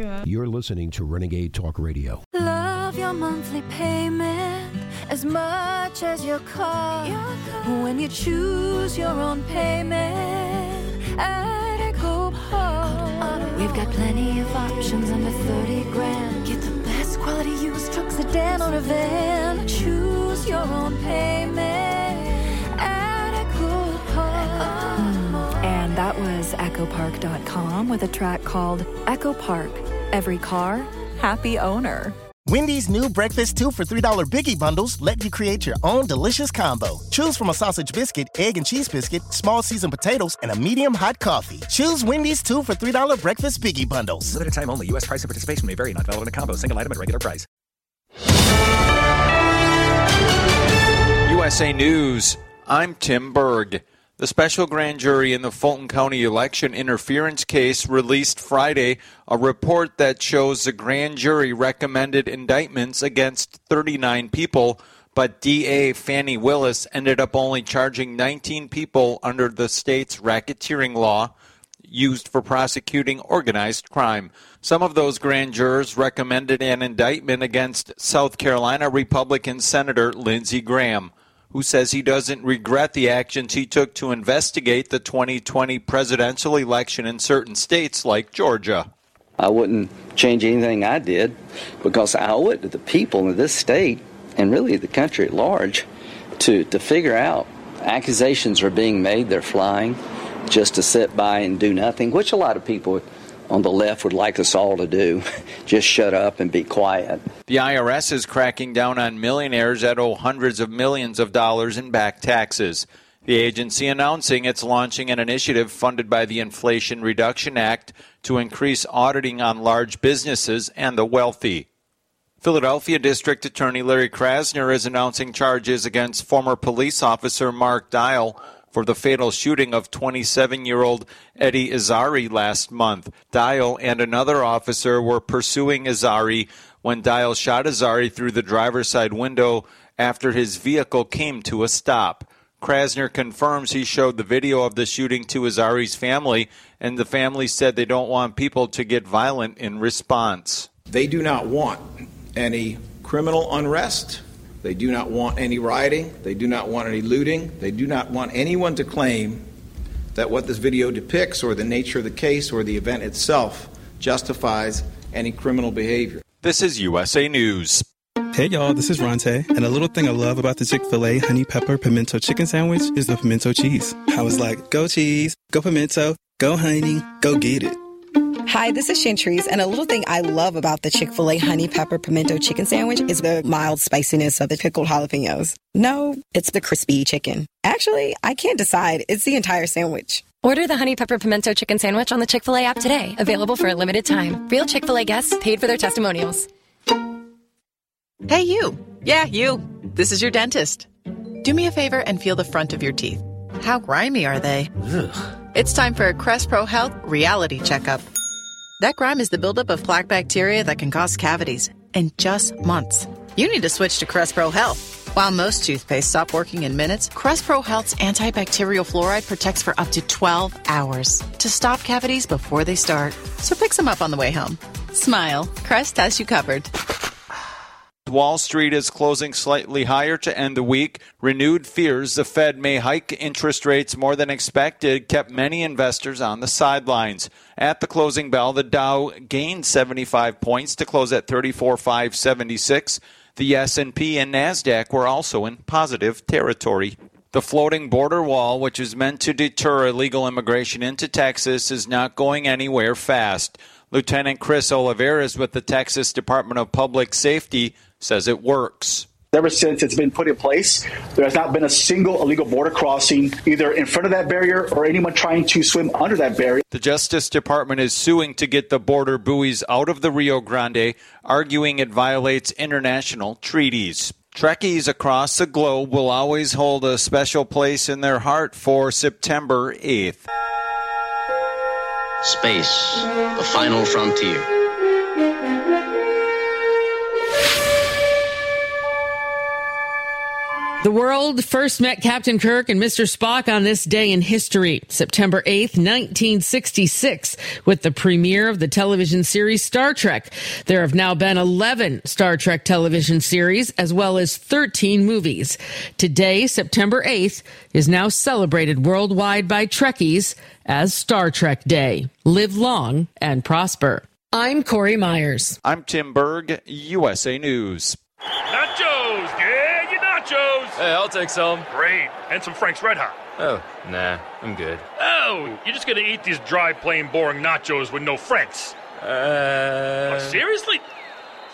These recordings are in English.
God. You're listening to Renegade Talk Radio. Love your monthly payment as much as your car. When you choose your own payment at Echo Park. We've got plenty of options under 30 grand. Get the best quality used truck, sedan, or a van. Choose your own payment echopark.com with a track called Echo Park. Every car, happy owner. Wendy's new breakfast 2 for $3 biggie bundles let you create your own delicious combo. Choose from a sausage biscuit, egg and cheese biscuit, small seasoned potatoes, and a medium hot coffee. Choose Wendy's 2 for $3 breakfast biggie bundles. Limited time only. U.S. price and participation may vary. Not valid in a combo. Single item at regular price. USA News. I'm Tim Berg. The special grand jury in the Fulton County election interference case released Friday a report that shows the grand jury recommended indictments against 39 people, but DA Fani Willis ended up only charging 19 people under the state's racketeering law used for prosecuting organized crime. Some of those grand jurors recommended an indictment against South Carolina Republican Senator Lindsey Graham who says he doesn't regret the actions he took to investigate the 2020 presidential election in certain states like Georgia. I wouldn't change anything I did because I owe it to the people of this state and really the country at large to, to figure out accusations are being made, they're flying, just to sit by and do nothing, which a lot of people on the left would like us all to do. Just shut up and be quiet. The IRS is cracking down on millionaires that owe hundreds of millions of dollars in back taxes. The agency announcing it's launching an initiative funded by the Inflation Reduction Act to increase auditing on large businesses and the wealthy. Philadelphia District Attorney Larry Krasner is announcing charges against former police officer Mark Dial for the fatal shooting of 27 year old Eddie Irizarry last month. Dial and another officer were pursuing Irizarry when Dial shot Irizarry through the driver's side window after his vehicle came to a stop. Krasner confirms he showed the video of the shooting to Irizarry's family, and the family said they don't want people to get violent in response. They do not want any criminal unrest they do not want any rioting. They do not want any looting. They do not want anyone to claim that what this video depicts or the nature of the case or the event itself justifies any criminal behavior. This is USA News. Hey y'all, this is Ronte, and a little thing I love about the Chick fil A honey pepper pimento chicken sandwich is the pimento cheese. I was like, go cheese, go pimento, go honey, go get it. Hi, this is Chantrice, and a little thing I love about the Chick fil A honey pepper pimento chicken sandwich is the mild spiciness of the pickled jalapenos. No, it's the crispy chicken. Actually, I can't decide. It's the entire sandwich. Order the honey pepper pimento chicken sandwich on the Chick fil A app today. Available for a limited time. Real Chick fil A guests paid for their testimonials. Hey, you. Yeah, you. This is your dentist. Do me a favor and feel the front of your teeth. How grimy are they? Ugh. It's time for a Crest Pro Health reality checkup. That grime is the buildup of plaque bacteria that can cause cavities in just months. You need to switch to Crest Pro Health. While most toothpaste stop working in minutes, Crest Pro Health's antibacterial fluoride protects for up to 12 hours to stop cavities before they start. So pick some up on the way home. Smile. Crest has you covered. Wall Street is closing slightly higher to end the week. Renewed fears the Fed may hike interest rates more than expected kept many investors on the sidelines. At the closing bell, the Dow gained 75 points to close at 34,576. The S&P and Nasdaq were also in positive territory. The floating border wall, which is meant to deter illegal immigration into Texas, is not going anywhere fast. Lieutenant Chris Olivarez with the Texas Department of Public Safety says it works. Ever since it's been put in place, there has not been a single illegal border crossing either in front of that barrier or anyone trying to swim under that barrier. The Justice Department is suing to get the border buoys out of the Rio Grande, arguing it violates international treaties. Trekkies across the globe will always hold a special place in their heart for September 8th. Space, the final frontier. The world first met Captain Kirk and Mr. Spock on this day in history, September 8th, 1966, with the premiere of the television series Star Trek. There have now been 11 Star Trek television series, as well as 13 movies. Today, September 8th, is now celebrated worldwide by Trekkies as Star Trek Day. Live long and prosper. I'm Corey Myers. I'm Tim Berg, USA News. Nachos! Yeah, your nachos! Hey, I'll take some. Great. And some Frank's Red Hot. Oh, nah, I'm good. Oh, you're just gonna eat these dry, plain, boring nachos with no Franks? Uh. Oh, seriously?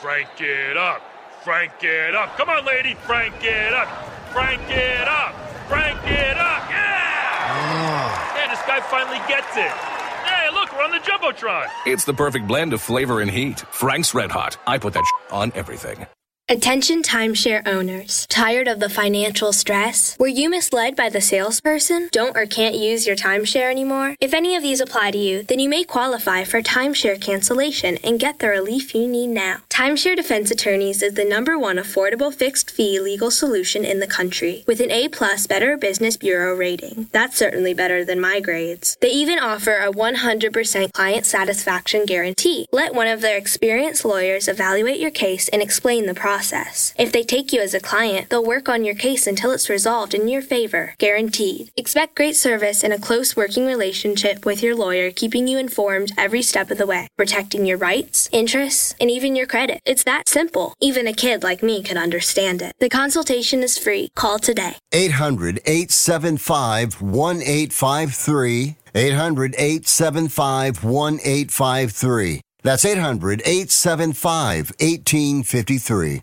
Frank it up. Frank it up. Come on, lady. Frank it up. Frank it up. Frank it up. Yeah! Hey, this guy finally gets it. Hey, look, we're on the Jumbotron. It's the perfect blend of flavor and heat. Frank's Red Hot. I put that on everything. Attention timeshare owners. Tired of the financial stress? Were you misled by the salesperson? Don't or can't use your timeshare anymore? If any of these apply to you, then you may qualify for timeshare cancellation and get the relief you need now. Timeshare Defense Attorneys is the number one affordable fixed fee legal solution in the country with an A plus Better Business Bureau rating. That's certainly better than my grades. They even offer a 100% client satisfaction guarantee. Let one of their experienced lawyers evaluate your case and explain the process. If they take you as a client, they'll work on your case until it's resolved in your favor, guaranteed. Expect great service and a close working relationship with your lawyer, keeping you informed every step of the way, protecting your rights, interests, and even your credit. It's that simple. Even a kid like me could understand it. The consultation is free. Call today. 800 875 1853. 800 875 1853. That's 800 875 1853.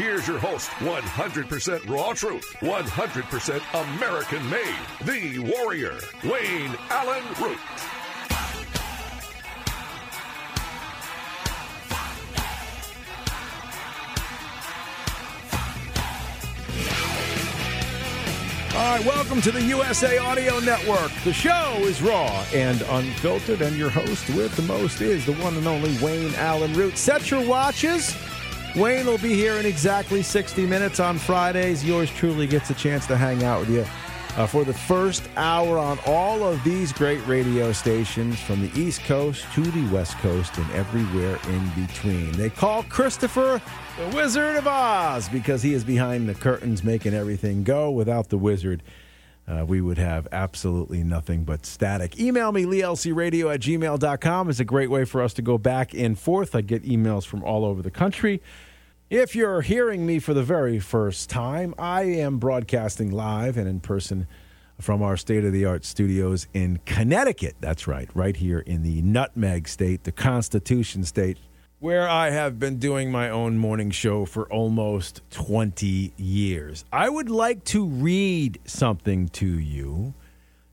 Here's your host, 100% raw truth, 100% American made, the warrior, Wayne Allyn Root. All right, welcome to the USA Audio Network. The show is raw and unfiltered, and your host with the most is the one and only Wayne Allyn Root. Set your watches. Wayne will be here in exactly 60 minutes on Fridays. Yours truly gets a chance to hang out with you uh, for the first hour on all of these great radio stations from the East Coast to the West Coast and everywhere in between. They call Christopher the Wizard of Oz because he is behind the curtains making everything go. Without the wizard, uh, we would have absolutely nothing but static. Email me, leelcradio at gmail.com is a great way for us to go back and forth. I get emails from all over the country. If you're hearing me for the very first time, I am broadcasting live and in person from our state of the art studios in Connecticut. That's right, right here in the Nutmeg State, the Constitution State, where I have been doing my own morning show for almost 20 years. I would like to read something to you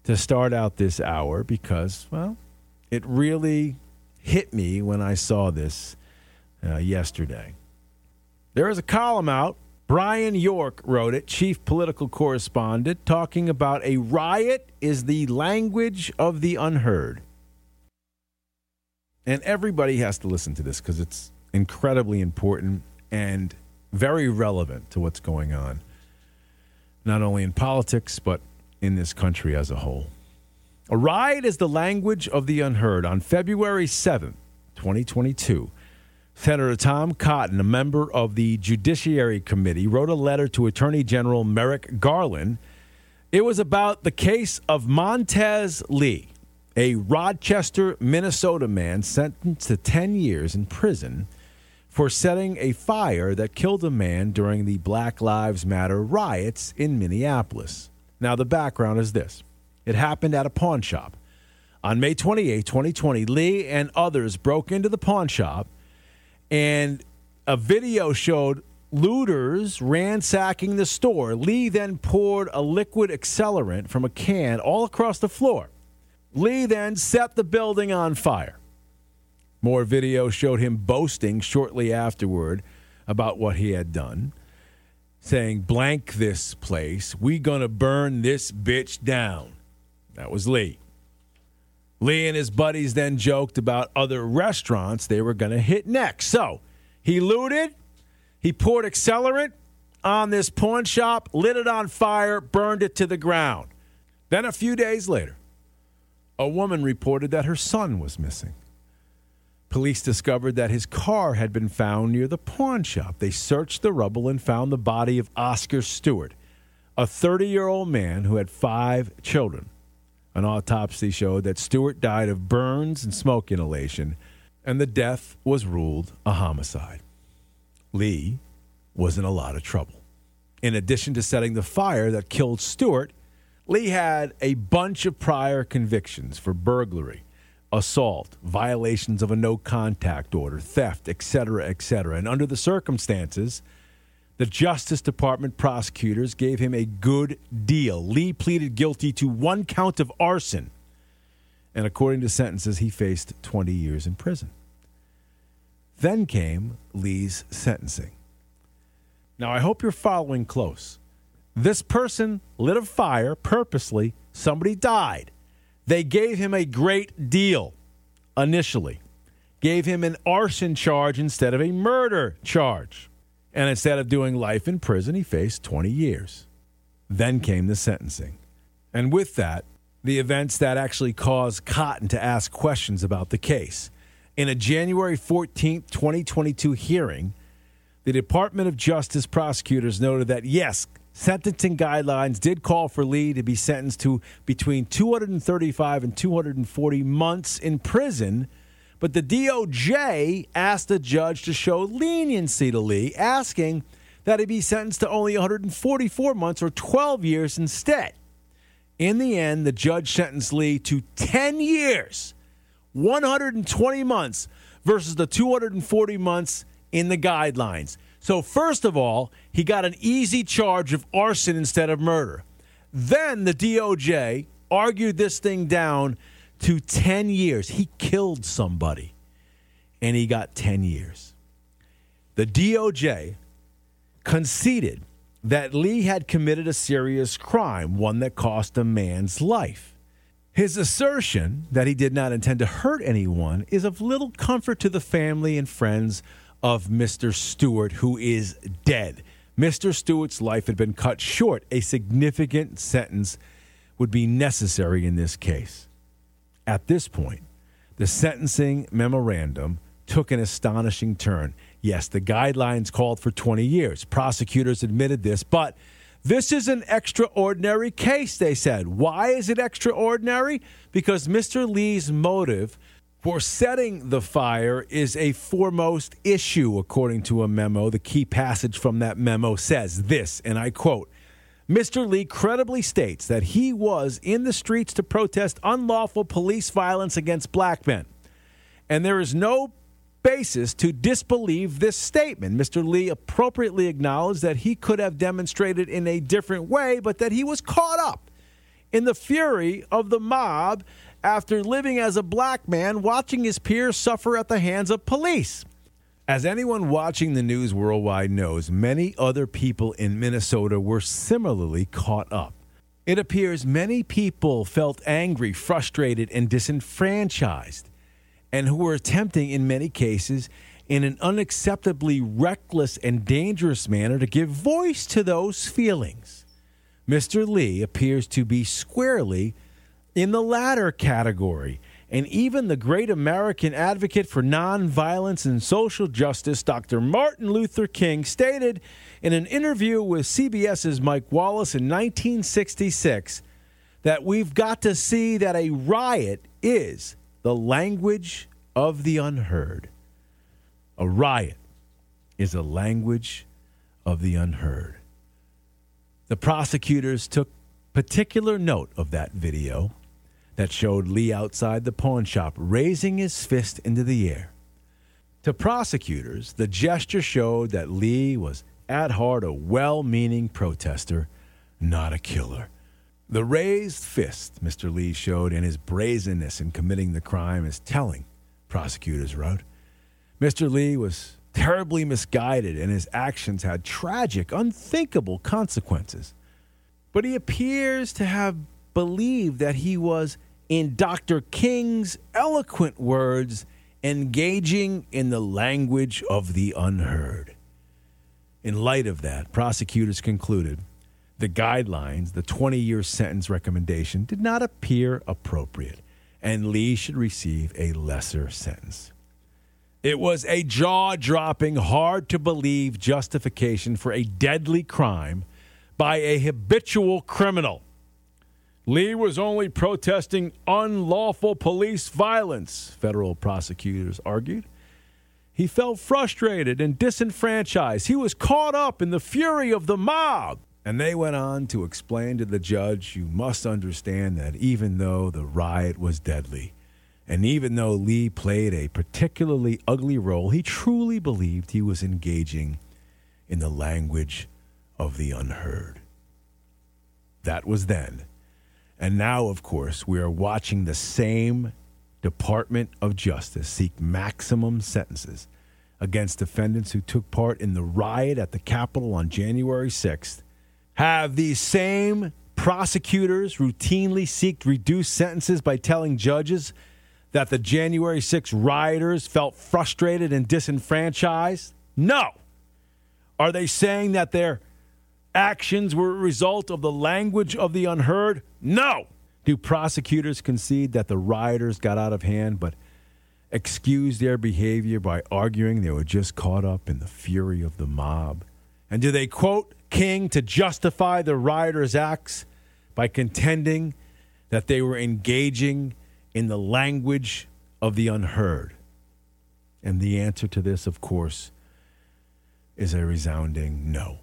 to start out this hour because, well, it really hit me when I saw this uh, yesterday. There is a column out. Byron York wrote it, chief political correspondent, talking about a riot is the language of the unheard. And everybody has to listen to this because it's incredibly important and very relevant to what's going on, not only in politics, but in this country as a whole. A riot is the language of the unheard. On February 7th, 2022, Senator Tom Cotton, a member of the Judiciary Committee, wrote a letter to Attorney General Merrick Garland. It was about the case of Montez Lee, a Rochester, Minnesota man sentenced to 10 years in prison for setting a fire that killed a man during the Black Lives Matter riots in Minneapolis. Now, the background is this It happened at a pawn shop. On May 28, 2020, Lee and others broke into the pawn shop, and a video showed looters ransacking the store. Lee then poured a liquid accelerant from a can all across the floor. Lee then set the building on fire. More video showed him boasting shortly afterward about what he had done, saying, Blank this place. We gonna burn this bitch down. That was Lee. Lee and his buddies then joked about other restaurants they were gonna hit next. So he looted, he poured accelerant on this pawn shop, lit it on fire, burned it to the ground. Then a few days later, a woman reported that her son was missing. Police discovered that his car had been found near the pawn shop. They searched the rubble and found the body of Oscar Stewart, a 30 year old man who had five children. An autopsy showed that Stewart died of burns and smoke inhalation, and the death was ruled a homicide. Lee was in a lot of trouble. In addition to setting the fire that killed Stewart, Lee had a bunch of prior convictions for burglary, assault, violations of a no contact order, theft, etc., etc. And under the circumstances, the Justice Department prosecutors gave him a good deal. Lee pleaded guilty to one count of arson. And according to sentences, he faced 20 years in prison. Then came Lee's sentencing. Now, I hope you're following close. This person lit a fire purposely, somebody died. They gave him a great deal initially, gave him an arson charge instead of a murder charge. And instead of doing life in prison, he faced 20 years. Then came the sentencing. And with that, the events that actually caused Cotton to ask questions about the case. In a January 14, 2022 hearing, the Department of Justice prosecutors noted that yes, sentencing guidelines did call for Lee to be sentenced to between 235 and 240 months in prison, but the DOJ asked the judge to show leniency to Lee, asking that he be sentenced to only 144 months or 12 years instead. In the end, the judge sentenced Lee to 10 years, 120 months versus the 240 months in the guidelines. So, first of all, he got an easy charge of arson instead of murder. Then the DOJ argued this thing down to 10 years. He killed somebody, and he got 10 years. The DOJ conceded that Lee had committed a serious crime, one that cost a man's life. His assertion that he did not intend to hurt anyone is of little comfort to the family and friends of Mr. Stewart, who is dead. Mr. Stewart's life had been cut short. A significant sentence would be necessary in this case. At this point, the sentencing memorandum took an astonishing turn. Yes, the guidelines called for 20 years. Prosecutors admitted this, but this is an extraordinary case, they said. Why is it extraordinary? Because Mr. Lee's motive for setting the fire is a foremost issue, according to a memo. The key passage from that memo says this, and I quote Mr. Lee credibly states that he was in the streets to protest unlawful police violence against black men. And there is no basis to disbelieve this statement. Mr. Lee appropriately acknowledged that he could have demonstrated in a different way, but that he was caught up in the fury of the mob after living as a black man watching his peers suffer at the hands of police. As anyone watching the news worldwide knows, many other people in Minnesota were similarly caught up. It appears many people felt angry, frustrated, and disenfranchised and who were attempting, in many cases, in an unacceptably reckless and dangerous manner to give voice to those feelings. Mr. Lee appears to be squarely in the latter category. And even the great American advocate for nonviolence and social justice, Dr. Martin Luther King, stated in an interview with CBS's Mike Wallace in 1966 that we've got to see that a riot is the language of the unheard. A riot is a language of the unheard. The prosecutors took particular note of that video that showed Lee outside the pawn shop raising his fist into the air. To prosecutors, the gesture showed that Lee was at heart a well meaning protester, not a killer. The raised fist Mr. Lee showed in his brazenness in committing the crime is telling, prosecutors wrote. Mr. Lee was terribly misguided and his actions had tragic, unthinkable consequences. But he appears to have believed that he was, in Dr. King's eloquent words, engaging in the language of the unheard. In light of that, prosecutors concluded the guidelines, the 20 year sentence recommendation, did not appear appropriate, and Lee should receive a lesser sentence. It was a jaw dropping, hard to believe justification for a deadly crime by a habitual criminal. Lee was only protesting unlawful police violence, federal prosecutors argued. He felt frustrated and disenfranchised. He was caught up in the fury of the mob. And they went on to explain to the judge you must understand that even though the riot was deadly, and even though Lee played a particularly ugly role, he truly believed he was engaging in the language of the unheard. That was then. And now, of course, we are watching the same Department of Justice seek maximum sentences against defendants who took part in the riot at the Capitol on January 6th. Have these same prosecutors routinely seek reduced sentences by telling judges that the January 6 rioters felt frustrated and disenfranchised? No. Are they saying that their actions were a result of the language of the unheard? No. Do prosecutors concede that the rioters got out of hand but excuse their behavior by arguing they were just caught up in the fury of the mob? And do they quote King to justify the rioters' acts by contending that they were engaging in the language of the unheard? And the answer to this, of course, is a resounding no.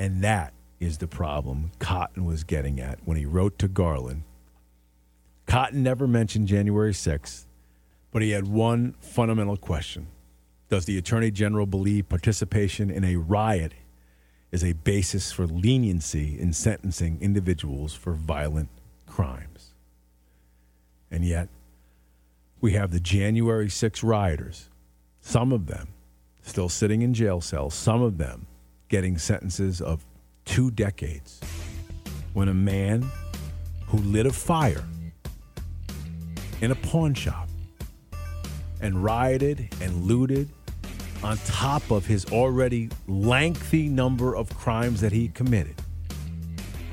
And that is the problem Cotton was getting at when he wrote to Garland. Cotton never mentioned January 6th, but he had one fundamental question Does the Attorney General believe participation in a riot is a basis for leniency in sentencing individuals for violent crimes? And yet, we have the January 6 rioters, some of them still sitting in jail cells, some of them getting sentences of two decades. When a man who lit a fire in a pawn shop and rioted and looted on top of his already lengthy number of crimes that he committed.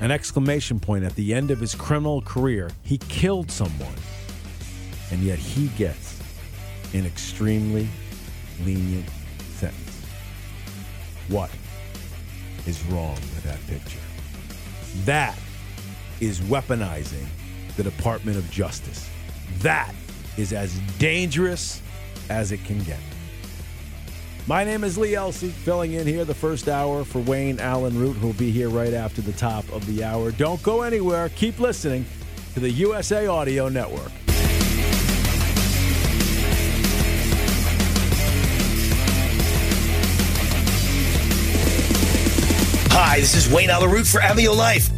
An exclamation point at the end of his criminal career, he killed someone. And yet he gets an extremely lenient sentence. What is wrong with that picture? That is weaponizing the Department of Justice. That is as dangerous as it can get. My name is Lee Elci, filling in here the first hour for Wayne Allyn Root, who'll be here right after the top of the hour. Don't go anywhere. Keep listening to the USA Audio Network. Hi, this is Wayne Allyn Root for Amio Life.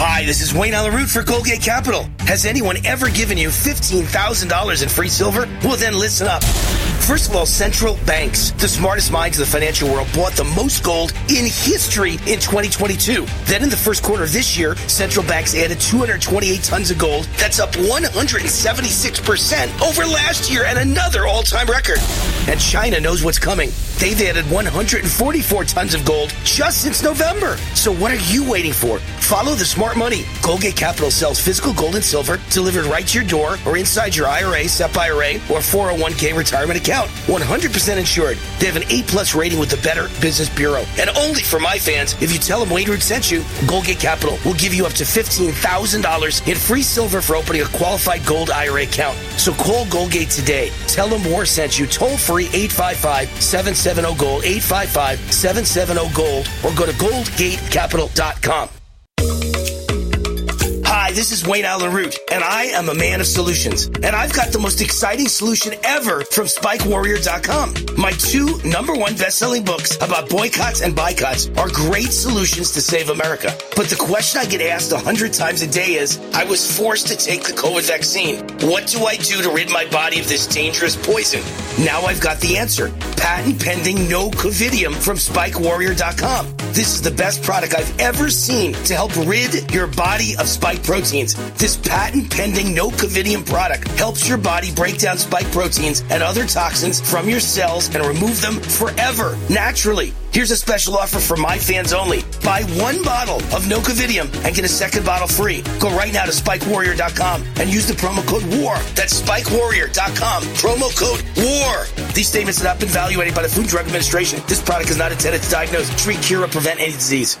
Hi, this is Wayne Allyn Root for Goldgate Capital. Has anyone ever given you $15,000 in free silver? Well, then listen up. First of all, central banks, the smartest minds of the financial world, bought the most gold in history in 2022. Then in the first quarter of this year, central banks added 228 tons of gold. That's up 176% over last year and another all time record. And China knows what's coming. They've added 144 tons of gold just since November. So what are you waiting for? Follow the smart money. Goldgate Capital sells physical gold and silver delivered right to your door or inside your IRA, SEP IRA, or 401k retirement account. 100% insured. They have an A plus rating with the Better Business Bureau. And only for my fans, if you tell them Wayne Root sent you, Goldgate Capital will give you up to $15,000 in free silver for opening a qualified gold IRA account. So call Goldgate today. Tell them War sent you toll free 855 770 Gold, 855 770 Gold, or go to goldgatecapital.com. Hi, this is Wayne Allyn Root, and I am a man of solutions. And I've got the most exciting solution ever from SpikeWarrior.com. My two number one best-selling books about boycotts and boycotts are great solutions to save America. But the question I get asked a hundred times a day is, I was forced to take the COVID vaccine. What do I do to rid my body of this dangerous poison? Now I've got the answer. Patent pending no covidium from SpikeWarrior.com. This is the best product I've ever seen to help rid your body of spike proteins. This patent pending no covidium product helps your body break down spike proteins and other toxins from your cells and remove them forever, naturally. Here's a special offer for my fans only. Buy one bottle of Nocovidium and get a second bottle free. Go right now to SpikeWarrior.com and use the promo code WAR. That's SpikeWarrior.com. Promo code WAR. These statements have not been evaluated by the Food Drug Administration. This product is not intended to diagnose, treat, cure, or prevent any disease.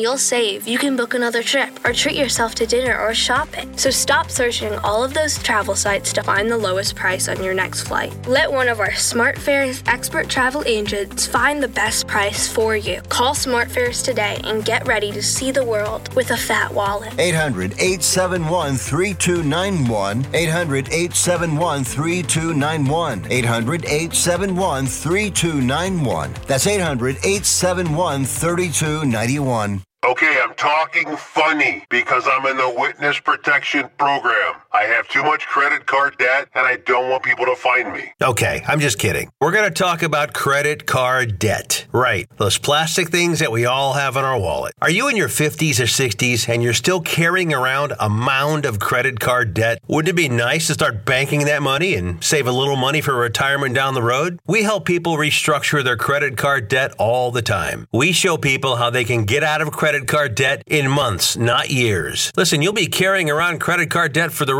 you'll save, you can book another trip or treat yourself to dinner or shopping. So stop searching all of those travel sites to find the lowest price on your next flight. Let one of our SmartFares expert travel agents find the best price for you. Call SmartFares today and get ready to see the world with a fat wallet. 800 871 3291. 800 871 3291. 800 871 3291. That's 800 871 3291. Okay, I'm talking funny because I'm in the witness protection program. I have too much credit card debt and I don't want people to find me. Okay, I'm just kidding. We're going to talk about credit card debt. Right, those plastic things that we all have in our wallet. Are you in your 50s or 60s and you're still carrying around a mound of credit card debt? Wouldn't it be nice to start banking that money and save a little money for retirement down the road? We help people restructure their credit card debt all the time. We show people how they can get out of credit card debt in months, not years. Listen, you'll be carrying around credit card debt for the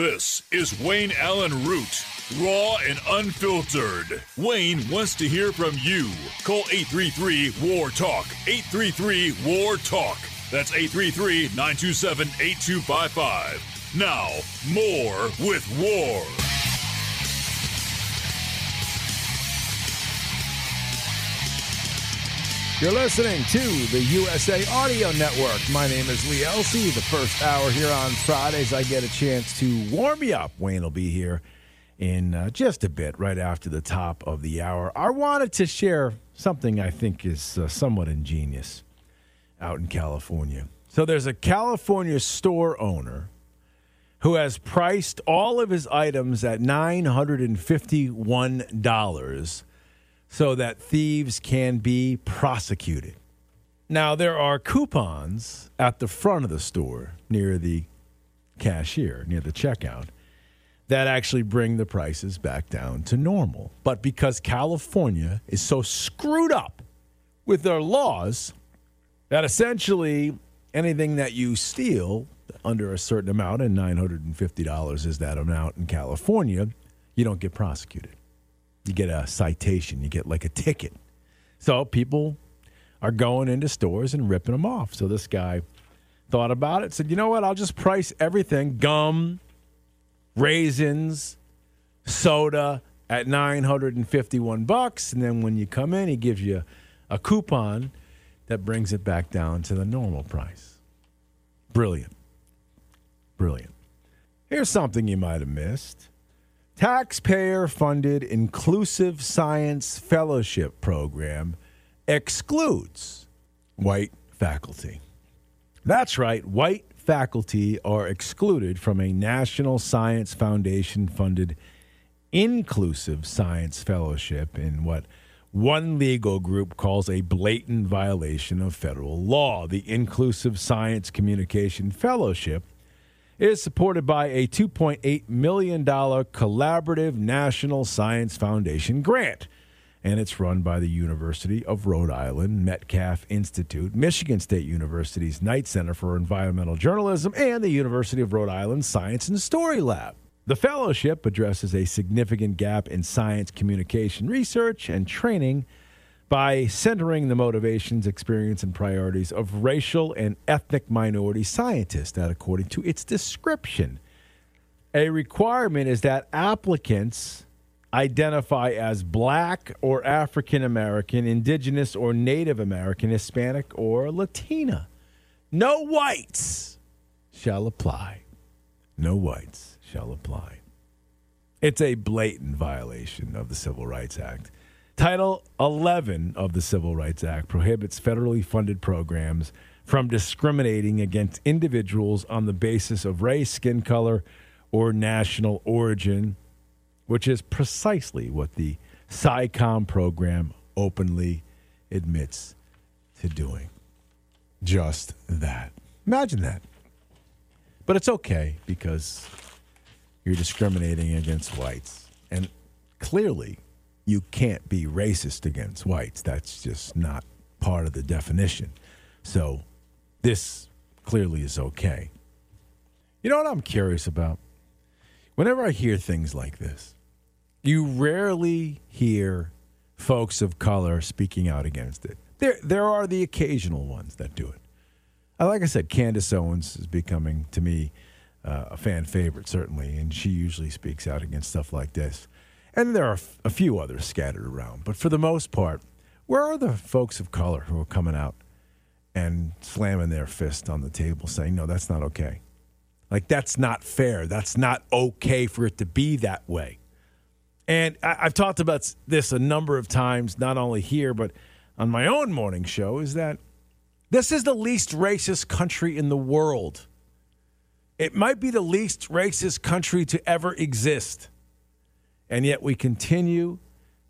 This is Wayne Allyn Root, raw and unfiltered. Wayne wants to hear from you. Call 833 War Talk. 833 War Talk. That's 833 927 8255. Now, more with War. You're listening to the USA Audio Network. My name is Lee Elci. The first hour here on Fridays, I get a chance to warm you up. Wayne will be here in uh, just a bit, right after the top of the hour. I wanted to share something I think is uh, somewhat ingenious out in California. So there's a California store owner who has priced all of his items at $951 so that thieves can be prosecuted. Now, there are coupons at the front of the store near the cashier, near the checkout, that actually bring the prices back down to normal. But because California is so screwed up with their laws that essentially anything that you steal under a certain amount, and $950 is that amount in California, you don't get prosecuted. You get a citation, you get like a ticket. So people are going into stores and ripping them off. So this guy thought about it, said, you know what, I'll just price everything gum, raisins, soda at 951 bucks and then when you come in he gives you a coupon that brings it back down to the normal price. Brilliant. Brilliant. Here's something you might have missed. Taxpayer funded Inclusive Science Fellowship Program excludes white faculty. That's right, white faculty are excluded from a National Science Foundation funded Inclusive Science Fellowship in what one legal group calls a blatant violation of federal law. The Inclusive Science Communication Fellowship is supported by a $2.8 million collaborative National Science Foundation grant. And it's run by the University of Rhode Island, Metcalf Institute, Michigan State University's Knight Center for Environmental Journalism, and the University of Rhode Island Science and Story Lab. The fellowship addresses a significant gap in science communication research and training by centering the motivations, experience, and priorities of racial and ethnic minority scientists, that according to its description. A requirement is that applicants identify as black or African American, indigenous or Native American, Hispanic or Latina. No whites shall apply. No whites shall apply. It's a blatant violation of the Civil Rights Act. Title 11 of the Civil Rights Act prohibits federally funded programs from discriminating against individuals on the basis of race, skin color, or national origin, which is precisely what the SciComm program openly admits to doing. Just that. Imagine that. But it's okay because you're discriminating against whites. And clearly, you can't be racist against whites. That's just not part of the definition. So, this clearly is okay. You know what I'm curious about? Whenever I hear things like this, you rarely hear folks of color speaking out against it. There, there are the occasional ones that do it. Uh, Like I said, Candace Owens is becoming, to me, uh, a fan favorite, certainly, and she usually speaks out against stuff like this. And there are a few others scattered around. But for the most part, where are the folks of color who are coming out and slamming their fist on the table saying, no, that's not okay? Like, that's not fair. That's not okay for it to be that way. And I, I've talked about this a number of times, not only here, but on my own morning show, is that this is the least racist country in the world. It might be the least racist country to ever exist. And yet we continue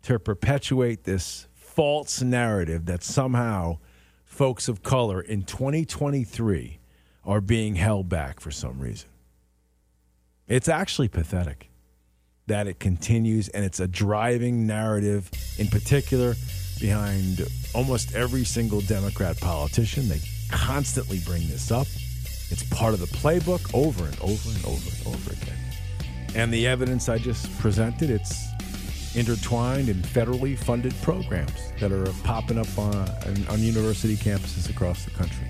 to perpetuate this false narrative that somehow folks of color in 2023 are being held back for some reason. It's actually pathetic that it continues, and it's a driving narrative in particular behind almost every single Democrat politician. They constantly bring this up. It's part of the playbook over and over and over and over again. And the evidence I just presented, it's intertwined in federally funded programs that are popping up on, on, university campuses across the country.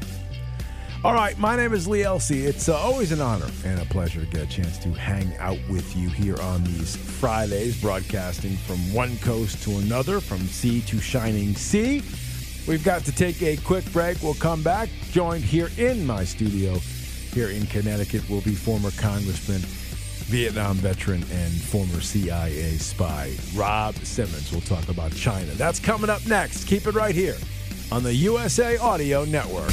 All right, my name is Lee Elci. It's uh, always an honor and a pleasure to get a chance to hang out with you here on these Fridays, broadcasting from one coast to another, from sea to shining sea. We've got to take a quick break. We'll come back. Joined here in my studio here in Connecticut will be former Congressman, Vietnam veteran and former CIA spy Rob Simmons. We'll talk about China. That's coming up next. Keep it right here on the USA Audio Network.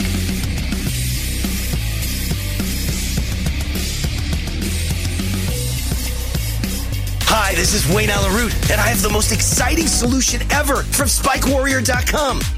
Hi, this is Wayne Allyn Root, and I have the most exciting solution ever from SpikeWarrior.com.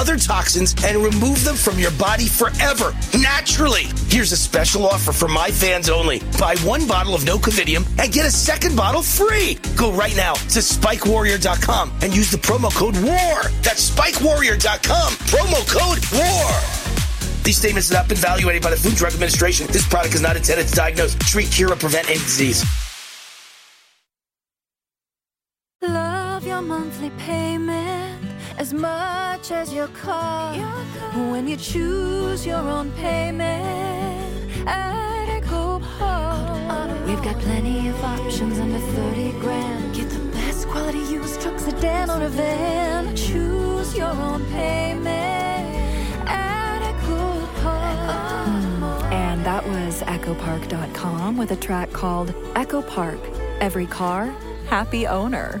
other toxins and remove them from your body forever, naturally. Here's a special offer for my fans only. Buy one bottle of Nocovidium and get a second bottle free. Go right now to SpikeWarrior.com and use the promo code WAR. That's SpikeWarrior.com. Promo code WAR. These statements have not been evaluated by the Food and Drug Administration. This product is not intended to diagnose, treat, cure, or prevent any disease. Love your monthly payment as much as your car. When you choose your own payment at Echo Park. We've got plenty of options under 30 grand. Get the best quality used truck, sedan, or a van. Choose your own payment at Echo Park. And that was echopark.com with a track called Echo Park. Every car, happy owner.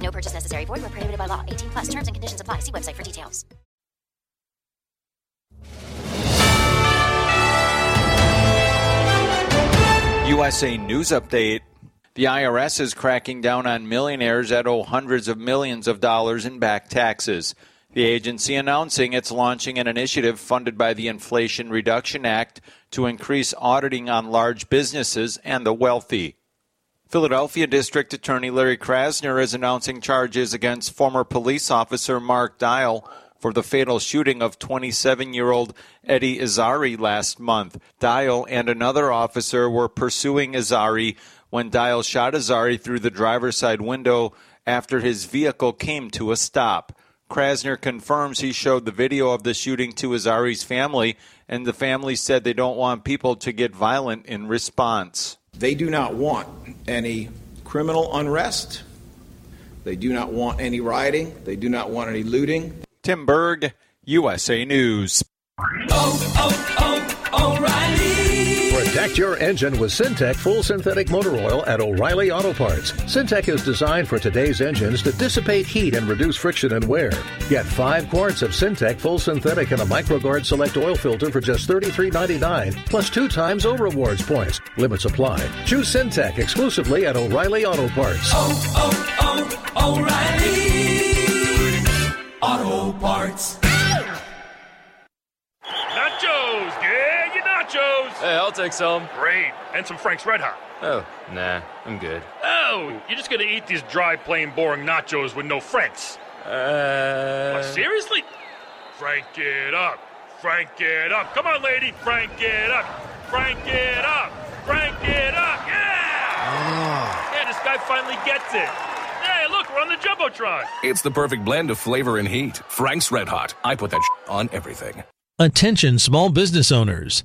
No purchase necessary. Void where prohibited by law. 18 plus terms and conditions apply. See website for details. USA News Update. The IRS is cracking down on millionaires that owe oh, hundreds of millions of dollars in back taxes. The agency announcing it's launching an initiative funded by the Inflation Reduction Act to increase auditing on large businesses and the wealthy. Philadelphia District Attorney Larry Krasner is announcing charges against former police officer Mark Dial for the fatal shooting of 27 year old Eddie Irizarry last month. Dial and another officer were pursuing Irizarry when Dial shot Irizarry through the driver's side window after his vehicle came to a stop. Krasner confirms he showed the video of the shooting to Irizarry's family, and the family said they don't want people to get violent in response. They do not want any criminal unrest. They do not want any rioting. They do not want any looting. Tim Berg, USA News. Oh, oh, oh, Protect your engine with Syntec Full Synthetic Motor Oil at O'Reilly Auto Parts. Syntec is designed for today's engines to dissipate heat and reduce friction and wear. Get five quarts of Syntec Full Synthetic and a MicroGard Select Oil Filter for just $33.99, plus two times O Rewards points. Limits apply. Choose Syntec exclusively at O'Reilly Auto Parts. Oh, oh, oh, O'Reilly Auto Parts. Nachos! Yeah, your nachos! Hey, I'll take some. Great. And some Frank's Red Hot. Oh, nah, I'm good. Oh, you're just gonna eat these dry, plain, boring nachos with no Franks. Uh. What, seriously? Frank it up. Frank it up. Come on, lady. Frank it up. Frank it up. Frank it up. Yeah! Yeah, this guy finally gets it. Hey, look, we're on the Jumbotron. It's the perfect blend of flavor and heat. Frank's Red Hot. I put that on everything. Attention small business owners.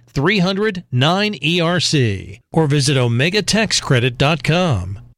300 9ERC or visit OmegaTaxCredit.com.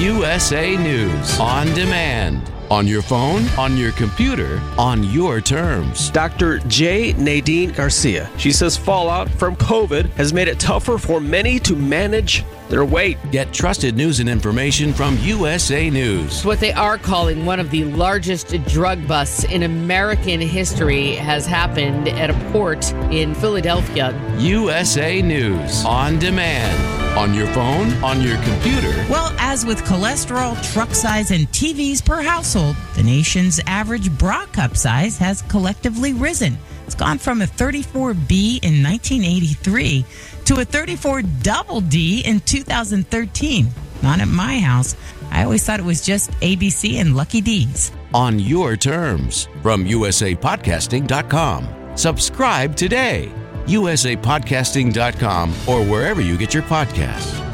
USA News on demand. On your phone, on your computer, on your terms. Dr. J. Nadine Garcia. She says fallout from COVID has made it tougher for many to manage their weight. Get trusted news and information from USA News. What they are calling one of the largest drug busts in American history has happened at a port in Philadelphia. USA News on demand. On your phone, on your computer. Well, as with cholesterol, truck size, and TVs per household, the nation's average bra cup size has collectively risen. It's gone from a 34B in 1983 to a 34 double D in 2013. Not at my house. I always thought it was just ABC and Lucky D's. On your terms from usapodcasting.com. Subscribe today. usapodcasting.com or wherever you get your podcasts.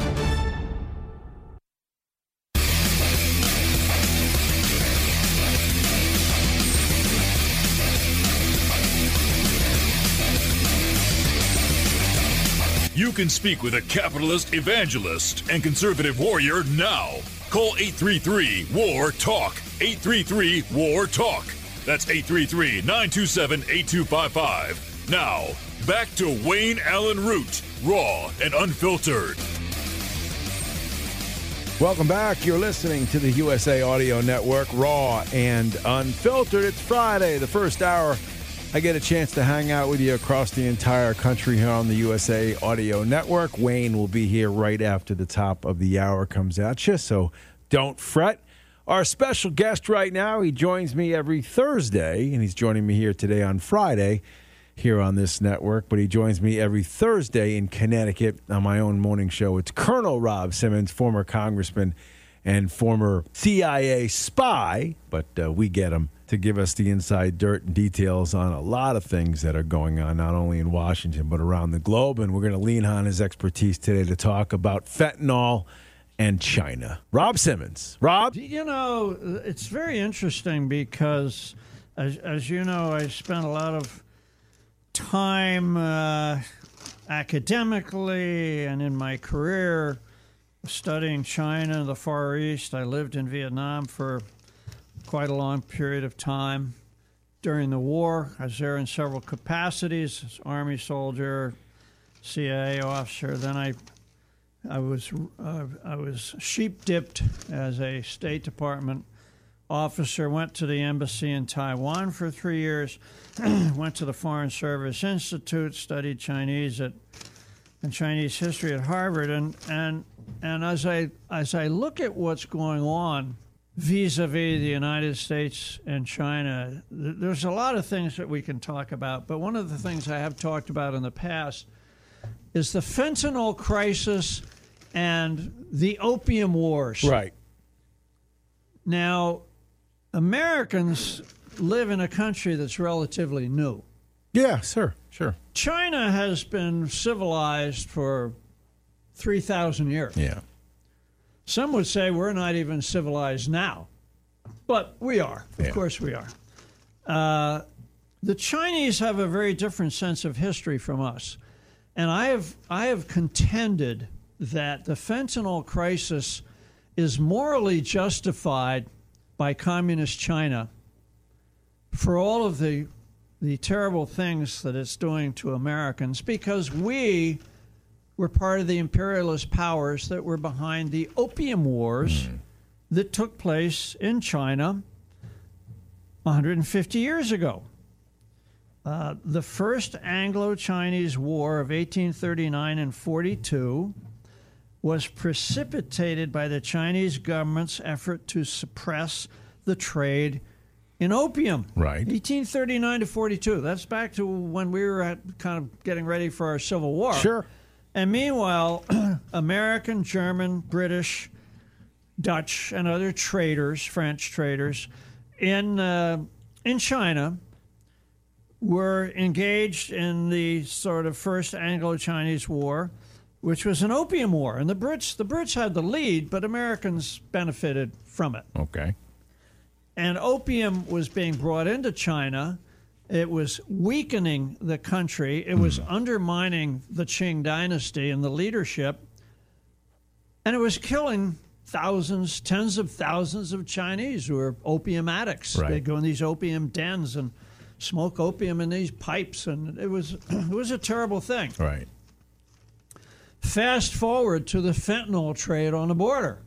Can speak with a capitalist evangelist and conservative warrior now. Call 833 War Talk. 833 War Talk. That's 833 927 8255. Now, back to Wayne Allyn Root, raw and unfiltered. Welcome back. You're listening to the USA Audio Network, raw and unfiltered. It's Friday, the first hour. I get a chance to hang out with you across the entire country here on the USA Audio Network. Wayne will be here right after the top of the hour comes at you, so don't fret. Our special guest right now, he joins me every Thursday, and he's joining me here today on Friday here on this network, but he joins me every Thursday in Connecticut on my own morning show. It's Colonel Rob Simmons, former congressman and former CIA spy, but uh, we get him to give us the inside dirt and details on a lot of things that are going on, not only in Washington, but around the globe. And we're going to lean on his expertise today to talk about fentanyl and China. Rob Simmons. Rob? You know, it's very interesting because, as, as you know, I spent a lot of time uh, academically and in my career studying China and the Far East. I lived in Vietnam for quite a long period of time during the war. I was there in several capacities as Army soldier, CIA officer. Then I I was uh, I was sheep dipped as a State Department officer. Went to the embassy in Taiwan for three years. went to the Foreign Service Institute. Studied Chinese at and Chinese history at Harvard. And and and as I as I look at what's going on vis-a-vis the United States and China, th- there's a lot of things that we can talk about. But one of the things I have talked about in the past is the fentanyl crisis and the opium wars. Right. Now, Americans live in a country that's relatively new. Yeah, sure, sure. China has been civilized for 3,000 years. Yeah. Some would say we're not even civilized now, but we are. Of Yeah. course, we are. Uh, the Chinese have a very different sense of history from us, and I have I have contended that the fentanyl crisis is morally justified by communist China for all of the the terrible things that it's doing to Americans because we were part of the imperialist powers that were behind the Opium Wars that took place in China 150 years ago. Uh, the first Anglo Chinese War of 1839 and 42 was precipitated by the Chinese government's effort to suppress the trade in opium. Right. 1839 to 42. That's back to when we were at, kind of getting ready for our Civil War. Sure. And meanwhile, American, German, British, Dutch, and other traders, French traders, in uh, in China were engaged in the sort of first Anglo-Chinese War, which was an opium war, and the Brits the Brits had the lead, but Americans benefited from it. Okay. And opium was being brought into China. It was weakening the country. It was hmm. undermining the Qing dynasty and the leadership. And it was killing thousands, tens of thousands of Chinese who were opium addicts. Right. They'd go in these opium dens and smoke opium in these pipes, and it was it was a terrible thing. Right. Fast forward to the fentanyl trade on the border.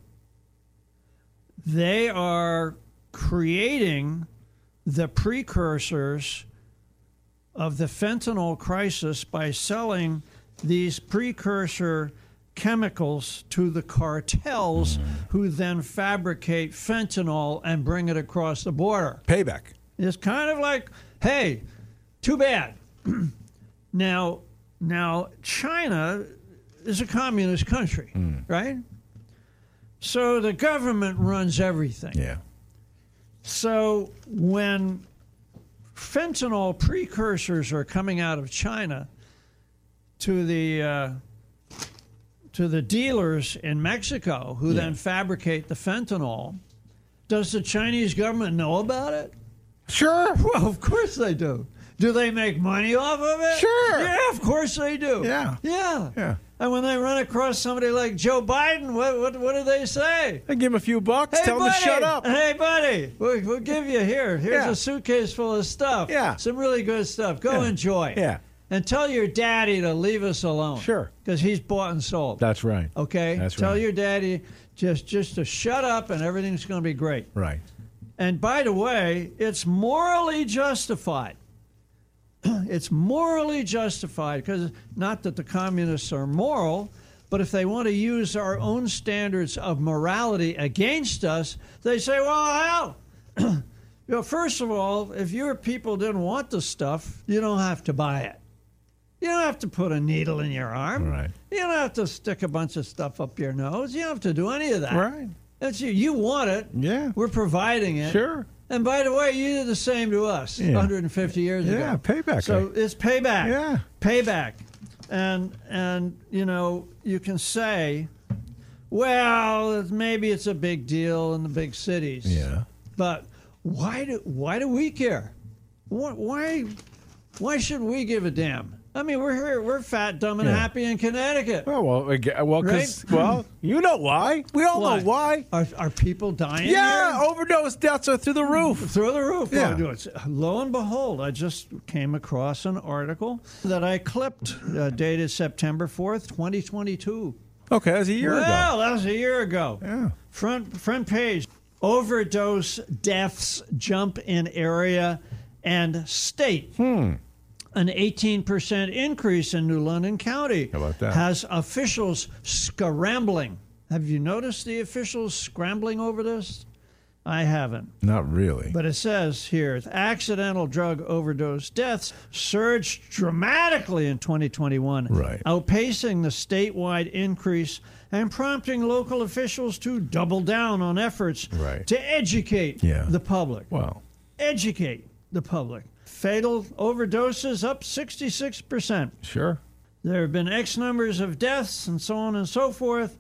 They are creating the precursors of the fentanyl crisis by selling these precursor chemicals to the cartels who then fabricate fentanyl and bring it across the border. Payback. It's kind of like, hey, too bad. now, now China is a communist country, hmm. right? So the government runs everything. Yeah. So when fentanyl precursors are coming out of China to the uh, to the dealers in Mexico, who then fabricate the fentanyl, does the Chinese government know about it? Sure. Well, of course they do. Do they make money off of it? Sure. Yeah, of course they do. Yeah. Yeah. Yeah. And when they run across somebody like Joe Biden, what what, what do they say? I give him a few bucks, Hey, tell him to shut up. Hey, buddy, we'll, we'll give you here. Here's Yeah. a suitcase full of stuff. Yeah. Some really good stuff. Go Yeah. enjoy. Yeah. And tell your daddy to leave us alone. Sure. Because he's bought and sold. That's right. okay? That's tell right. your daddy just just to shut up and everything's going to be great. Right. And by the way, it's morally justified. it's morally justified because not that the communists are moral, but if they want to use our own standards of morality against us, they say, well, hell, you know, first of all, if your people didn't want the stuff, you don't have to buy it. You don't have to put a needle in your arm. Right. You don't have to stick a bunch of stuff up your nose. You don't have to do any of that. Right. That's you. You want it. Yeah. We're providing it. Sure. And by the way, you did the same to us Yeah. 150 years ago. Yeah, payback. So it's payback. Yeah. Payback. And and you know, you can say, well, maybe it's a big deal in the big cities. Yeah. But why do why do we care? Why why, why should we give a damn? I mean, we're here, we're fat, dumb, and Yeah. happy in Connecticut. Oh, well, aga- well, 'cause- Right? well, you know why. We all know why. Are, are people dying? Yeah, here? overdose deaths are through the roof. Through the roof. Yeah. Well, Lo and behold, I just came across an article that I clipped, uh, dated September 4th, 2022. Okay, that was a year ago. well, that was a year ago. Yeah. Front, front page overdose deaths jump in area and state. Hmm. An 18% increase in New London County How about that? has officials scrambling. Have you noticed the officials scrambling over this? I haven't. Not really. But it says here accidental drug overdose deaths surged dramatically in 2021, Right. outpacing the statewide increase and prompting local officials to double down on efforts Right. to educate Yeah. the public. Well, Educate the public. Fatal overdoses up 66%. sure. There have been X numbers of deaths and so on and so forth.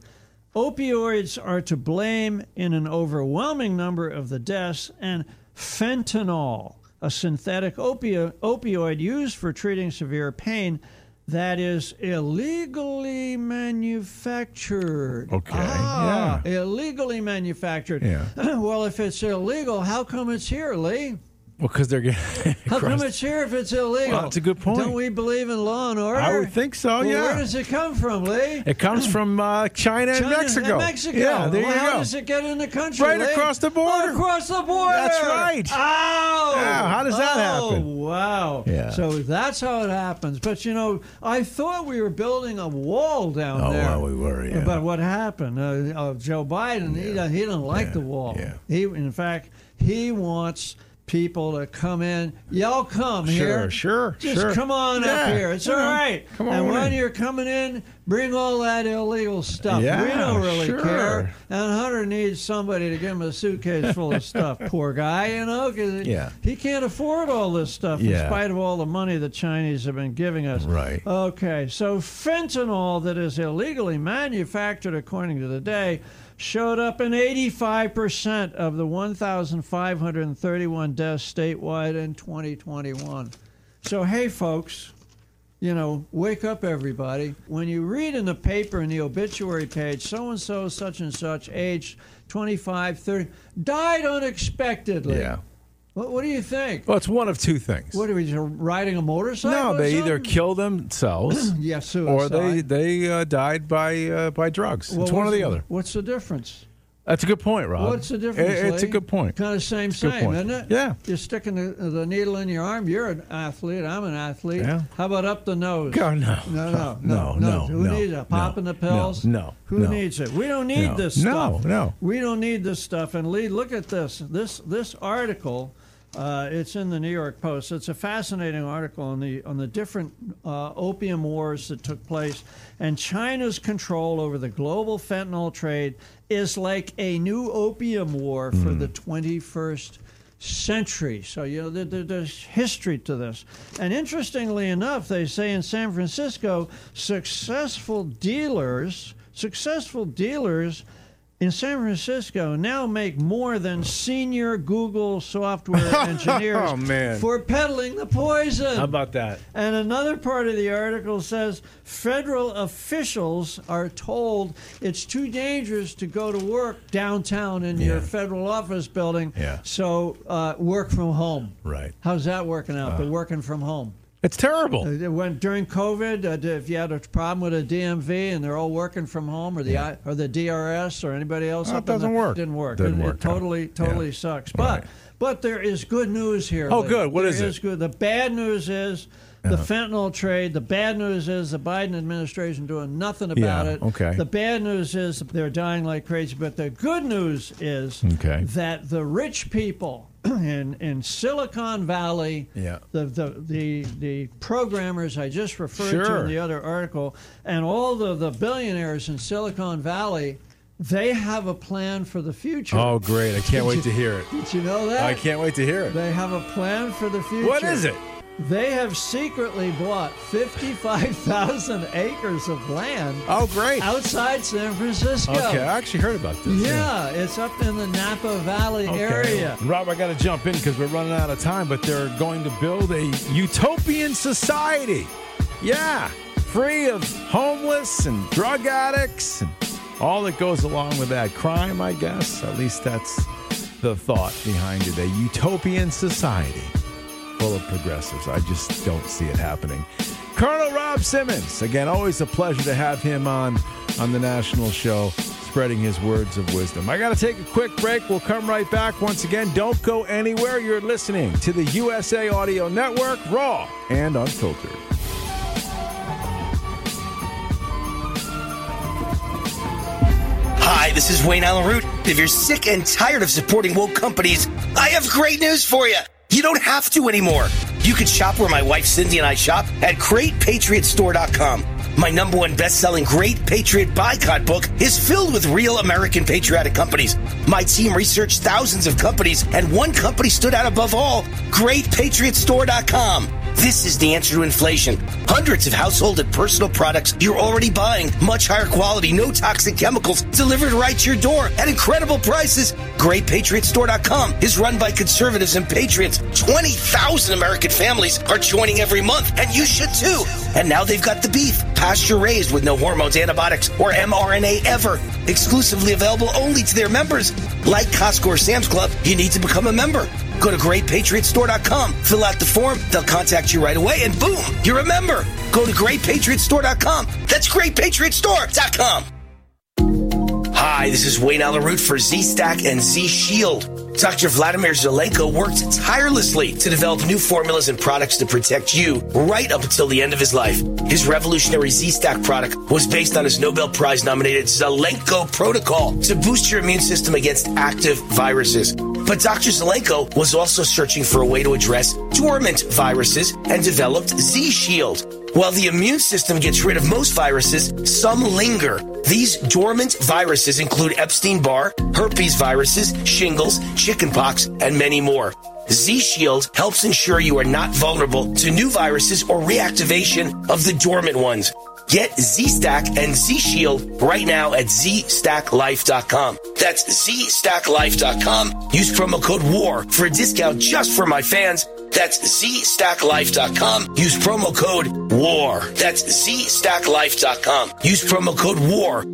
Opioids are to blame in an overwhelming number of the deaths, and fentanyl, a synthetic opio- opioid used for treating severe pain, that is illegally manufactured. Okay, Ah, illegally manufactured. Yeah. well, if it's illegal, how come it's here, Lee? Well, because they're getting. How come it's here if it's illegal? Well, that's a good point. Don't we believe in law and order? I would think so, Well, yeah. Where does it come from, Lee? It comes from uh, China, and Mexico. And Mexico. Yeah, there well, you how go. does it get in the country? Right Lee? across the border. across the border. That's right. Oh. Yeah, how does that Oh, happen? wow. Yeah. So that's how it happens. But you know, I thought we were building a wall down Oh, there. well, we were, yeah. But what happened? Uh, uh, Joe Biden, he doesn't, he doesn't like the wall. Yeah. He, in fact, he wants people to come in. Y'all come here. Sure, here. sure, Just sure. come on Yeah, up here. It's yeah. all right. Come on and when in. you're coming in, bring all that illegal stuff. Yeah, we don't really sure. care. And Hunter needs somebody to give him a suitcase full of stuff. Poor guy, you know, because Yeah. he can't afford all this stuff in spite of all the money the Chinese have been giving us. Right. Okay, so fentanyl that is illegally manufactured, according to the day, showed up in 85% of the 1,531 deaths statewide in 2021. So, hey, folks, you know, wake up, everybody. When you read in the paper in the obituary page, so and so, such and such, age 25, 30, died unexpectedly. Yeah. What, what do you think? Well, it's one of two things. What are we just riding a motorcycle? No, they either kill themselves, Yeah, or they they uh, died by uh, by drugs. Well, it's one or the other. What's the difference? That's a good point, Rob. What's the difference? It- it's a good point. Kind of same, It's same, isn't it? Yeah. You're sticking the, the needle in your arm. You're an athlete. I'm an athlete. Yeah. How about up the nose? God, no. No, no, No, no, no, Who no, needs it? no, Popping the pills? no, Who no. needs it? We don't need No. this No, stuff. no. We don't need this stuff. And Lee, look at this. This this article. Uh, it's in the New York Post. It's a fascinating article on the on the different uh, opium wars that took place, and China's control over the global fentanyl trade is like a new opium war for Hmm. the 21st century. So you know there, there- there's history to this. And interestingly enough, they say in San Francisco, successful dealers, successful dealers in San Francisco now make more than senior Google software engineers Oh, man. for peddling the poison. How about that? And another part of the article says federal officials are told it's too dangerous to go to work downtown in your federal office building. Yeah. So uh, work from home. Right. How's that working out? They're working from home. It's terrible. Uh, When during COVID, uh, if you had a problem with a DMV and they're all working from home, or the I or the DRS or anybody else, Oh, it doesn't the- work. Didn't work. Didn't it, work, It totally, totally Yeah. sucks. But but there is good news here. Oh, Lee. good. What is it? good. The bad news is. The fentanyl trade. The bad news is the Biden administration doing nothing about Yeah, it. okay. The bad news is they're dying like crazy. But the good news is Okay. that the rich people in in Silicon Valley, Yeah. the, the the the programmers I just referred to in the other article, and all the the billionaires in Silicon Valley, they have a plan for the future. Oh, great! I can't wait to hear it. Did you know that? I can't wait to hear it. They have a plan for the future. What is it? They have secretly bought 55,000 acres of land. Oh, great. Outside San Francisco. Okay, I actually heard about this. Yeah, it's up in the Napa Valley Okay. area. Rob, I got to jump in because we're running out of time, but they're going to build a utopian society. Yeah, free of homeless and drug addicts and all that goes along with that crime, I guess. At least that's the thought behind it. A utopian society full of progressives. I just don't see it happening. Colonel Rob Simmons, again, always a pleasure to have him on on the national show, spreading his words of wisdom. I got to take a quick break. We'll come right back. Once again, don't go anywhere. You're listening to the USA Audio Network, raw and unfiltered. Hi, this is Wayne Allyn Root. If you're sick and tired of supporting woke companies, I have great news for you. You don't have to anymore. You can shop where my wife Cindy and I shop at GreatPatriotStore.com. My number one best-selling Great Patriot Boycott book is filled with real American patriotic companies. My team researched thousands of companies, and one company stood out above all: GreatPatriotStore.com. This is the answer to inflation. Hundreds of household and personal products you're already buying, much higher quality, no toxic chemicals, delivered right to your door at incredible prices. GreatPatriotStore.com is run by conservatives and patriots. 20,000 American families are joining every month, and you should too. And now they've got the beef, pasture raised with no hormones, antibiotics, or mRNA ever. Exclusively available only to their members. Like Costco or Sam's Club, you need to become a member. Go to greatpatriotstore.com, fill out the form, they'll contact you right away, and boom, you're a member. Go to greatpatriotstore.com. That's greatpatriotstore.com. Hi, this is Wayne Allyn Root for Z Stack and Z Shield. Dr. Vladimir Zelenko worked tirelessly to develop new formulas and products to protect you right up until the end of his life. His revolutionary Z Stack product was based on his Nobel Prize nominated Zelenko protocol to boost your immune system against active viruses. But Dr. Zelenko was also searching for a way to address dormant viruses and developed Z Shield. While the immune system gets rid of most viruses, some linger. These dormant viruses include Epstein Barr, herpes viruses, shingles, chickenpox, and many more. Z Shield helps ensure you are not vulnerable to new viruses or reactivation of the dormant ones. Get Z Stack and Z Shield right now at ZStackLife.com. That's ZStackLife.com. Use promo code WAR for a discount just for my fans. That's ZStackLife.com. Use promo code WAR. That's ZStackLife.com. Use promo code WAR.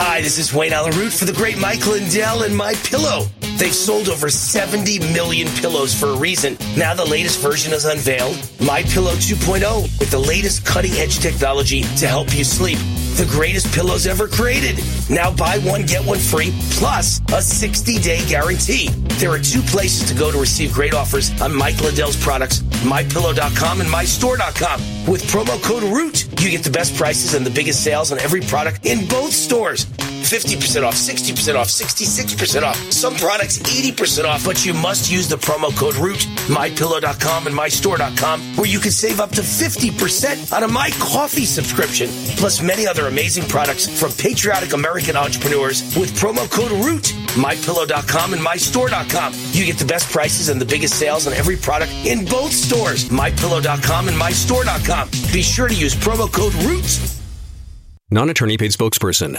Hi, this is Wayne Allyn Root for the great Mike Lindell and My Pillow. They've sold over 70 million pillows for a reason. Now the latest version is unveiled, My Pillow 2.0, with the latest cutting-edge technology to help you sleep. The greatest pillows ever created. Now buy one, get one free, plus a 60-day guarantee. There are two places to go to receive great offers on Mike Lindell's products, MyPillow.com and MyStore.com. With promo code ROOT, you get the best prices and the biggest sales on every product in both stores. 50% off, 60% off, 66% off. Some products 80% off, but you must use the promo code ROOT, mypillow.com and mystore.com, where you can save up to 50% on a My Coffee subscription, plus many other amazing products from patriotic American entrepreneurs with promo code ROOT, mypillow.com and mystore.com. You get the best prices and the biggest sales on every product in both stores, mypillow.com and mystore.com. Be sure to use promo code ROOT. Non attorney paid spokesperson.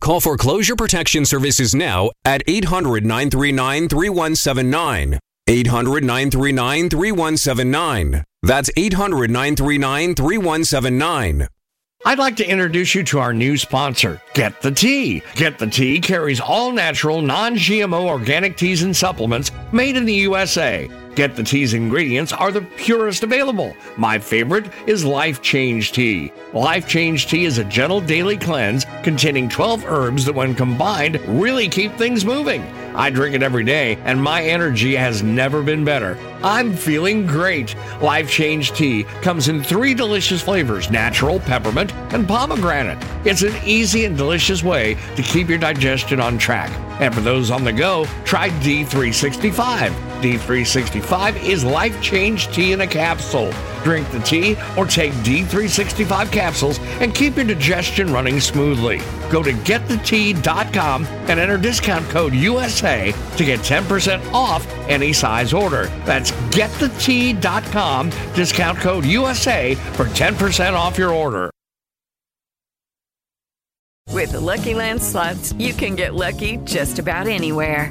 Call Foreclosure Protection Services now at 800 939 3179. 800 939 3179. That's 800 939 3179. I'd like to introduce you to our new sponsor, Get the Tea. Get the Tea carries all natural, non GMO organic teas and supplements made in the USA. Get the Tea's ingredients are the purest available. My favorite is Life Change Tea. Life Change Tea is a gentle daily cleanse containing 12 herbs that, when combined, really keep things moving. I drink it every day, and my energy has never been better. I'm feeling great. Life Change Tea comes in three delicious flavors natural, peppermint, and pomegranate. It's an easy and delicious way to keep your digestion on track. And for those on the go, try D365. D365 is life change tea in a capsule. Drink the tea or take D365 capsules and keep your digestion running smoothly. Go to getthetea.com and enter discount code USA to get 10% off any size order. That's getthetea.com, discount code USA for 10% off your order. With the Lucky Land slots, you can get lucky just about anywhere.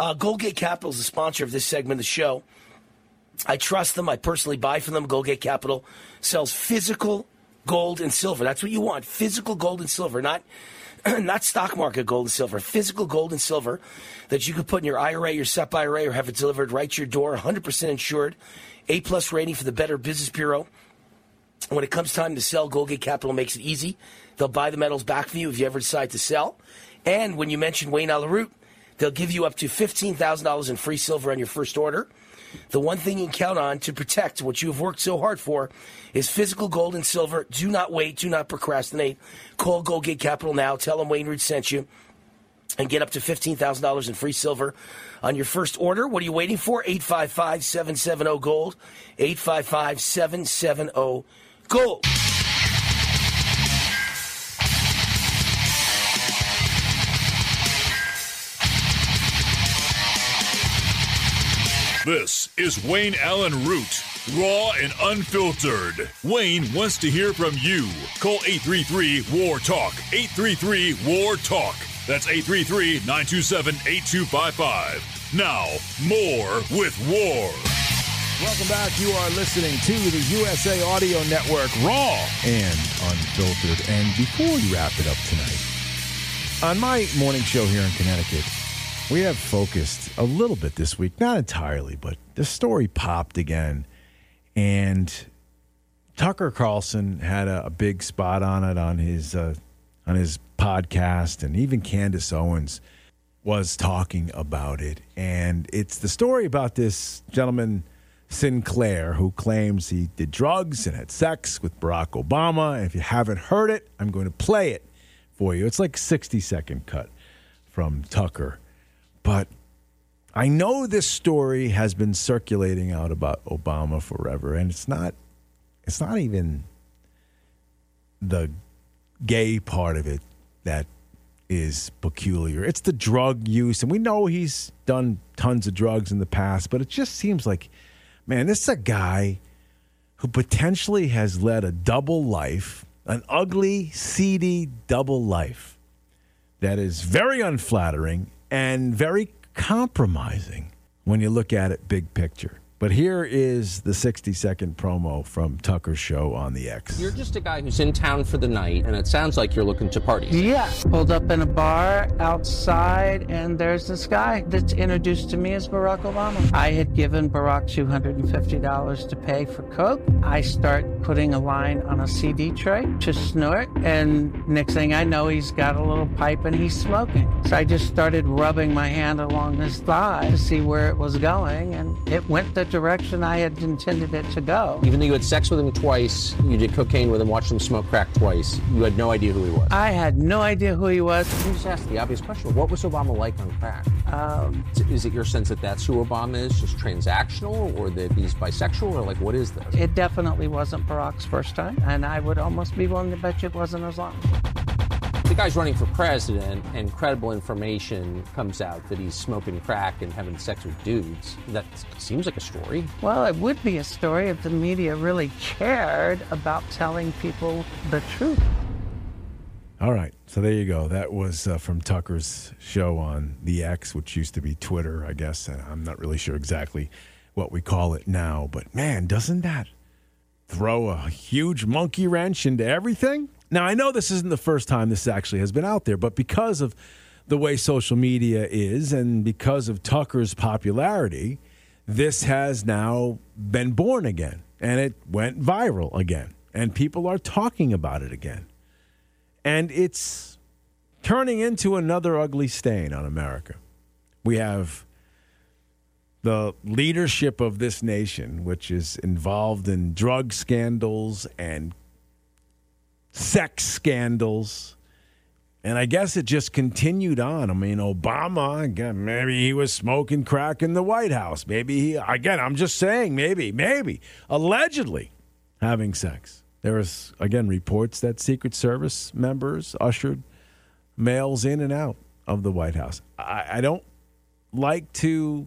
Uh, Goldgate Capital is the sponsor of this segment of the show. I trust them. I personally buy from them. Goldgate Capital sells physical gold and silver. That's what you want. Physical gold and silver, not not stock market gold and silver. Physical gold and silver that you could put in your IRA, your SEP IRA, or have it delivered right to your door. 100% insured. A plus rating for the Better Business Bureau. When it comes time to sell, Goldgate Capital makes it easy. They'll buy the metals back for you if you ever decide to sell. And when you mention Wayne Allyn Root, they'll give you up to $15,000 in free silver on your first order. The one thing you can count on to protect what you have worked so hard for is physical gold and silver. Do not wait. Do not procrastinate. Call Goldgate Capital now. Tell them Wayne Root sent you and get up to $15,000 in free silver on your first order. What are you waiting for? 855 770 Gold. 855 770 Gold. This is Wayne Allyn Root, raw and unfiltered. Wayne wants to hear from you. Call 833 War Talk. 833 War Talk. That's 833 927 8255. Now, more with War. Welcome back. You are listening to the USA Audio Network, raw and unfiltered. And before we wrap it up tonight, on my morning show here in Connecticut, we have focused a little bit this week, not entirely, but the story popped again. And Tucker Carlson had a, a big spot on it on his uh, on his podcast, and even Candace Owens was talking about it. And it's the story about this gentleman Sinclair who claims he did drugs and had sex with Barack Obama. And if you haven't heard it, I'm going to play it for you. It's like 60 second cut from Tucker. But I know this story has been circulating out about Obama forever, and it's not it's not even the gay part of it that is peculiar. It's the drug use, and we know he's done tons of drugs in the past, but it just seems like, man, this is a guy who potentially has led a double life, an ugly, seedy double life that is very unflattering and very compromising when you look at it big picture. But here is the 60 second promo from Tucker's show on the X. You're just a guy who's in town for the night, and it sounds like you're looking to party. Yeah. Pulled up in a bar outside, and there's this guy that's introduced to me as Barack Obama. I had given Barack $250 to pay for Coke. I start putting a line on a CD tray to snort, and next thing I know, he's got a little pipe and he's smoking. So I just started rubbing my hand along his thigh to see where it was going, and it went the direction I had intended it to go. Even though you had sex with him twice, you did cocaine with him, watched him smoke crack twice, you had no idea who he was. I had no idea who he was. Me just ask the obvious question. What was Obama like on crack? Um, Is it your sense that that's who Obama is, just transactional, or that he's bisexual, or like what is this? it definitely wasn't Barack's first time, and I would almost be willing to bet you it wasn't as long. The guy's running for president, and credible information comes out that he's smoking crack and having sex with dudes. That seems like a story. Well, it would be a story if the media really cared about telling people the truth. All right. So there you go. That was uh, from Tucker's show on the X, which used to be Twitter, I guess. And I'm not really sure exactly what we call it now. But man, doesn't that throw a huge monkey wrench into everything? Now, I know this isn't the first time this actually has been out there, but because of the way social media is and because of Tucker's popularity, this has now been born again and it went viral again. And people are talking about it again. And it's turning into another ugly stain on America. We have the leadership of this nation, which is involved in drug scandals and sex scandals. And I guess it just continued on. I mean, Obama, again, maybe he was smoking crack in the White House. Maybe he, again, I'm just saying, maybe, maybe, allegedly having sex. There was, again, reports that Secret Service members ushered males in and out of the White House. I, I don't like to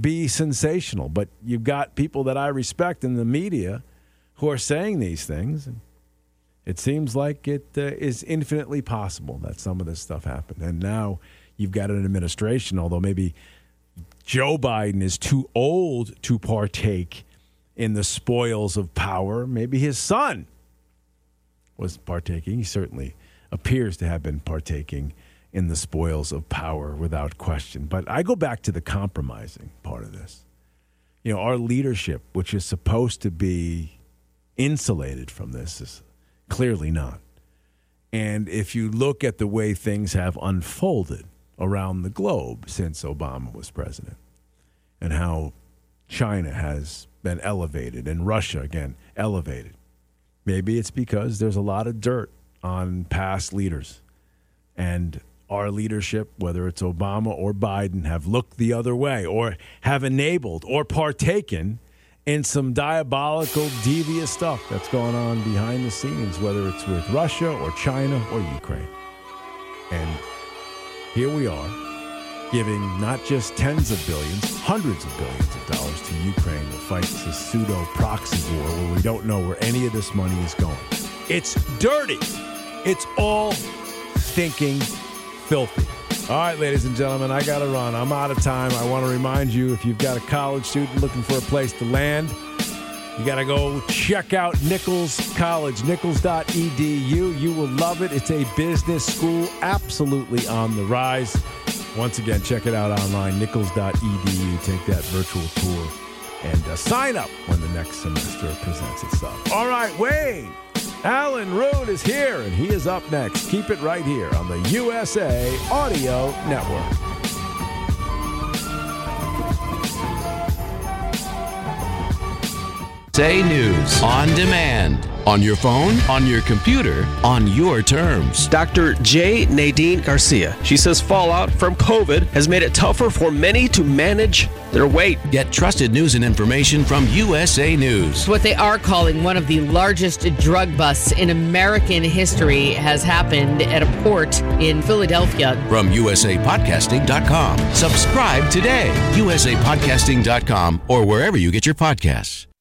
be sensational, but you've got people that I respect in the media who are saying these things. And it seems like it uh, is infinitely possible that some of this stuff happened. And now you've got an administration, although maybe Joe Biden is too old to partake in the spoils of power. Maybe his son was partaking. He certainly appears to have been partaking in the spoils of power without question. But I go back to the compromising part of this. You know, our leadership, which is supposed to be insulated from this, is clearly not. And if you look at the way things have unfolded around the globe since Obama was president and how China has been elevated and Russia, again, elevated, maybe it's because there's a lot of dirt on past leaders. And our leadership, whether it's Obama or Biden, have looked the other way or have enabled or partaken in some diabolical, devious stuff that's going on behind the scenes, whether it's with Russia or China or Ukraine. And here we are giving not just tens of billions, hundreds of billions of dollars to Ukraine to fight this pseudo proxy war where we don't know where any of this money is going. It's dirty. It's all thinking filthy. All right, ladies and gentlemen, I got to run. I'm out of time. I want to remind you if you've got a college student looking for a place to land, you got to go check out Nichols College, nichols.edu. You will love it. It's a business school, absolutely on the rise. Once again, check it out online, nichols.edu. Take that virtual tour and uh, sign up when the next semester presents itself. All right, Wayne. Allyn Root is here, and he is up next. Keep it right here on the USA Radio Network. Say News on demand. On your phone, on your computer, on your terms. Dr. J. Nadine Garcia. She says fallout from COVID has made it tougher for many to manage their weight. Get trusted news and information from USA News. What they are calling one of the largest drug busts in American history has happened at a port in Philadelphia. From usapodcasting.com. Subscribe today. usapodcasting.com or wherever you get your podcasts.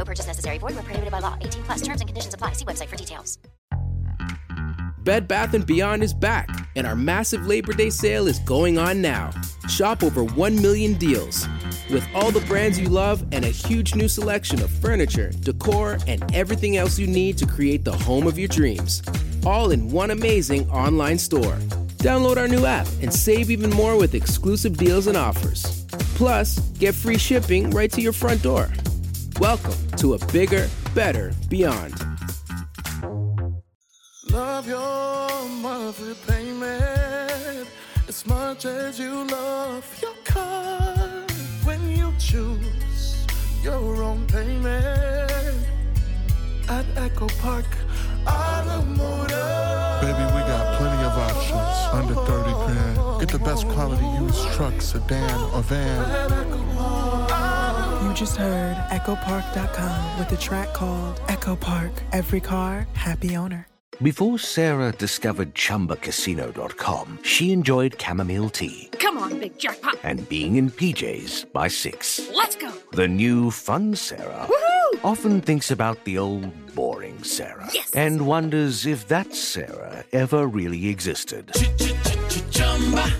No purchase necessary. Void where prohibited by law. 18 plus terms and conditions apply. See website for details. Bed Bath & Beyond is back, and our massive Labor Day sale is going on now. Shop over 1 million deals. With all the brands you love and a huge new selection of furniture, decor, and everything else you need to create the home of your dreams. All in one amazing online store. Download our new app and save even more with exclusive deals and offers. Plus, get free shipping right to your front door. Welcome to a bigger, better beyond. Love your monthly payment as much as you love your car. When you choose your own payment at Echo Park Automotive. Baby, we got plenty of options under 30 grand. Get the best quality used truck, sedan, or van. You just heard EchoPark.com with a track called Echo Park. Every car, happy owner. Before Sarah discovered ChumbaCasino.com, she enjoyed chamomile tea Come on, big jackpot. and being in PJs by six. Let's go. The new fun Sarah Woohoo! often thinks about the old boring Sarah Yes. and wonders if that Sarah ever really existed.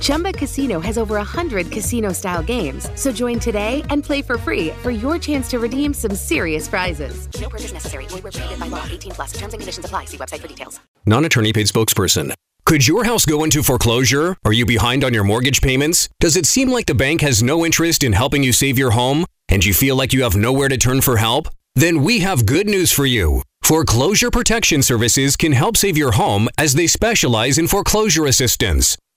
Chumba Casino has over 100 casino style games. So join today and play for free for your chance to redeem some serious prizes. No purchase necessary. Void where prohibited by law. 18 plus. Terms and conditions apply. See website for details. Non attorney paid spokesperson. Could your house go into foreclosure? Are you behind on your mortgage payments? Does it seem like the bank has no interest in helping you save your home? And you feel like you have nowhere to turn for help? Then we have good news for you. Foreclosure Protection Services can help save your home as they specialize in foreclosure assistance.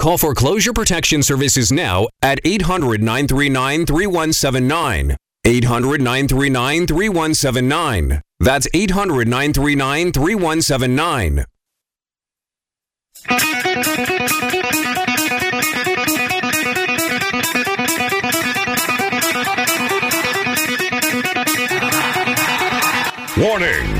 Call Foreclosure Protection Services now at 800 939 3179. 800 939 3179. That's 800 939 3179. Warning!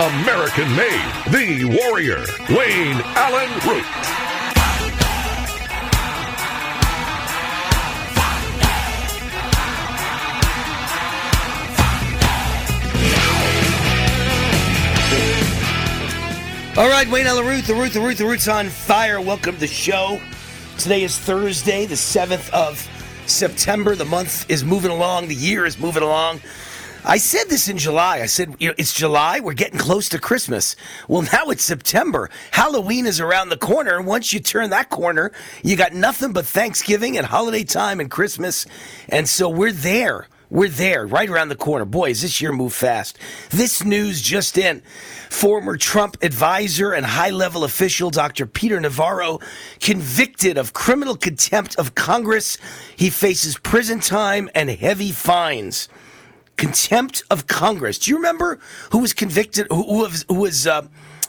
American made, the warrior, Wayne Allyn Root. All right, Wayne Allyn Root, the Root, the Root, the Root's on fire. Welcome to the show. Today is Thursday, the 7th of September. The month is moving along, the year is moving along. I said this in July. I said, you know, it's July. We're getting close to Christmas. Well, now it's September. Halloween is around the corner. And once you turn that corner, you got nothing but Thanksgiving and holiday time and Christmas. And so we're there. We're there, right around the corner. Boy, is this year move fast. This news just in. Former Trump advisor and high level official Dr. Peter Navarro convicted of criminal contempt of Congress. He faces prison time and heavy fines. Contempt of Congress. Do you remember who was convicted, who, who was, who was uh,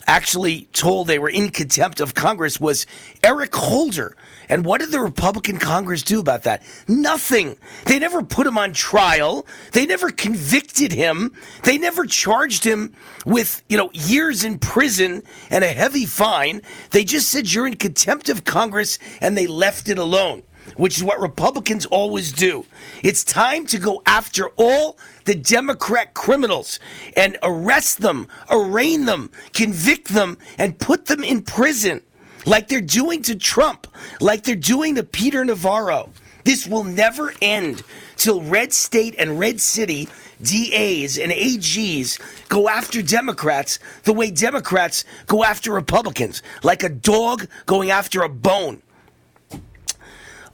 actually told they were in contempt of Congress was Eric Holder. And what did the Republican Congress do about that? Nothing. They never put him on trial. They never convicted him. They never charged him with, you know, years in prison and a heavy fine. They just said you're in contempt of Congress and they left it alone which is what Republicans always do. It's time to go after all the Democrat criminals and arrest them, arraign them, convict them, and put them in prison like they're doing to Trump, like they're doing to Peter Navarro. This will never end till red state and red city DAs and AGs go after Democrats the way Democrats go after Republicans, like a dog going after a bone.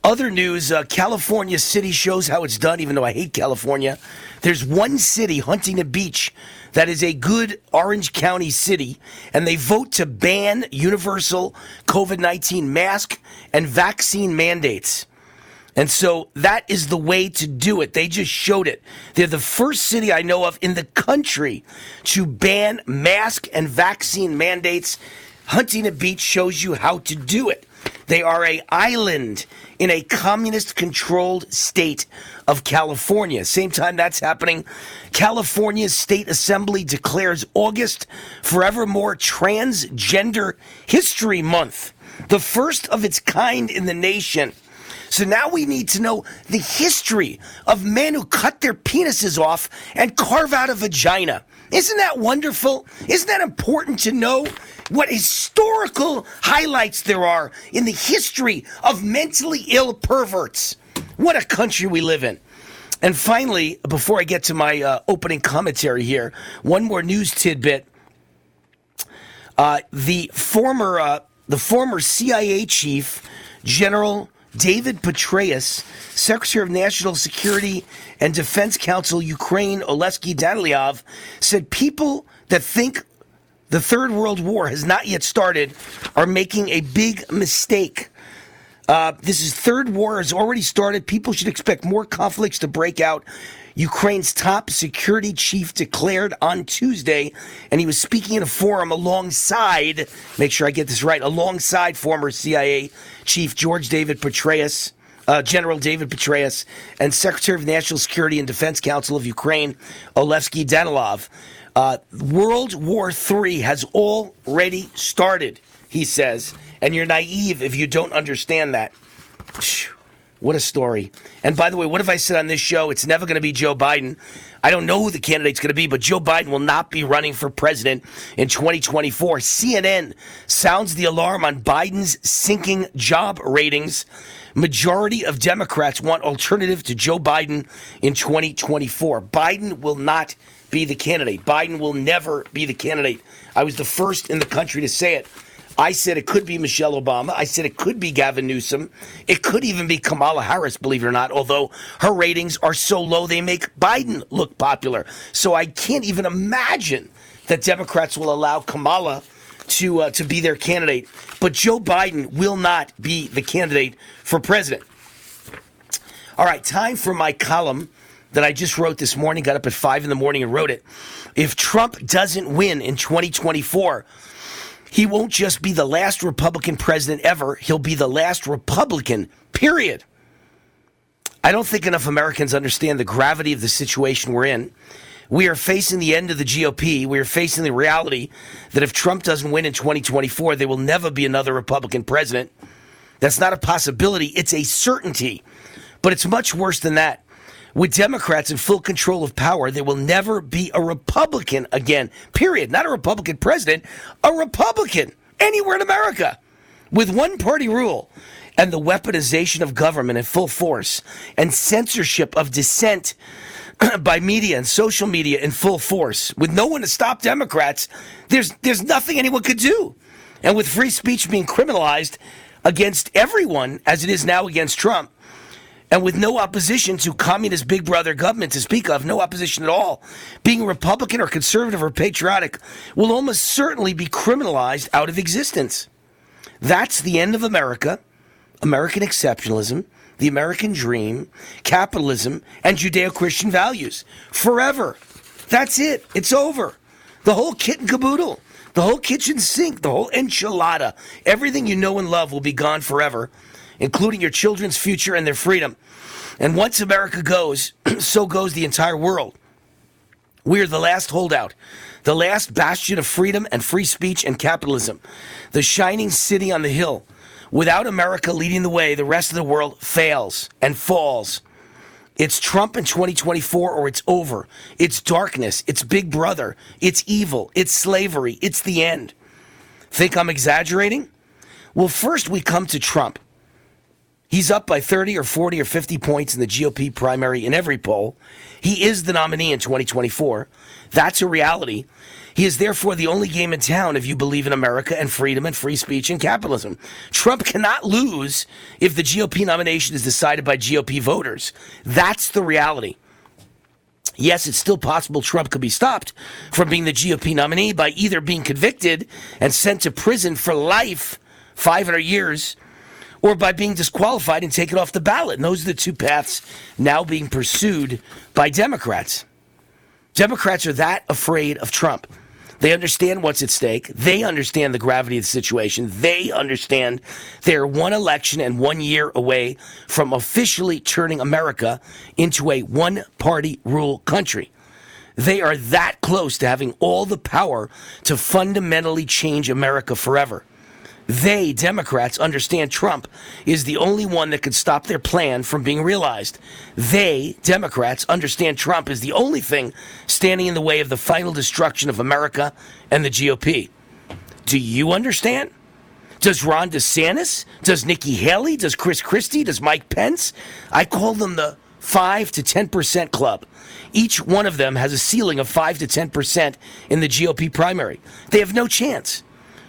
Other news uh, California City shows how it's done, even though I hate California. There's one city, Huntington Beach, that is a good Orange County city, and they vote to ban universal COVID 19 mask and vaccine mandates. And so that is the way to do it. They just showed it. They're the first city I know of in the country to ban mask and vaccine mandates. Huntington Beach shows you how to do it. They are a island in a communist controlled state of California. Same time that's happening, California's state assembly declares August forevermore transgender history month, the first of its kind in the nation. So now we need to know the history of men who cut their penises off and carve out a vagina. Isn't that wonderful? Isn't that important to know? What historical highlights there are in the history of mentally ill perverts. What a country we live in. And finally, before I get to my uh, opening commentary here, one more news tidbit. Uh, the former uh, the former CIA chief, General David Petraeus, Secretary of National Security and Defense Council Ukraine Oleksiy Danilov, said people that think the Third World War has not yet started, are making a big mistake. Uh, this is third war has already started. People should expect more conflicts to break out. Ukraine's top security chief declared on Tuesday, and he was speaking in a forum alongside, make sure I get this right, alongside former CIA chief George David Petraeus, uh, General David Petraeus, and Secretary of National Security and Defense Council of Ukraine, Oleksiy Danilov. Uh, World War III has already started, he says, and you're naive if you don't understand that. What a story. And by the way, what if I said on this show it's never going to be Joe Biden? I don't know who the candidate's going to be, but Joe Biden will not be running for president in 2024. CNN sounds the alarm on Biden's sinking job ratings. Majority of Democrats want alternative to Joe Biden in 2024. Biden will not be the candidate. Biden will never be the candidate. I was the first in the country to say it. I said it could be Michelle Obama. I said it could be Gavin Newsom. It could even be Kamala Harris, believe it or not, although her ratings are so low they make Biden look popular. So I can't even imagine that Democrats will allow Kamala to uh, to be their candidate. But Joe Biden will not be the candidate for president. All right, time for my column that I just wrote this morning. Got up at five in the morning and wrote it. If Trump doesn't win in 2024, he won't just be the last Republican president ever, he'll be the last Republican, period. I don't think enough Americans understand the gravity of the situation we're in. We are facing the end of the GOP. We are facing the reality that if Trump doesn't win in 2024, there will never be another Republican president. That's not a possibility, it's a certainty. But it's much worse than that. With Democrats in full control of power, there will never be a Republican again. Period. Not a Republican president, a Republican anywhere in America. With one party rule and the weaponization of government in full force and censorship of dissent by media and social media in full force, with no one to stop Democrats, there's there's nothing anyone could do. And with free speech being criminalized against everyone as it is now against Trump, and with no opposition to communist big brother government to speak of, no opposition at all, being Republican or conservative or patriotic will almost certainly be criminalized out of existence. That's the end of America, American exceptionalism, the American dream, capitalism, and Judeo Christian values. Forever. That's it. It's over. The whole kit and caboodle, the whole kitchen sink, the whole enchilada, everything you know and love will be gone forever including your children's future and their freedom. And once America goes, so goes the entire world. We are the last holdout, the last bastion of freedom and free speech and capitalism, the shining city on the hill. Without America leading the way, the rest of the world fails and falls. It's Trump in 2024 or it's over. It's darkness. It's Big Brother. It's evil. It's slavery. It's the end. Think I'm exaggerating? Well, first we come to Trump. He's up by 30 or 40 or 50 points in the GOP primary in every poll. He is the nominee in 2024. That's a reality. He is therefore the only game in town if you believe in America and freedom and free speech and capitalism. Trump cannot lose if the GOP nomination is decided by GOP voters. That's the reality. Yes, it's still possible Trump could be stopped from being the GOP nominee by either being convicted and sent to prison for life, 500 years, or by being disqualified and taken off the ballot. And those are the two paths now being pursued by Democrats. Democrats are that afraid of Trump. They understand what's at stake. They understand the gravity of the situation. They understand they're one election and one year away from officially turning America into a one party rule country. They are that close to having all the power to fundamentally change America forever. They, Democrats, understand Trump is the only one that could stop their plan from being realized. They, Democrats, understand Trump is the only thing standing in the way of the final destruction of America and the GOP. Do you understand? Does Ron DeSantis? Does Nikki Haley? Does Chris Christie? Does Mike Pence? I call them the 5 to 10% club. Each one of them has a ceiling of 5 to 10% in the GOP primary. They have no chance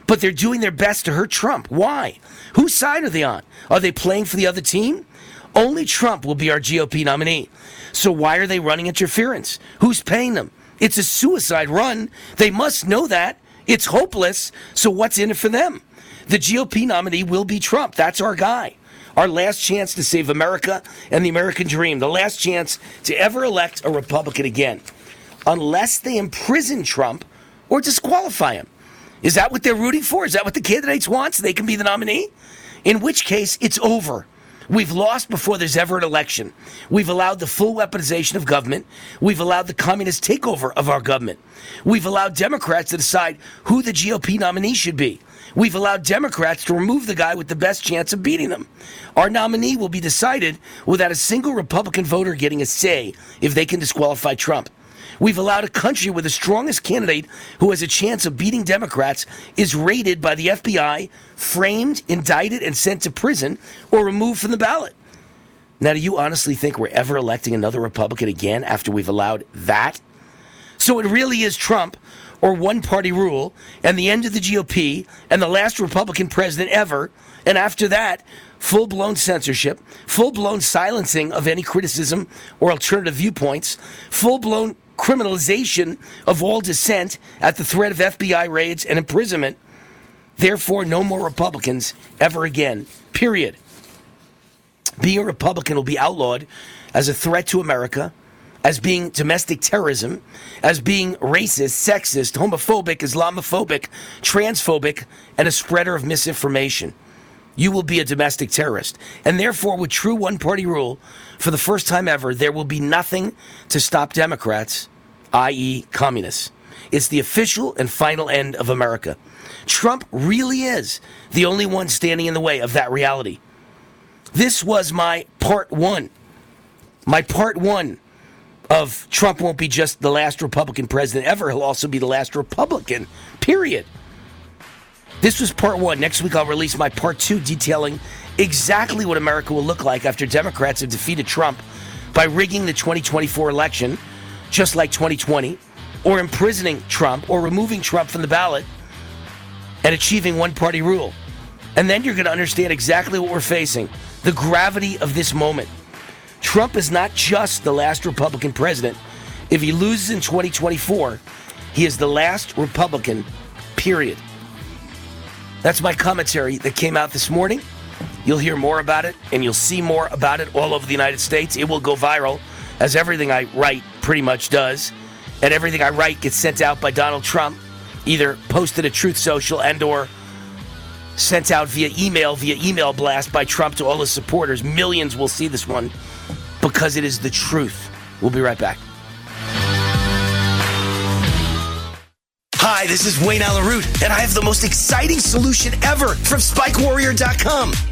but they're doing their best to hurt Trump. Why? Whose side are they on? Are they playing for the other team? Only Trump will be our GOP nominee. So why are they running interference? Who's paying them? It's a suicide run. They must know that. It's hopeless. So what's in it for them? The GOP nominee will be Trump. That's our guy. Our last chance to save America and the American dream. The last chance to ever elect a Republican again. Unless they imprison Trump or disqualify him. Is that what they're rooting for? Is that what the candidates want? So they can be the nominee? In which case, it's over. We've lost before there's ever an election. We've allowed the full weaponization of government. We've allowed the communist takeover of our government. We've allowed Democrats to decide who the GOP nominee should be. We've allowed Democrats to remove the guy with the best chance of beating them. Our nominee will be decided without a single Republican voter getting a say if they can disqualify Trump. We've allowed a country where the strongest candidate who has a chance of beating Democrats is raided by the FBI, framed, indicted, and sent to prison or removed from the ballot. Now, do you honestly think we're ever electing another Republican again after we've allowed that? So it really is Trump or one party rule and the end of the GOP and the last Republican president ever. And after that, full blown censorship, full blown silencing of any criticism or alternative viewpoints, full blown criminalization of all dissent at the threat of FBI raids and imprisonment. Therefore, no more Republicans ever again. Period. Being a Republican will be outlawed as a threat to America, as being domestic terrorism, as being racist, sexist, homophobic, Islamophobic, transphobic, and a spreader of misinformation. You will be a domestic terrorist. And therefore, with true one party rule, for the first time ever, there will be nothing to stop Democrats, i.e., communists. It's the official and final end of America. Trump really is the only one standing in the way of that reality. This was my part one. My part one of Trump won't be just the last Republican president ever, he'll also be the last Republican, period. This was part one. Next week, I'll release my part two detailing exactly what America will look like after Democrats have defeated Trump by rigging the 2024 election, just like 2020, or imprisoning Trump, or removing Trump from the ballot and achieving one party rule. And then you're going to understand exactly what we're facing the gravity of this moment. Trump is not just the last Republican president. If he loses in 2024, he is the last Republican, period. That's my commentary that came out this morning. You'll hear more about it and you'll see more about it all over the United States. It will go viral, as everything I write pretty much does. And everything I write gets sent out by Donald Trump, either posted at Truth Social and or sent out via email, via email blast by Trump to all his supporters. Millions will see this one because it is the truth. We'll be right back. Hi, this is Wayne Allyn Root, and I have the most exciting solution ever from SpikeWarrior.com.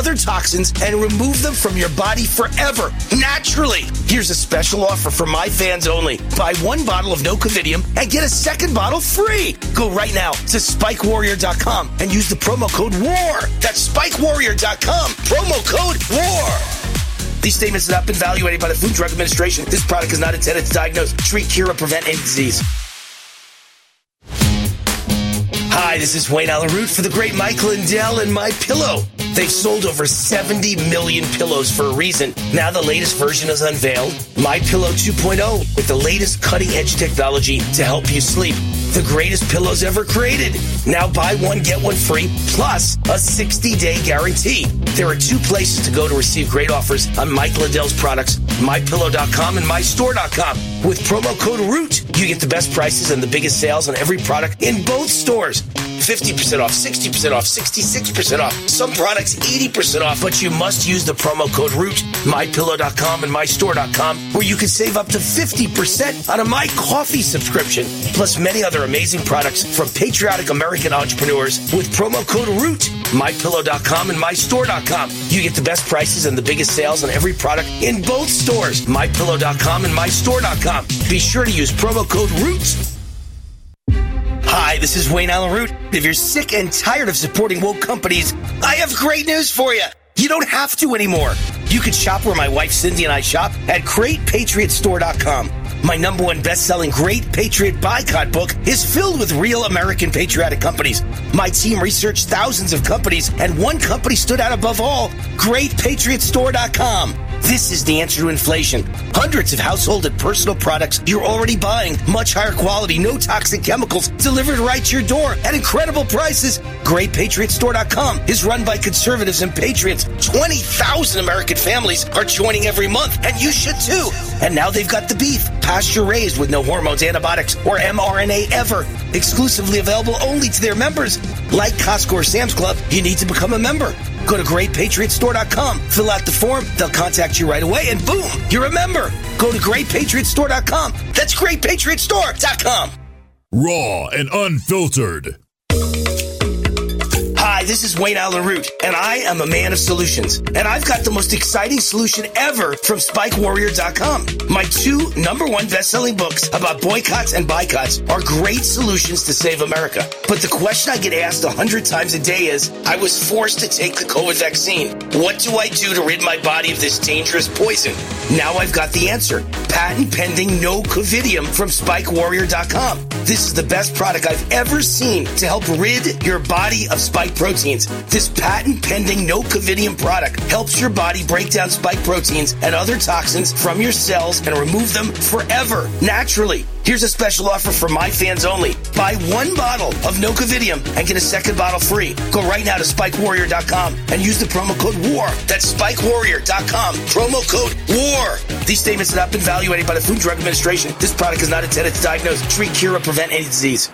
toxins and remove them from your body forever, naturally. Here's a special offer for my fans only. Buy one bottle of Nocovidium and get a second bottle free. Go right now to SpikeWarrior.com and use the promo code WAR. That's SpikeWarrior.com, promo code WAR. These statements have not been evaluated by the Food Drug Administration. This product is not intended to diagnose, treat, cure, or prevent any disease. Hi, this is Wayne Allyn Root for the great Mike Lindell and My Pillow. They've sold over 70 million pillows for a reason. Now the latest version is unveiled, My Pillow 2.0, with the latest cutting-edge technology to help you sleep. The greatest pillows ever created. Now buy one, get one free, plus a 60-day guarantee. There are two places to go to receive great offers on Mike Lindell's products, MyPillow.com and MyStore.com. With promo code ROOT, you get the best prices and the biggest sales on every product in both stores. 50% off, 60% off, 66% off. Some products 80% off, but you must use the promo code ROOT, mypillow.com and mystore.com, where you can save up to 50% on a My Coffee subscription, plus many other amazing products from patriotic American entrepreneurs with promo code ROOT, mypillow.com and mystore.com. You get the best prices and the biggest sales on every product in both stores, mypillow.com and mystore.com. Be sure to use promo code ROOT. Hi, this is Wayne Allyn Root. If you're sick and tired of supporting woke companies, I have great news for you. You don't have to anymore. You can shop where my wife Cindy and I shop at GreatPatriotStore.com. My number one best-selling Great Patriot Boycott book is filled with real American patriotic companies. My team researched thousands of companies, and one company stood out above all: GreatPatriotStore.com. This is the answer to inflation. Hundreds of household and personal products you're already buying, much higher quality, no toxic chemicals, delivered right to your door at incredible prices. GreatPatriotStore.com is run by conservatives and patriots. 20,000 American families are joining every month, and you should too. And now they've got the beef, pasture raised with no hormones, antibiotics, or mRNA ever. Exclusively available only to their members. Like Costco or Sam's Club, you need to become a member. Go to greatpatriotstore.com, fill out the form, they'll contact you right away, and boom, you're a member. Go to greatpatriotstore.com. That's greatpatriotstore.com. Raw and unfiltered. Hi, this is Wayne Allyn Root, and I am a man of solutions. And I've got the most exciting solution ever from SpikeWarrior.com. My two number one best-selling books about boycotts and boycotts are great solutions to save America. But the question I get asked a hundred times a day is, I was forced to take the COVID vaccine. What do I do to rid my body of this dangerous poison? Now I've got the answer. Patent pending no covidium from SpikeWarrior.com. This is the best product I've ever seen to help rid your body of spike proteins. This patent pending no covidium product helps your body break down spike proteins and other toxins from your cells and remove them forever, naturally. Here's a special offer for my fans only. Buy one bottle of Nocovidium and get a second bottle free. Go right now to SpikeWarrior.com and use the promo code WAR. That's SpikeWarrior.com. Promo code WAR. These statements have not been evaluated by the Food Drug Administration. This product is not intended to diagnose, treat, cure, or prevent any disease.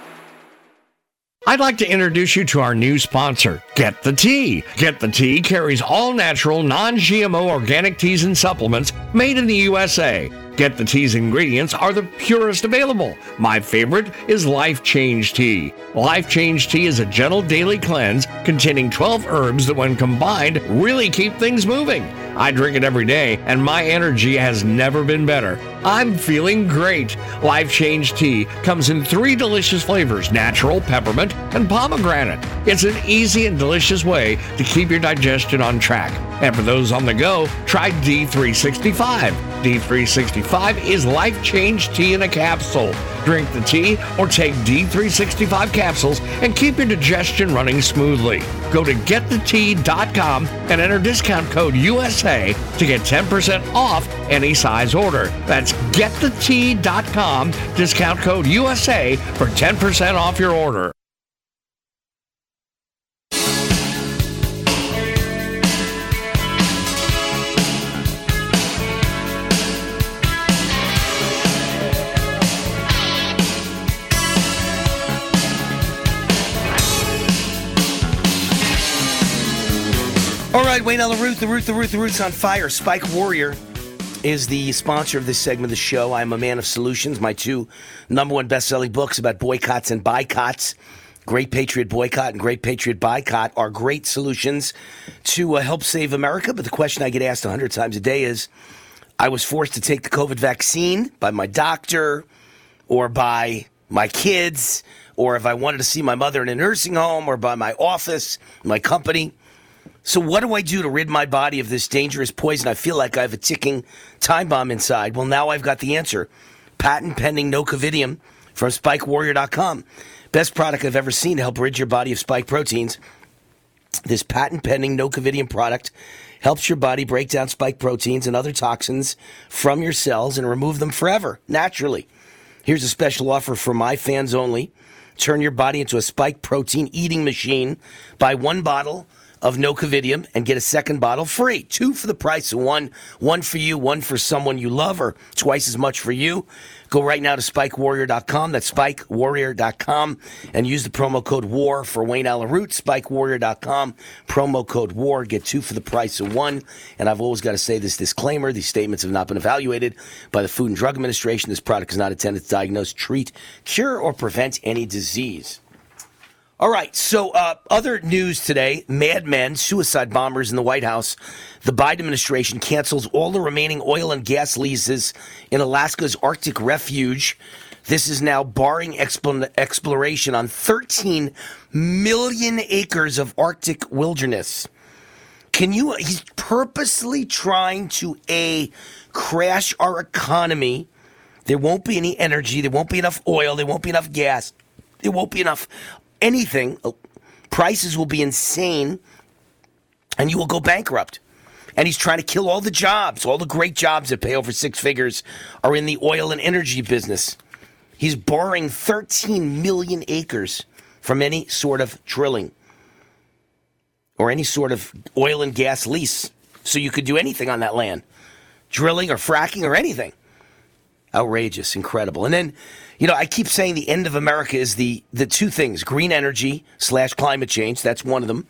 I'd like to introduce you to our new sponsor, Get the Tea. Get the Tea carries all natural, non GMO organic teas and supplements made in the USA. Get the Tea's ingredients are the purest available. My favorite is Life Change Tea. Life Change Tea is a gentle daily cleanse containing 12 herbs that, when combined, really keep things moving. I drink it every day, and my energy has never been better. I'm feeling great. Life Change Tea comes in three delicious flavors natural, peppermint, and pomegranate. It's an easy and delicious way to keep your digestion on track. And for those on the go, try D365. D365 is life change tea in a capsule. Drink the tea or take D365 capsules and keep your digestion running smoothly. Go to getthetea.com and enter discount code USA to get 10% off any size order. That's getthetea.com, discount code USA for 10% off your order. Right, Wayne Allyn Root, the Root, the Root, the Root's on fire. Spike Warrior is the sponsor of this segment of the show. I'm a man of solutions. My two number one best-selling books about boycotts and boycotts, Great Patriot Boycott and Great Patriot Boycott, are great solutions to uh, help save America. But the question I get asked hundred times a day is, I was forced to take the COVID vaccine by my doctor or by my kids, or if I wanted to see my mother in a nursing home or by my office, my company. So, what do I do to rid my body of this dangerous poison? I feel like I have a ticking time bomb inside. Well, now I've got the answer. Patent pending no covidium from spikewarrior.com. Best product I've ever seen to help rid your body of spike proteins. This patent pending no covidium product helps your body break down spike proteins and other toxins from your cells and remove them forever, naturally. Here's a special offer for my fans only. Turn your body into a spike protein eating machine. Buy one bottle of no Nocovidium and get a second bottle free. Two for the price of one. One for you, one for someone you love, or twice as much for you. Go right now to spikewarrior.com. That's spikewarrior.com and use the promo code WAR for Wayne Allyn Root. Spikewarrior.com. Promo code WAR. Get two for the price of one. And I've always got to say this disclaimer. These statements have not been evaluated by the Food and Drug Administration. This product is not intended to diagnose, treat, cure, or prevent any disease. All right. So, uh, other news today Mad Men, suicide bombers in the White House. The Biden administration cancels all the remaining oil and gas leases in Alaska's Arctic refuge. This is now barring expl- exploration on 13 million acres of Arctic wilderness. Can you? He's purposely trying to a crash our economy. There won't be any energy. There won't be enough oil. There won't be enough gas. There won't be enough anything. Uh, prices will be insane, and you will go bankrupt. And he's trying to kill all the jobs. All the great jobs that pay over six figures are in the oil and energy business. He's borrowing 13 million acres from any sort of drilling or any sort of oil and gas lease. So you could do anything on that land drilling or fracking or anything. Outrageous, incredible. And then, you know, I keep saying the end of America is the, the two things green energy slash climate change. That's one of them.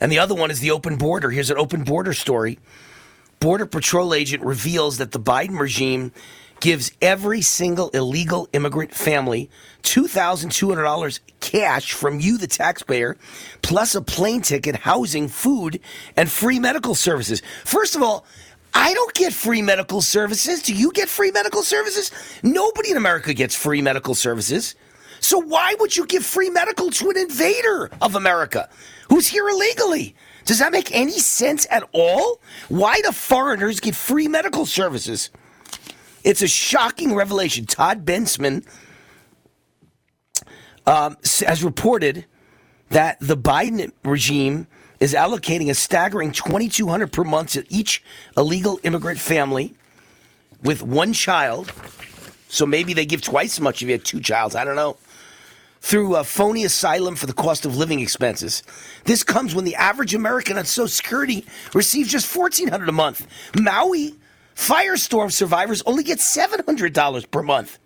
And the other one is the open border. Here's an open border story. Border Patrol agent reveals that the Biden regime gives every single illegal immigrant family $2,200 cash from you, the taxpayer, plus a plane ticket, housing, food, and free medical services. First of all, I don't get free medical services. Do you get free medical services? Nobody in America gets free medical services. So why would you give free medical to an invader of America who's here illegally? Does that make any sense at all? Why do foreigners get free medical services? It's a shocking revelation. Todd Bensman um, has reported that the Biden regime is allocating a staggering 2200 per month to each illegal immigrant family with one child. So maybe they give twice as much if you had two childs. I don't know. Through a phony asylum for the cost of living expenses. This comes when the average American on Social Security receives just 1400 a month. Maui firestorm survivors only get $700 per month.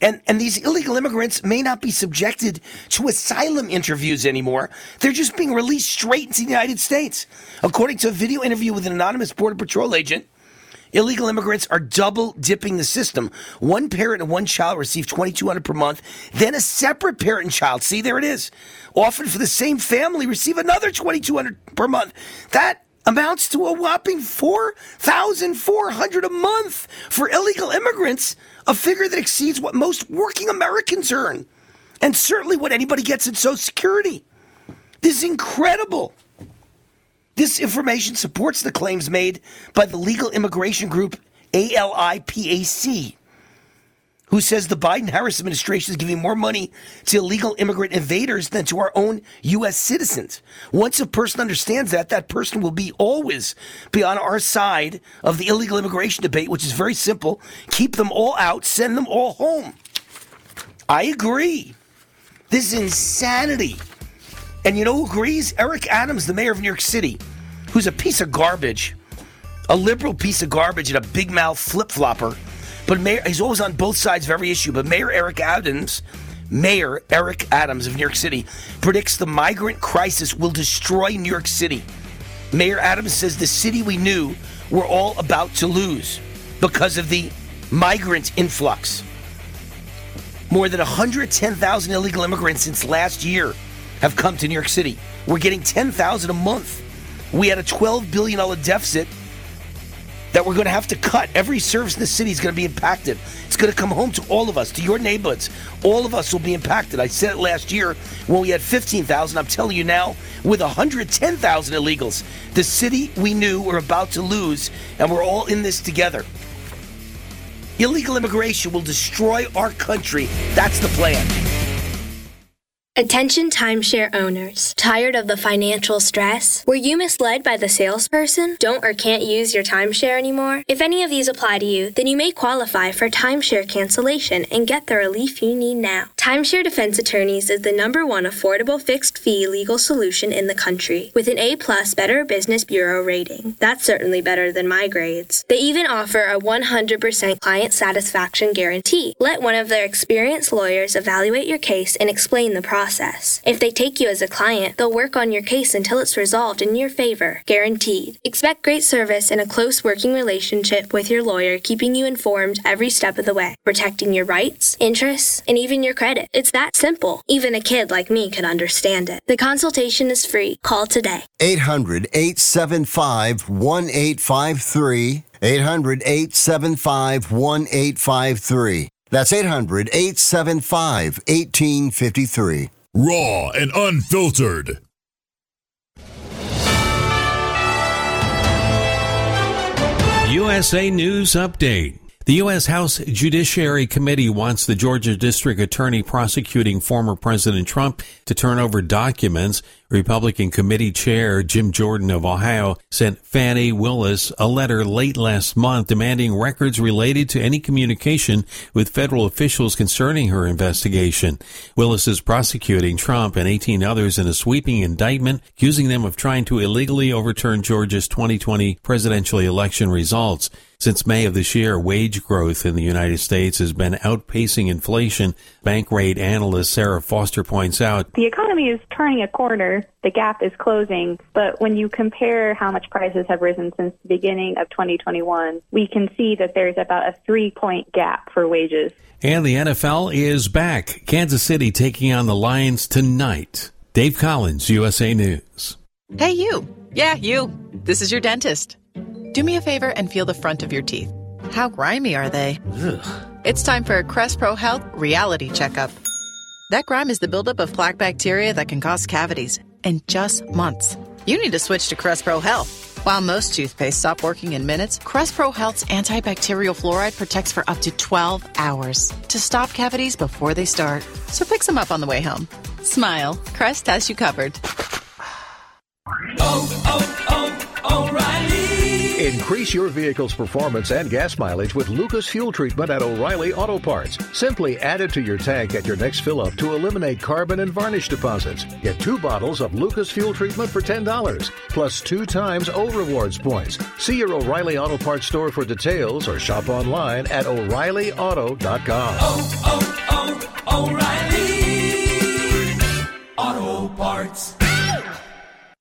And, and these illegal immigrants may not be subjected to asylum interviews anymore. They're just being released straight into the United States. According to a video interview with an anonymous Border Patrol agent, illegal immigrants are double dipping the system. One parent and one child receive 2200 per month, then a separate parent and child, see there it is, often for the same family receive another 2200 per month. That amounts to a whopping 4400 a month for illegal immigrants, a figure that exceeds what most working Americans earn and certainly what anybody gets in social security. This is incredible. This information supports the claims made by the legal immigration group ALIPAC, who says the Biden Harris administration is giving more money to illegal immigrant invaders than to our own U.S. citizens. Once a person understands that, that person will be always be on our side of the illegal immigration debate, which is very simple keep them all out, send them all home. I agree. This is insanity. And you know who agrees? Eric Adams, the mayor of New York City, who's a piece of garbage, a liberal piece of garbage and a big mouth flip flopper. But mayor, he's always on both sides of every issue. But Mayor Eric Adams, Mayor Eric Adams of New York City, predicts the migrant crisis will destroy New York City. Mayor Adams says the city we knew we're all about to lose because of the migrant influx. More than 110,000 illegal immigrants since last year have come to New York City. We're getting 10,000 a month. We had a $12 billion deficit that we're going to have to cut. Every service in the city is going to be impacted. It's going to come home to all of us, to your neighborhoods. All of us will be impacted. I said it last year when we had 15,000. I'm telling you now, with 110,000 illegals, the city we knew we're about to lose, and we're all in this together. Illegal immigration will destroy our country. That's the plan. Attention timeshare owners. Tired of the financial stress? Were you misled by the salesperson? Don't or can't use your timeshare anymore? If any of these apply to you, then you may qualify for timeshare cancellation and get the relief you need now. Timeshare Defense Attorneys is the number one affordable fixed fee legal solution in the country with an A plus Better Business Bureau rating. That's certainly better than my grades. They even offer a 100% client satisfaction guarantee. Let one of their experienced lawyers evaluate your case and explain the process process. If they take you as a client, they'll work on your case until it's resolved in your favor, guaranteed. Expect great service and a close working relationship with your lawyer, keeping you informed every step of the way, protecting your rights, interests, and even your credit. It's that simple. Even a kid like me could understand it. The consultation is free. Call today. 800 875 1853. 800 875 1853. That's 800 875 1853. Raw and unfiltered. USA News Update. The U.S. House Judiciary Committee wants the Georgia District Attorney prosecuting former President Trump to turn over documents. Republican Committee Chair Jim Jordan of Ohio sent Fani Willis a letter late last month demanding records related to any communication with federal officials concerning her investigation. Willis is prosecuting Trump and 18 others in a sweeping indictment, accusing them of trying to illegally overturn Georgia's 2020 presidential election results. Since May of this year, wage growth in the United States has been outpacing inflation. Bankrate analyst Sarah Foster points out the economy is turning a corner. The gap is closing. But when you compare how much prices have risen since the beginning of 2021, we can see that there's about a three point gap for wages. And the NFL is back. Kansas City taking on the Lions tonight. Dave Collins, USA News. Hey, you. Yeah, you. This is your dentist. Do me a favor and feel the front of your teeth. How grimy are they? Ugh. It's time for a Crest Pro Health reality checkup. That grime is the buildup of plaque bacteria that can cause cavities in just months. You need to switch to Crest Pro Health. While most toothpaste stop working in minutes, Crest Pro Health's antibacterial fluoride protects for up to 12 hours to stop cavities before they start. So pick some up on the way home. Smile. Crest has you covered. Oh, oh, oh, O'Reilly! Increase your vehicle's performance and gas mileage with Lucas Fuel Treatment at O'Reilly Auto Parts. Simply add it to your tank at your next fill up to eliminate carbon and varnish deposits. Get two bottles of Lucas Fuel Treatment for $10, plus two times O Rewards points. See your O'Reilly Auto Parts store for details or shop online at O'ReillyAuto.com. Oh, oh, oh, O'Reilly! Auto Parts.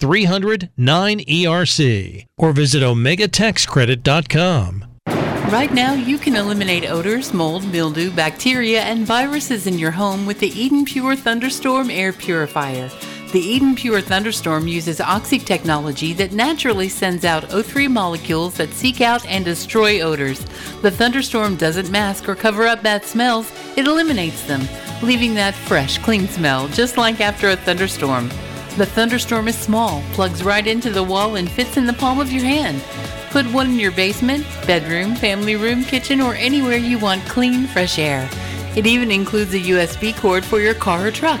300 9ERC. Or visit OmegaTaxCredit.com. Right now, you can eliminate odors, mold, mildew, bacteria, and viruses in your home with the Eden Pure Thunderstorm Air Purifier. The Eden Pure Thunderstorm uses oxy technology that naturally sends out O3 molecules that seek out and destroy odors. The thunderstorm doesn't mask or cover up bad smells, it eliminates them, leaving that fresh, clean smell, just like after a thunderstorm. The thunderstorm is small, plugs right into the wall, and fits in the palm of your hand. Put one in your basement, bedroom, family room, kitchen, or anywhere you want clean, fresh air. It even includes a USB cord for your car or truck.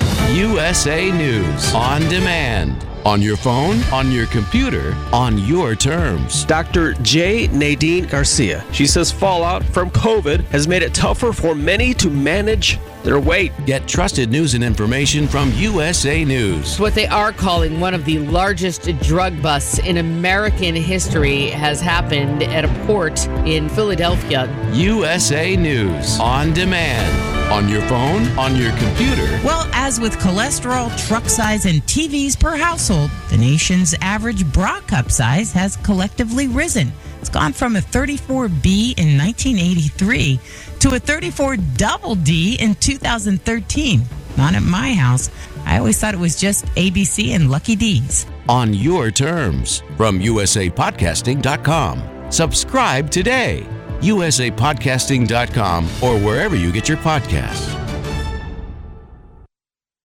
USA News on demand. On your phone, on your computer, on your terms. Dr. J. Nadine Garcia. She says fallout from COVID has made it tougher for many to manage their weight. Get trusted news and information from USA News. What they are calling one of the largest drug busts in American history has happened at a port in Philadelphia. USA News on demand. On your phone, on your computer. Well, as with cholesterol, truck size, and TVs per household, the nation's average bra cup size has collectively risen. It's gone from a 34B in 1983 to a 34 double D in 2013. Not at my house. I always thought it was just ABC and Lucky D's. On your terms from USAPodcasting.com. Subscribe today. usapodcasting.com, or wherever you get your podcasts.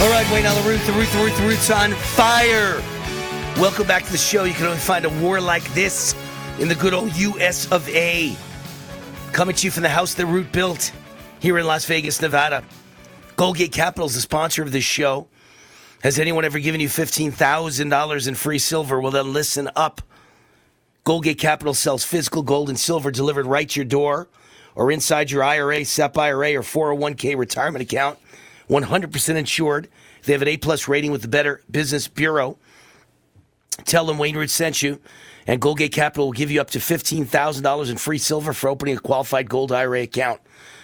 All right, Wayne on the root, the root, the root, the root's on fire. Welcome back to the show. You can only find a war like this in the good old US of A. Coming to you from the house the root built here in Las Vegas, Nevada. Goldgate Capital is the sponsor of this show. Has anyone ever given you $15,000 in free silver? Well, then listen up. Goldgate Capital sells physical gold and silver delivered right to your door or inside your IRA, SEP IRA, or 401k retirement account. 100% insured. They have an A plus rating with the Better Business Bureau. Tell them Wayne Root sent you, and Goldgate Capital will give you up to $15,000 in free silver for opening a qualified gold IRA account.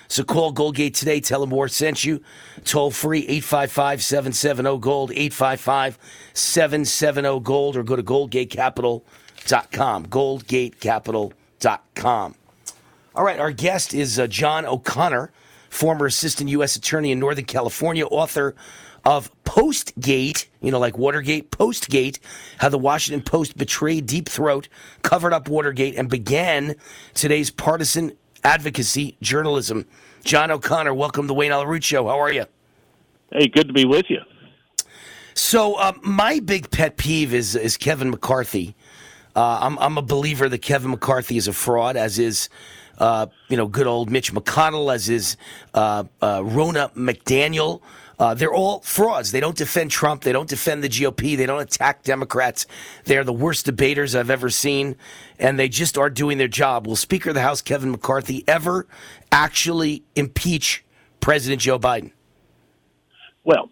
So call Goldgate today. Tell them War sent you. Toll free 855 770 Gold, 855 770 Gold, or go to goldgatecapital.com. Goldgatecapital.com. All right, our guest is uh, John O'Connor, former assistant U.S. attorney in Northern California, author of Postgate, you know, like Watergate, Postgate, how the Washington Post betrayed Deep Throat, covered up Watergate, and began today's partisan advocacy journalism. John O'Connor, welcome to the Wayne Allyn Root Show. How are you? Hey, good to be with you. So, uh, my big pet peeve is is Kevin McCarthy. Uh, I'm I'm a believer that Kevin McCarthy is a fraud, as is uh, you know good old Mitch McConnell, as is uh, uh, Rona McDaniel. Uh, they're all frauds. They don't defend Trump. They don't defend the GOP. They don't attack Democrats. They're the worst debaters I've ever seen, and they just are doing their job. Will Speaker of the House Kevin McCarthy ever actually impeach President Joe Biden? Well,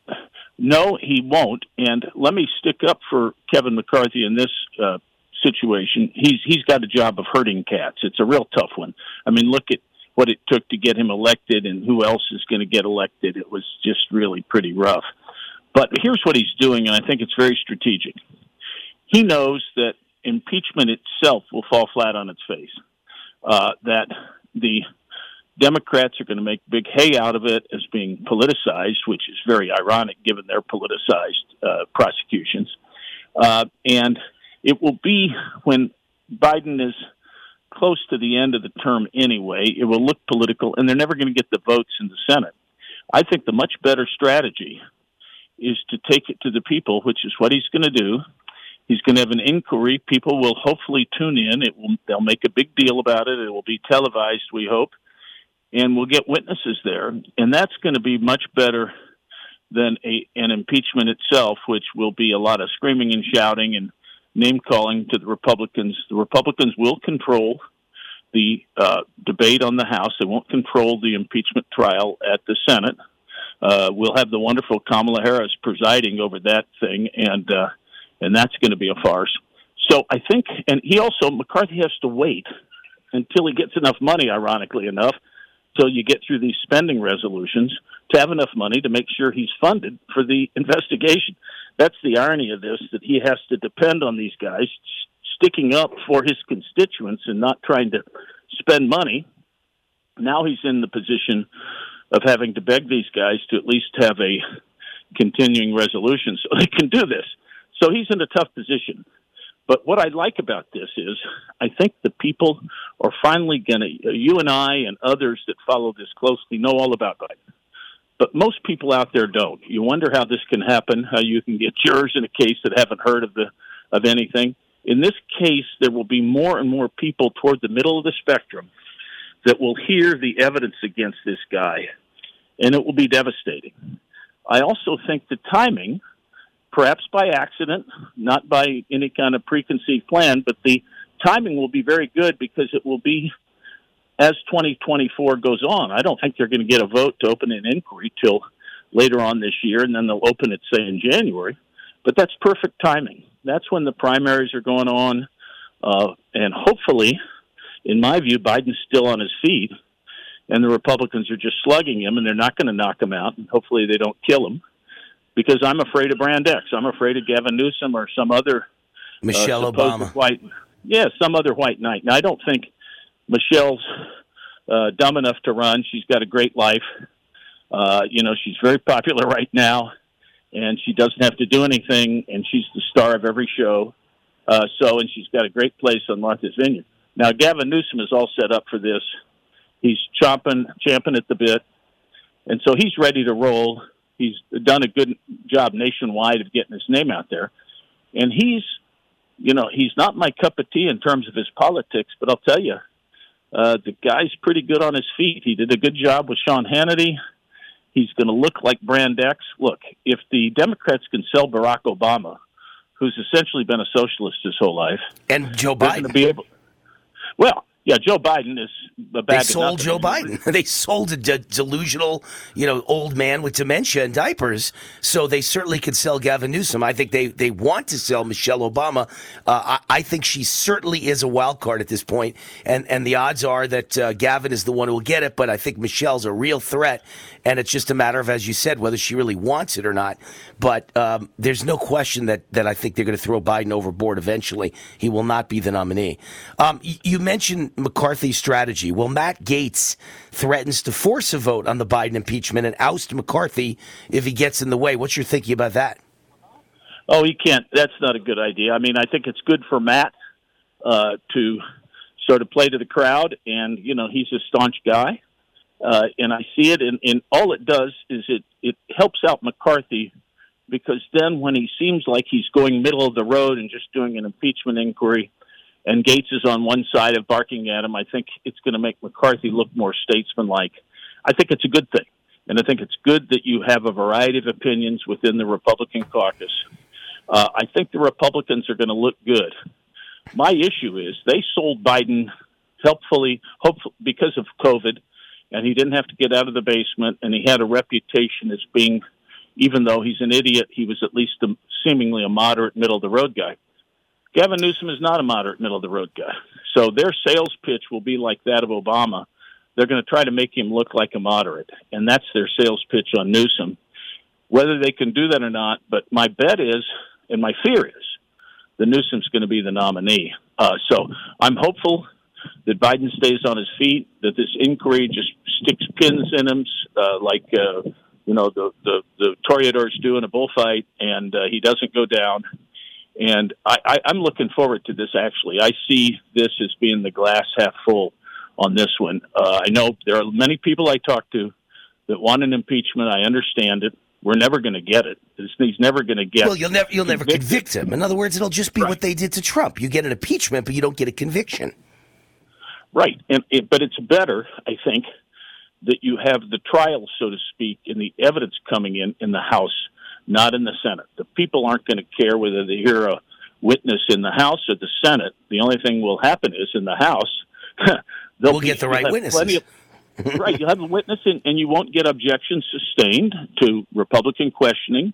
no, he won't. And let me stick up for Kevin McCarthy in this uh, situation. He's he's got a job of hurting cats. It's a real tough one. I mean, look at what it took to get him elected, and who else is going to get elected. It was just really pretty rough. But here's what he's doing, and I think it's very strategic. He knows that impeachment itself will fall flat on its face. Uh, that the Democrats are going to make big hay out of it as being politicized, which is very ironic given their politicized uh, prosecutions. Uh, and it will be when Biden is close to the end of the term anyway, it will look political, and they're never going to get the votes in the Senate. I think the much better strategy is to take it to the people, which is what he's going to do. He's going to have an inquiry. People will hopefully tune in. It will. They'll make a big deal about it. It will be televised. We hope, and we'll get witnesses there, and that's going to be much better than a an impeachment itself, which will be a lot of screaming and shouting and name calling to the Republicans. The Republicans will control the uh, debate on the House. They won't control the impeachment trial at the Senate. Uh, we'll have the wonderful Kamala Harris presiding over that thing, and uh, and that's going to be a farce. So I think, and he also McCarthy has to wait until he gets enough money. Ironically enough, till you get through these spending resolutions to have enough money to make sure he's funded for the investigation. That's the irony of this that he has to depend on these guys sticking up for his constituents and not trying to spend money. Now he's in the position of having to beg these guys to at least have a continuing resolution so they can do this. So he's in a tough position. But what I like about this is I think the people are finally going to, you and I and others that follow this closely know all about Biden. But most people out there don't. You wonder how this can happen, how you can get jurors in a case that haven't heard of the of anything. In this case, there will be more and more people toward the middle of the spectrum that will hear the evidence against this guy, and it will be devastating. I also think the timing, perhaps by accident, not by any kind of preconceived plan, but the timing will be very good because it will be as 2024 goes on. I don't think they're going to get a vote to open an inquiry till later on this year, and then they'll open it, say, in January. But that's perfect timing. That's when the primaries are going on, uh, and hopefully, in my view, Biden's still on his feet, and the Republicans are just slugging him, and they're not going to knock him out, and hopefully they don't kill him. Because I'm afraid of Brand X. I'm afraid of Gavin Newsom or some other Michelle uh, Obama. White, yeah, some other white knight. Now, I don't think Michelle's uh, dumb enough to run. She's got a great life. Uh, you know, she's very popular right now, and she doesn't have to do anything, and she's the star of every show. Uh, so, and she's got a great place on Martha's Vineyard. Now, Gavin Newsom is all set up for this. He's chomping, champing at the bit, and so he's ready to roll. He's done a good job nationwide of getting his name out there, and he's, you know, he's not my cup of tea in terms of his politics. But I'll tell you, uh, the guy's pretty good on his feet. He did a good job with Sean Hannity. He's going to look like Brand X. Look, if the Democrats can sell Barack Obama, who's essentially been a socialist his whole life, and Joe Biden, be able. Well, yeah, Joe Biden is a bag They sold. Joe Biden. They sold a de- delusional, you know, old man with dementia and diapers. So they certainly could sell Gavin Newsom. I think they, they want to sell Michelle Obama. Uh, I, I think she certainly is a wild card at this point. point, and and the odds are that uh, Gavin is the one who will get it. But I think Michelle's a real threat, and it's just a matter of, as you said, whether she really wants it or not. But um, there's no question that that I think they're going to throw Biden overboard eventually. He will not be the nominee. Um, you mentioned McCarthy's strategy. Well, Matt Gaetz threatens to force a vote on the Biden impeachment and oust McCarthy if he gets in the way. What's your thinking about that? Oh, he can't. That's not a good idea. I mean, I think it's good for Matt uh, to sort of play to the crowd, and you know, he's a staunch guy, uh, and I see it. And, and all it does is it it helps out McCarthy because then when he seems like he's going middle of the road and just doing an impeachment inquiry, and Gaetz is on one side of barking at him, I think it's going to make McCarthy look more statesmanlike. I think it's a good thing. And I think it's good that you have a variety of opinions within the Republican caucus. Uh, I think the Republicans are going to look good. My issue is they sold Biden helpfully, hopefully, because of COVID, and he didn't have to get out of the basement, and he had a reputation as being, even though he's an idiot, he was at least a, seemingly a moderate, middle of the road guy. Gavin Newsom is not a moderate, middle of the road guy. So their sales pitch will be like that of Obama. They're going to try to make him look like a moderate, and that's their sales pitch on Newsom. Whether they can do that or not, but my bet is, and my fear is, that Newsom's going to be the nominee. Uh, so I'm hopeful that Biden stays on his feet, that this inquiry just sticks pins in him, uh, like uh, you know the the the toreadors do in a bullfight, and uh, he doesn't go down. And I, I, I'm looking forward to this. Actually, I see this as being the glass half full on this one. Uh, I know there are many people I talk to that want an impeachment. I understand it. We're never going to get it. This, he's never going to get. Well, you'll never you'll never convict him. In other words, it'll just be what they did to Trump. You get an impeachment, but you don't get a conviction. Right, and it, but it's better, I think, that you have the trial, so to speak, and the evidence coming in in the House, not in the Senate. The people aren't going to care whether they hear a witness in the House or the Senate. The only thing will happen is in the House, they'll We'll be- get the right witnesses. of- right, you'll have a witness, and, and you won't get objections sustained to Republican questioning.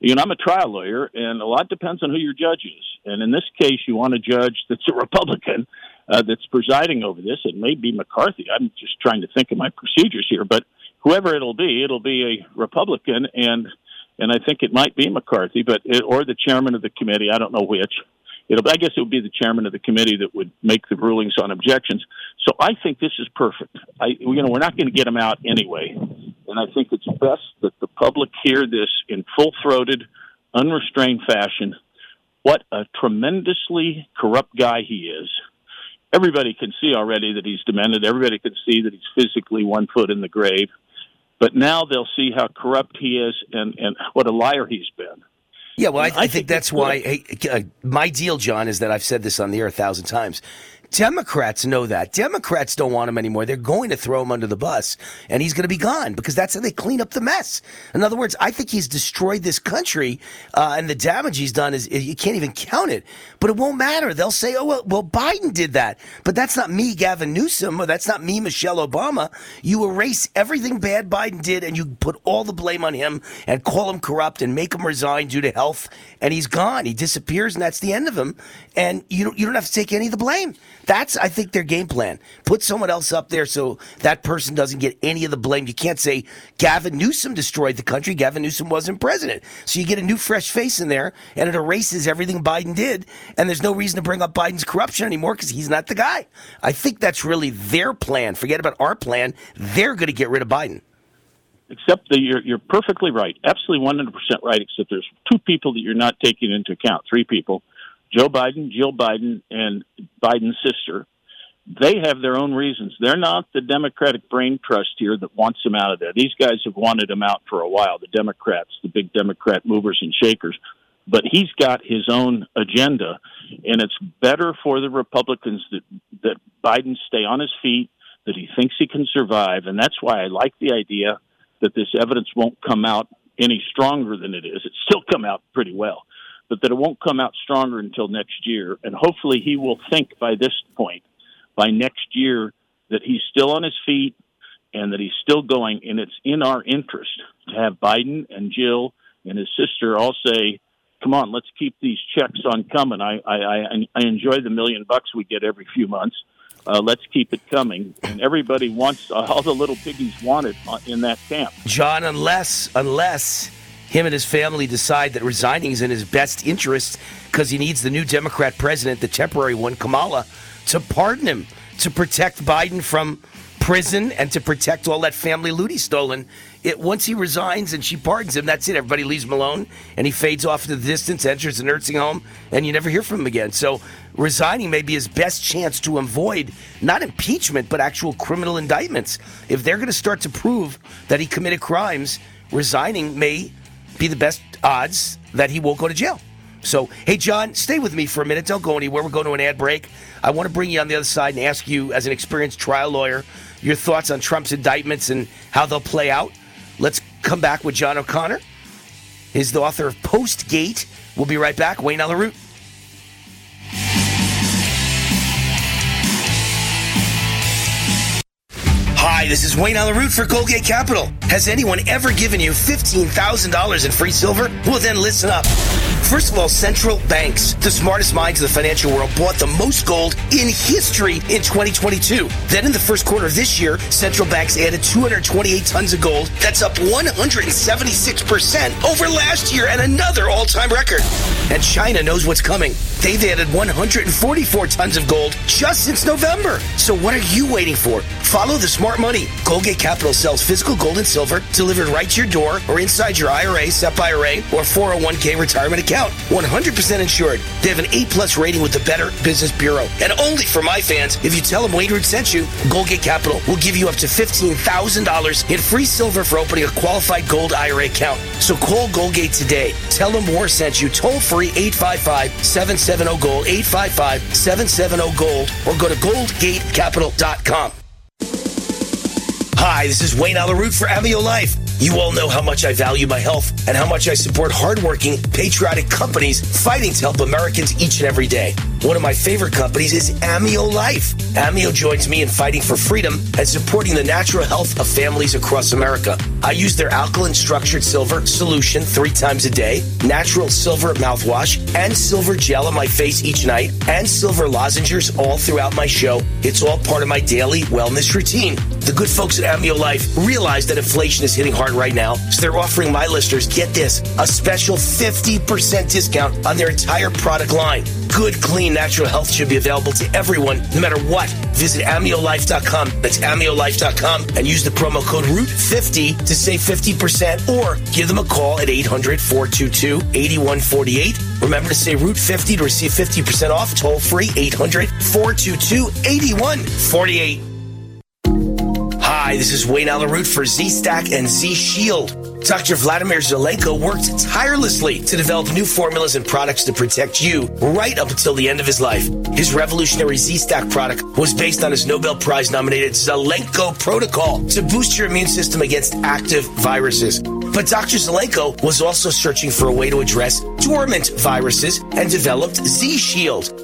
You know, I'm a trial lawyer, and a lot depends on who your judge is. And in this case, you want a judge that's a Republican uh, that's presiding over this. It may be McCarthy. I'm just trying to think of my procedures here, but whoever it'll be, it'll be a Republican, and and I think it might be McCarthy, but it, or the chairman of the committee. I don't know which. It'll, I guess it would be the chairman of the committee that would make the rulings on objections. So I think this is perfect. I, you know, we're not going to get them out anyway, and I think it's best that the public hear this in full-throated, unrestrained fashion. what a tremendously corrupt guy he is. Everybody can see already that he's demented. Everybody can see that he's physically one foot in the grave. But now they'll see how corrupt he is and, and what a liar he's been. Yeah, well, I, I, I think, think that's why hey, uh, my deal, John, is that I've said this on the air a thousand times. Democrats know that. Democrats don't want him anymore. They're going to throw him under the bus, and he's going to be gone because that's how they clean up the mess. In other words, I think he's destroyed this country, uh, and the damage he's done is you can't even count it. But it won't matter. They'll say, "Oh well, well, Biden did that," but that's not me, Gavin Newsom, or that's not me, Michelle Obama. You erase everything bad Biden did, and you put all the blame on him, and call him corrupt, and make him resign due to health, and he's gone. He disappears, and that's the end of him. And you don't, you don't have to take any of the blame. That's, I think, their game plan. Put someone else up there so that person doesn't get any of the blame. You can't say Gavin Newsom destroyed the country. Gavin Newsom wasn't president. So you get a new, fresh face in there, and it erases everything Biden did. And there's no reason to bring up Biden's corruption anymore because he's not the guy. I think that's really their plan. Forget about our plan. They're going to get rid of Biden. Except that you're, you're perfectly right, absolutely 100% right, except there's two people that you're not taking into account, three people. Joe Biden, Jill Biden, and Biden's sister, they have their own reasons. They're not the Democratic brain trust here that wants him out of there. These guys have wanted him out for a while, the Democrats, the big Democrat movers and shakers. But he's got his own agenda, and it's better for the Republicans that, that Biden stay on his feet, that he thinks he can survive. And that's why I like the idea that this evidence won't come out any stronger than it is. It's still come out pretty well but that it won't come out stronger until next year. And hopefully he will think by this point, by next year, that he's still on his feet and that he's still going. And it's in our interest to have Biden and Jill and his sister all say, come on, let's keep these checks on coming. I, I, I enjoy the million bucks we get every few months. Uh, let's keep it coming. And everybody wants, all the little piggies want it uh, in that camp. John, unless, unless him and his family decide that resigning is in his best interest because he needs the new Democrat president, the temporary one, Kamala, to pardon him, to protect Biden from prison and to protect all that family loot he's stolen. It, once he resigns and she pardons him, that's it. Everybody leaves him alone and he fades off into the distance, enters a nursing home, and you never hear from him again. So resigning may be his best chance to avoid not impeachment, but actual criminal indictments. If they're going to start to prove that he committed crimes, resigning may be the best odds that he won't go to jail. So, hey, John, stay with me for a minute. Don't go anywhere. We're going to an ad break. I want to bring you on the other side and ask you, as an experienced trial lawyer, your thoughts on Trump's indictments and how they'll play out. Let's come back with John O'Connor. He's the author of Postgate. We'll be right back. Wayne Allyn Root. Hi, this is Wayne Allyn Root for Goldgate Capital. Has anyone ever given you $15,000 in free silver? Well, then listen up. First of all, central banks, the smartest minds of the financial world, bought the most gold in history in 2022. Then in the first quarter of this year, central banks added 228 tons of gold. That's up 176% over last year and another all time record. And China knows what's coming. They've added 144 tons of gold just since November. So what are you waiting for? Follow the smart money. Goldgate Capital sells physical gold and silver delivered right to your door or inside your IRA, SEP IRA, or 401k retirement account. 100% insured. They have an A plus rating with the Better Business Bureau. And only for my fans, if you tell them Wayne Root sent you, Goldgate Capital will give you up to $15,000 in free silver for opening a qualified gold IRA account. So call Goldgate today. Tell them Moore sent you toll free 855 770 Gold, 855 770 Gold, or go to goldgatecapital.com. Hi, this is Wayne Allyn Root for Amio Life. You all know how much I value my health and how much I support hardworking, patriotic companies fighting to help Americans each and every day. One of my favorite companies is Amio Life. Amio joins me in fighting for freedom and supporting the natural health of families across America. I use their alkaline structured silver solution three times a day, natural silver mouthwash, and silver gel on my face each night, and silver lozenges all throughout my show. It's all part of my daily wellness routine. The good folks at Amio Life realize that inflation is hitting hard right now, so they're offering my listeners, get this, a special 50% discount on their entire product line. Good, clean, natural health should be available to everyone, no matter what. Visit AmioLife.com. That's AmioLife.com and use the promo code ROOT50 to save 50% or give them a call at 800 422 8148. Remember to say ROOT50 to receive 50% off toll free 800 422 8148. Hi, this is Wayne Allyn Root for Z Stack and Z Shield. Dr. Vladimir Zelenko worked tirelessly to develop new formulas and products to protect you right up until the end of his life. His revolutionary Z-Stack product was based on his Nobel Prize nominated Zelenko protocol to boost your immune system against active viruses. But Dr. Zelenko was also searching for a way to address dormant viruses and developed Z-Shield.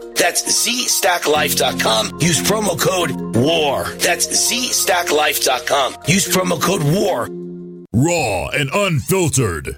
That's ZStackLife.com. Use promo code WAR. That's ZStackLife.com. Use promo code WAR. Raw and unfiltered.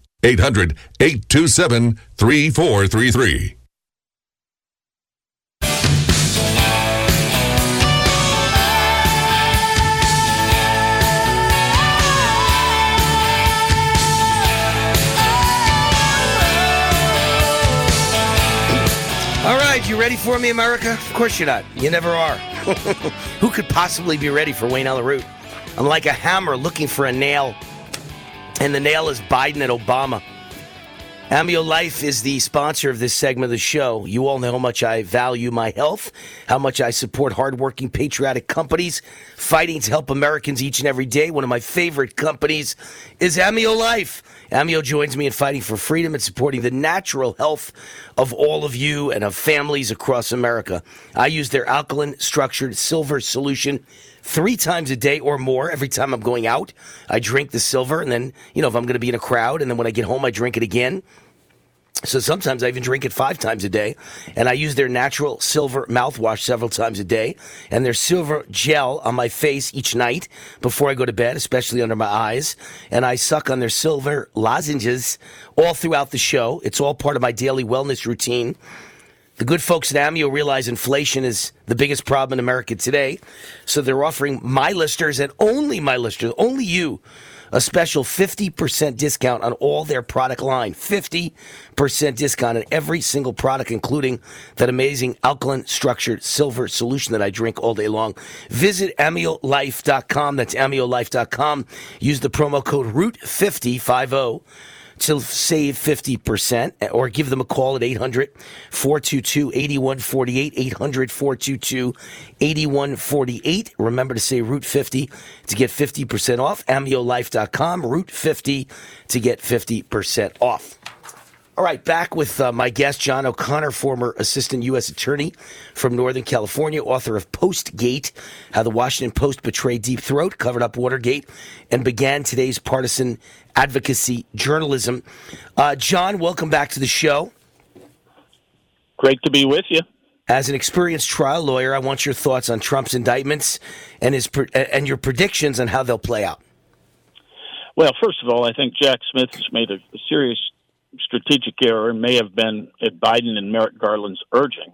800 827 3433. All right, you ready for me, America? Of course you're not. You never are. Who could possibly be ready for Wayne Allyn I'm like a hammer looking for a nail, and the nail is Biden and Obama. Amio Life is the sponsor of this segment of the show. You all know how much I value my health, how much I support hardworking, patriotic companies fighting to help Americans each and every day. One of my favorite companies is Amio Life. Amio joins me in fighting for freedom and supporting the natural health of all of you and of families across America. I use their alkaline structured silver solution three times a day or more every time I'm going out. I drink the silver, and then, you know, if I'm going to be in a crowd, and then when I get home, I drink it again. So sometimes I even drink it five times a day. And I use their natural silver mouthwash several times a day and their silver gel on my face each night before I go to bed, especially under my eyes. And I suck on their silver lozenges all throughout the show. It's all part of my daily wellness routine. The good folks at Amio realize inflation is the biggest problem in America today. So they're offering my listeners and only my listeners, only you, a special 50% discount on all their product line. 50% discount on every single product, including that amazing alkaline structured silver solution that I drink all day long. Visit AmioLife.com. That's AmioLife.com. Use the promo code ROOT50, to save 50% or give them a call at 800 422 8148. 800 422 8148. Remember to say ROOT 50 to get 50% off. AmioLife.com, ROOT 50 to get 50% off. All right, back with uh, my guest, John O'Connor, former assistant U.S. attorney from Northern California, author of Postgate How the Washington Post Betrayed Deep Throat, covered up Watergate, and began today's partisan advocacy journalism. Uh, John, welcome back to the show. Great to be with you. As an experienced trial lawyer, I want your thoughts on Trump's indictments and his and your predictions on how they'll play out. Well, first of all, I think Jack Smith has made a, a serious strategic error may have been at Biden and Merrick Garland's urging.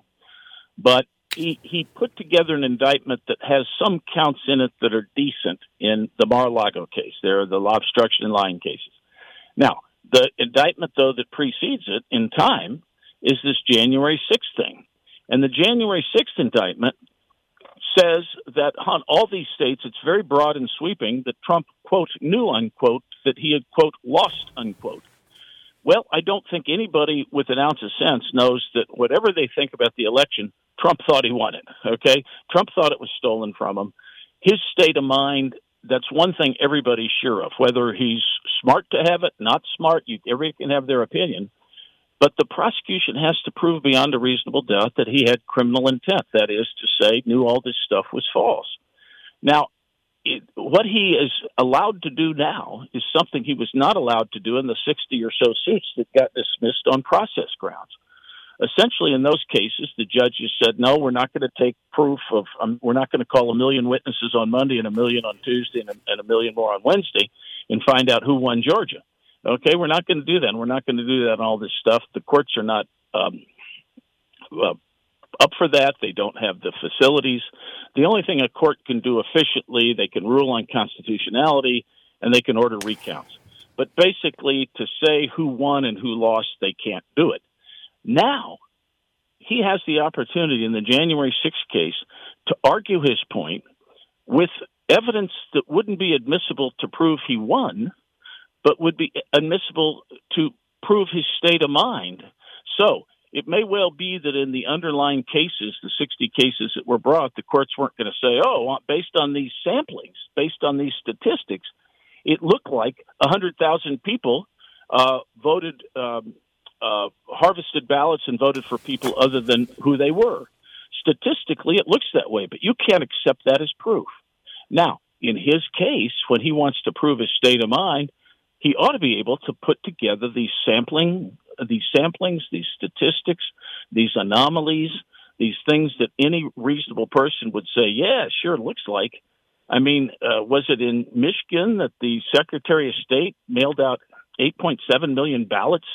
But he, he put together an indictment that has some counts in it that are decent in the Mar-a-Lago case. There are the obstruction and lying cases. Now, the indictment, though, that precedes it in time is this January 6th thing. And the January 6th indictment says that on all these states, it's very broad and sweeping that Trump, quote, knew, unquote, that he had, quote, lost, unquote. Well, I don't think anybody with an ounce of sense knows that whatever they think about the election, Trump thought he won it. Okay? Trump thought it was stolen from him. His state of mind, that's one thing everybody's sure of. Whether he's smart to have it, not smart, you, everybody can have their opinion. But the prosecution has to prove beyond a reasonable doubt that he had criminal intent. That is to say, knew all this stuff was false. Now, it, what he is allowed to do now is something he was not allowed to do in the 60 or so suits that got dismissed on process grounds. Essentially, in those cases, the judges said, no, we're not going to take proof of, um, we're not going to call a million witnesses on Monday and a million on Tuesday and a, and a million more on Wednesday and find out who won Georgia. Okay, we're not going to do that. And we're not going to do that on all this stuff. The courts are not um, uh, up for that. They don't have the facilities. The only thing a court can do efficiently, they can rule on constitutionality and they can order recounts. But basically, to say who won and who lost, they can't do it. Now, he has the opportunity in the January 6th case to argue his point with evidence that wouldn't be admissible to prove he won, but would be admissible to prove his state of mind. So it may well be that in the underlying cases, the 60 cases that were brought, the courts weren't going to say, oh, based on these samplings, based on these statistics, it looked like 100,000 people uh, voted, um, uh, harvested ballots and voted for people other than who they were. Statistically, it looks that way, but you can't accept that as proof. Now, in his case, when he wants to prove his state of mind, he ought to be able to put together these sampling these samplings, these statistics, these anomalies, these things that any reasonable person would say, yeah, sure, it looks like. I mean, uh, was it in Michigan that the Secretary of State mailed out 8.7 million ballots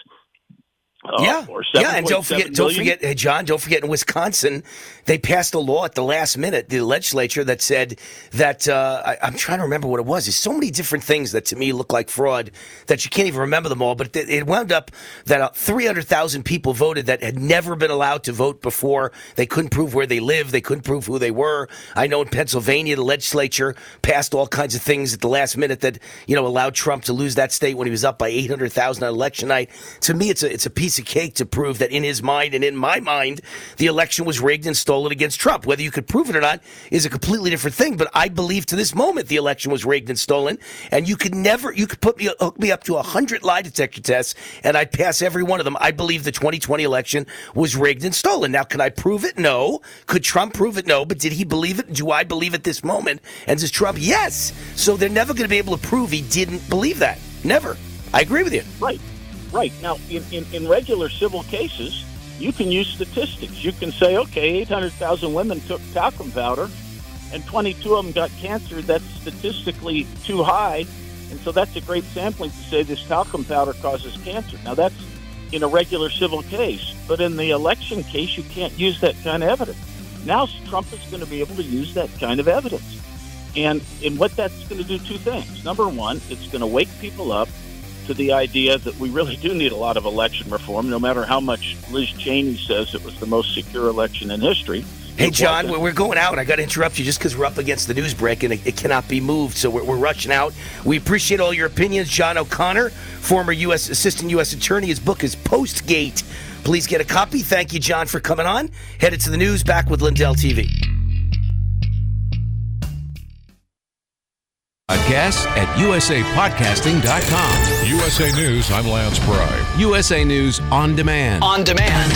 uh, yeah, yeah, and don't forget, don't forget, hey, John, don't forget in Wisconsin, they passed a law at the last minute, the legislature that said that uh, I, am trying to remember what it was. There's so many different things that to me look like fraud that you can't even remember them all. But it, it wound up that uh, 300,000 people voted that had never been allowed to vote before. They couldn't prove where they lived. They couldn't prove who they were. I know in Pennsylvania, the legislature passed all kinds of things at the last minute that you know allowed Trump to lose that state when he was up by 800,000 on election night. To me, it's a it's a piece piece of cake to prove that in his mind and in my mind, the election was rigged and stolen against Trump. Whether you could prove it or not is a completely different thing. But I believe to this moment the election was rigged and stolen. And you could never, you could put me, hook me up to a hundred lie detector tests and I'd pass every one of them. I believe the 2020 election was rigged and stolen. Now, can I prove it? No. Could Trump prove it? No. But did he believe it? Do I believe it this moment? And does Trump? Yes. So they're never going to be able to prove he didn't believe that. Never. I agree with you. Right. Right. Now, in, in, in regular civil cases, you can use statistics. You can say, okay, 800,000 women took talcum powder and 22 of them got cancer. That's statistically too high. And so that's a great sampling to say this talcum powder causes cancer. Now, that's in a regular civil case. But in the election case, you can't use that kind of evidence. Now, Trump is going to be able to use that kind of evidence. And, and what that's going to do two things. Number one, it's going to wake people up to the idea that we really do need a lot of election reform, no matter how much Liz Cheney says it was the most secure election in history. Hey, John, wasn't. we're going out. I got to interrupt you just because we're up against the news break and it, it cannot be moved. So we're, we're rushing out. We appreciate all your opinions. John O'Connor, former U.S. Assistant U.S. Attorney, his book is Postgate. Please get a copy. Thank you, John, for coming on. Headed to the news. Back with Lindell TV. Podcasts at usapodcasting.com. USA News, I'm Lance Pry. USA News on demand. On demand.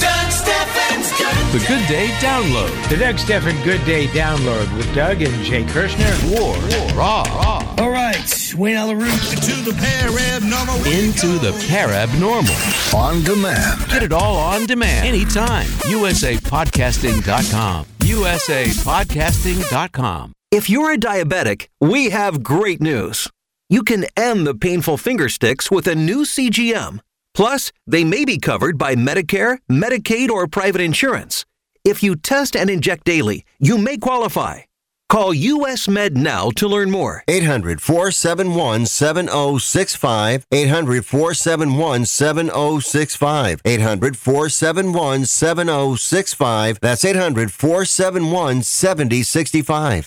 Doug Stephan's Good The Good Day Download. The Doug Stephan Good Day Download with Doug and Jay Kirshner. War. War. Raw. Raw. All right, Wayne Allyn Root. To the pair abnormal. Into the Parabnormal. On demand. Get it all on demand anytime. usapodcasting.com. usapodcasting.com. If you're a diabetic, we have great news. You can end the painful finger sticks with a new CGM. Plus, they may be covered by Medicare, Medicaid, or private insurance. If you test and inject daily, you may qualify. Call US Med now to learn more. 800 471 7065. 800 471 7065. 800 471 7065. That's 800 471 7065.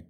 you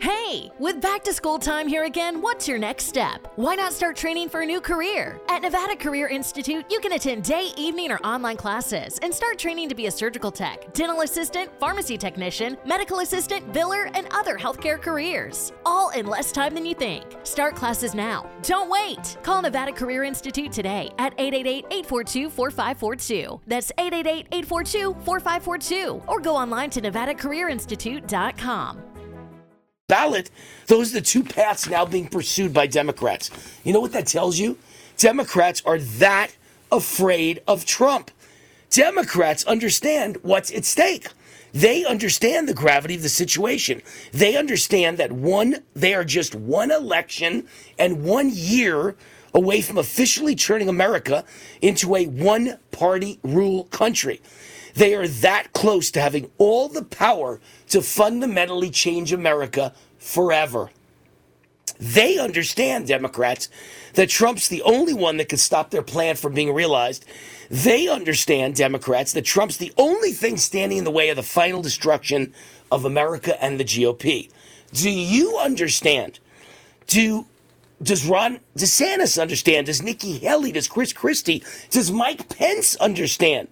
Hey, with back to school time here again, what's your next step? Why not start training for a new career? At Nevada Career Institute, you can attend day, evening, or online classes and start training to be a surgical tech, dental assistant, pharmacy technician, medical assistant, biller, and other healthcare careers. All in less time than you think. Start classes now. Don't wait. Call Nevada Career Institute today at 888 842 4542. That's 888 842 4542. Or go online to nevadacareerinstitute.com. ballot, those are the two paths now being pursued by Democrats. You know what that tells you? Democrats are that afraid of Trump. Democrats understand what's at stake. They understand the gravity of the situation. They understand that one, they are just one election and one year away from officially turning America into a one party rule country. They are that close to having all the power to fundamentally change America forever. They understand, Democrats, that Trump's the only one that can stop their plan from being realized. They understand, Democrats, that Trump's the only thing standing in the way of the final destruction of America and the GOP. Do you understand? Do does Ron DeSantis understand? Does Nikki Haley? Does Chris Christie? Does Mike Pence understand?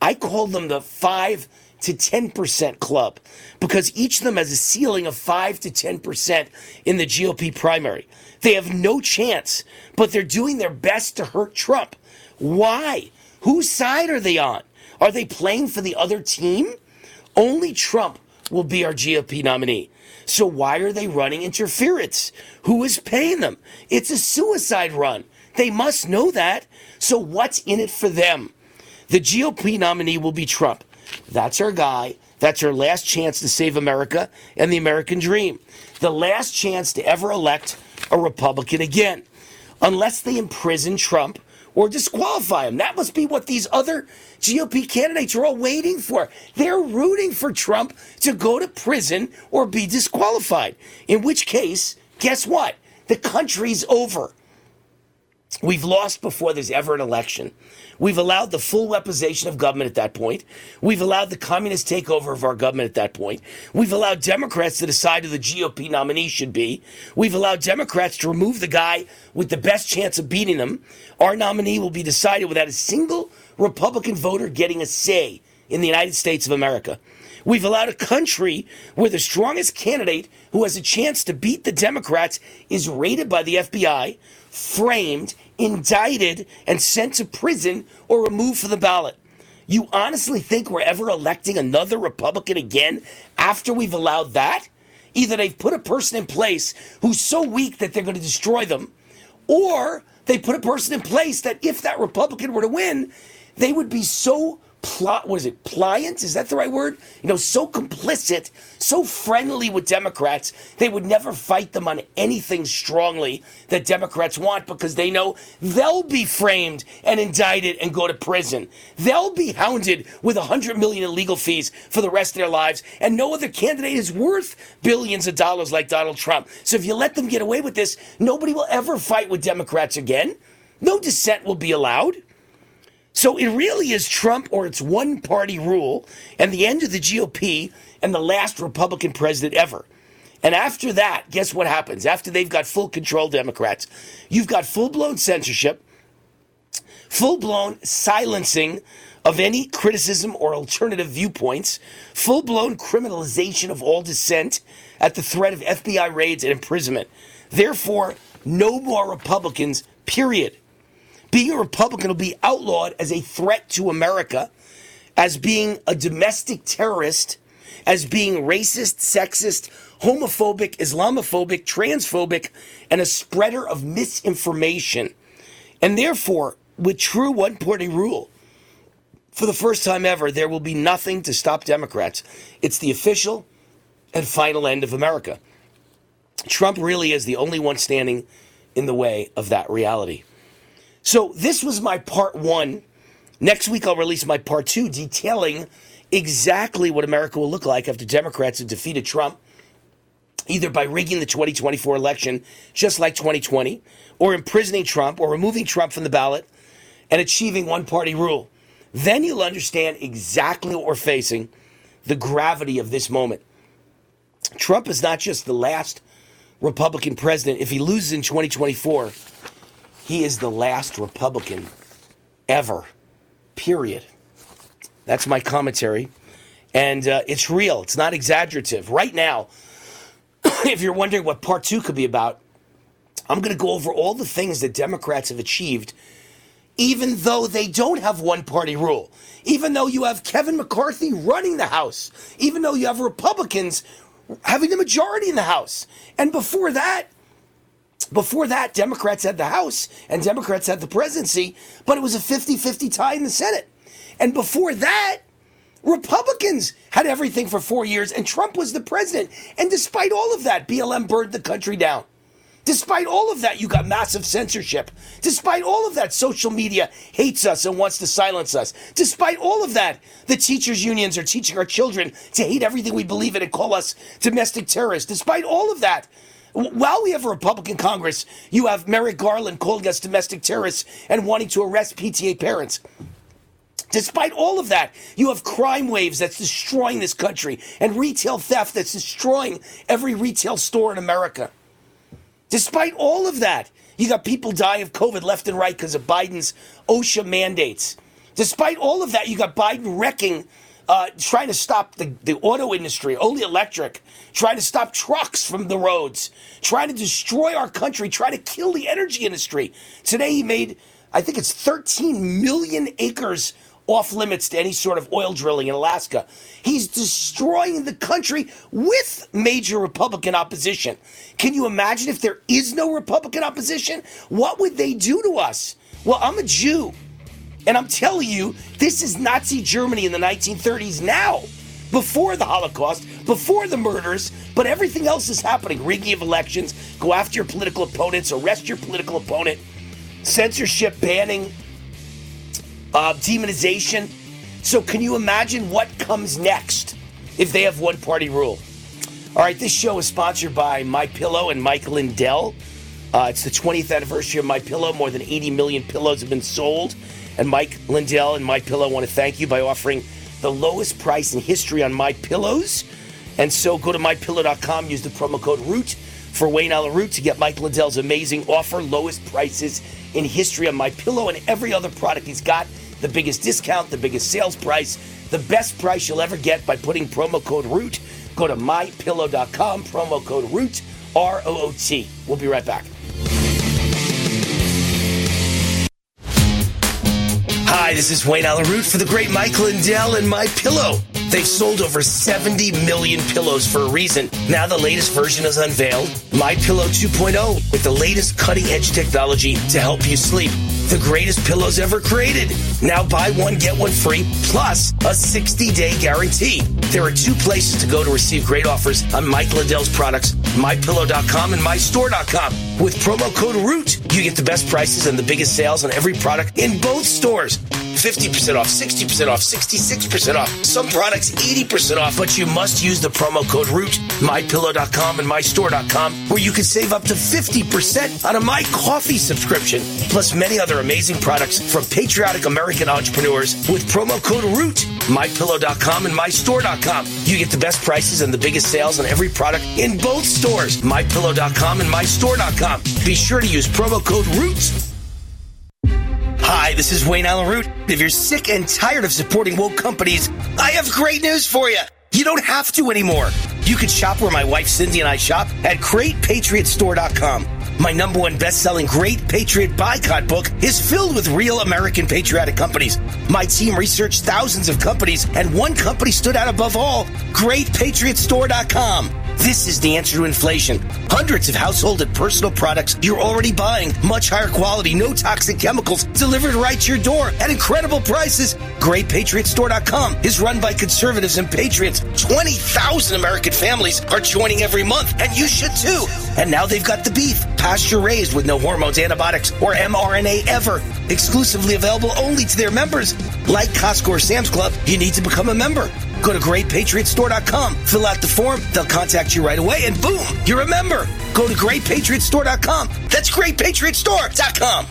I call them the five to 10% club because each of them has a ceiling of 5 to 10% in the GOP primary. They have no chance, but they're doing their best to hurt Trump. Why? Whose side are they on? Are they playing for the other team? Only Trump will be our GOP nominee. So why are they running interference? Who is paying them? It's a suicide run. They must know that. So what's in it for them? The GOP nominee will be Trump. That's our guy. That's our last chance to save America and the American dream. The last chance to ever elect a Republican again. Unless they imprison Trump or disqualify him. That must be what these other GOP candidates are all waiting for. They're rooting for Trump to go to prison or be disqualified. In which case, guess what? The country's over. We've lost before there's ever an election. We've allowed the full weaponization of government at that point. We've allowed the communist takeover of our government at that point. We've allowed Democrats to decide who the GOP nominee should be. We've allowed Democrats to remove the guy with the best chance of beating them. Our nominee will be decided without a single Republican voter getting a say in the United States of America. We've allowed a country where the strongest candidate who has a chance to beat the Democrats is raided by the FBI, framed, indicted, and sent to prison or removed from the ballot. You honestly think we're ever electing another Republican again after we've allowed that? Either they've put a person in place who's so weak that they're going to destroy them, or they put a person in place that if that Republican were to win, they would be so plot was it pliant? Is that the right word? You know so complicit so friendly with democrats they would never fight them on anything strongly that democrats want because they know they'll be framed and indicted and go to prison. They'll be hounded with a hundred million in legal fees for the rest of their lives and no other candidate is worth billions of dollars like donald trump. So if you let them get away with this nobody will ever fight with democrats again. No dissent will be allowed so it really is Trump or it's one party rule and the end of the GOP and the last Republican president ever. And after that, guess what happens? After they've got full control, Democrats, you've got full blown censorship, full blown silencing of any criticism or alternative viewpoints, full blown criminalization of all dissent at the threat of FBI raids and imprisonment. Therefore, no more Republicans, period being a Republican will be outlawed as a threat to America, as being a domestic terrorist, as being racist, sexist, homophobic, Islamophobic, transphobic, and a spreader of misinformation. And therefore, with true one party rule, for the first time ever, there will be nothing to stop Democrats. It's the official and final end of America. Trump really is the only one standing in the way of that reality. So this was my part one. Next week, I'll release my part two detailing exactly what America will look like after Democrats have defeated Trump, either by rigging the 2024 election, just like 2020, or imprisoning Trump, or removing Trump from the ballot and achieving one party rule. Then you'll understand exactly what we're facing, the gravity of this moment. Trump is not just the last Republican president. If he loses in 2024, he is the last Republican ever. Period. That's my commentary. And uh, it's real, it's not exaggerative. Right now, if you're wondering what part two could be about, I'm going to go over all the things that Democrats have achieved, even though they don't have one party rule, even though you have Kevin McCarthy running the House, even though you have Republicans having the majority in the House. And before that, before that, Democrats had the House and Democrats had the presidency, but it was a 50 50 tie in the Senate. And before that, Republicans had everything for four years and Trump was the president. And despite all of that, BLM burned the country down. Despite all of that, you got massive censorship. Despite all of that, social media hates us and wants to silence us. Despite all of that, the teachers' unions are teaching our children to hate everything we believe in and call us domestic terrorists. Despite all of that, while we have a Republican Congress, you have Merrick Garland calling us domestic terrorists and wanting to arrest PTA parents. Despite all of that, you have crime waves that's destroying this country and retail theft that's destroying every retail store in America. Despite all of that, you got people dying of COVID left and right because of Biden's OSHA mandates. Despite all of that, you got Biden wrecking uh, trying to stop the, the auto industry, only electric, trying to stop trucks from the roads, trying to destroy our country, trying to kill the energy industry. Today he made, I think it's 13 million acres off limits to any sort of oil drilling in Alaska. He's destroying the country with major Republican opposition. Can you imagine if there is no Republican opposition? What would they do to us? Well, I'm a Jew. And I'm telling you, this is Nazi Germany in the 1930s now, before the Holocaust, before the murders, but everything else is happening. Rigging of elections, go after your political opponents, arrest your political opponent, censorship, banning, uh, demonization. So, can you imagine what comes next if they have one party rule? All right, this show is sponsored by My Pillow and Mike Lindell. Uh, it's the 20th anniversary of My Pillow. More than 80 million pillows have been sold, and Mike Lindell and My Pillow want to thank you by offering the lowest price in history on My Pillows. And so go to mypillow.com, use the promo code ROOT for Wayne Allyn Root to get Mike Lindell's amazing offer, lowest prices in history on My Pillow and every other product he's got, the biggest discount, the biggest sales price, the best price you'll ever get by putting promo code ROOT. Go to mypillow.com, promo code ROOT, R O O T. We'll be right back. Hi, this is Wayne Allyn Root for the great Mike Lindell and My Pillow. They've sold over 70 million pillows for a reason. Now the latest version is unveiled, My Pillow 2.0, with the latest cutting-edge technology to help you sleep. The greatest pillows ever created. Now buy one, get one free, plus a 60-day guarantee. There are two places to go to receive great offers on Mike Lindell's products, mypillow.com and mystore.com. With promo code ROOT, you get the best prices and the biggest sales on every product in both stores. 50% off, 60% off, 66% off. Some products 80% off, but you must use the promo code ROOT, mypillow.com and mystore.com, where you can save up to 50% on a My Coffee subscription, plus many other amazing products from patriotic American entrepreneurs with promo code ROOT, mypillow.com and mystore.com. You get the best prices and the biggest sales on every product in both stores, mypillow.com and mystore.com. Be sure to use promo code ROOT. Hi, this is Wayne Allyn Root. If you're sick and tired of supporting woke companies, I have great news for you. You don't have to anymore. You can shop where my wife Cindy and I shop at GreatPatriotStore.com. My number one best-selling Great Patriot Boycott book is filled with real American patriotic companies. My team researched thousands of companies, and one company stood out above all: GreatPatriotStore.com. This is the answer to inflation. Hundreds of household and personal products you're already buying, much higher quality, no toxic chemicals, delivered right to your door at incredible prices. GreatPatriotStore.com is run by conservatives and patriots. 20,000 American families are joining every month, and you should too. And now they've got the beef, pasture raised with no hormones, antibiotics, or mRNA ever. Exclusively available only to their members. Like Costco or Sam's Club, you need to become a member. Go to greatpatriotstore.com, fill out the form, they'll contact you right away, and boom, you're a member. Go to greatpatriotstore.com. That's greatpatriotstore.com.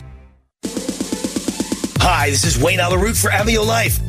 Hi, this is Wayne Allyn Root for Amio Life.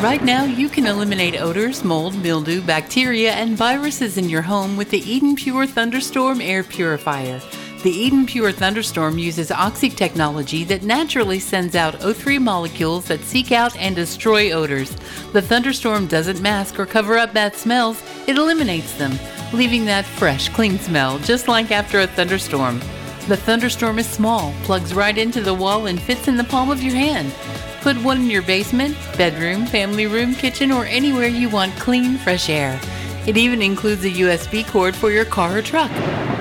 Right now, you can eliminate odors, mold, mildew, bacteria, and viruses in your home with the Eden Pure Thunderstorm Air Purifier. The Eden Pure Thunderstorm uses oxy technology that naturally sends out O3 molecules that seek out and destroy odors. The Thunderstorm doesn't mask or cover up bad smells, it eliminates them, leaving that fresh, clean smell, just like after a thunderstorm. The Thunderstorm is small, plugs right into the wall, and fits in the palm of your hand. Put one in your basement, bedroom, family room, kitchen, or anywhere you want clean, fresh air. It even includes a USB cord for your car or truck.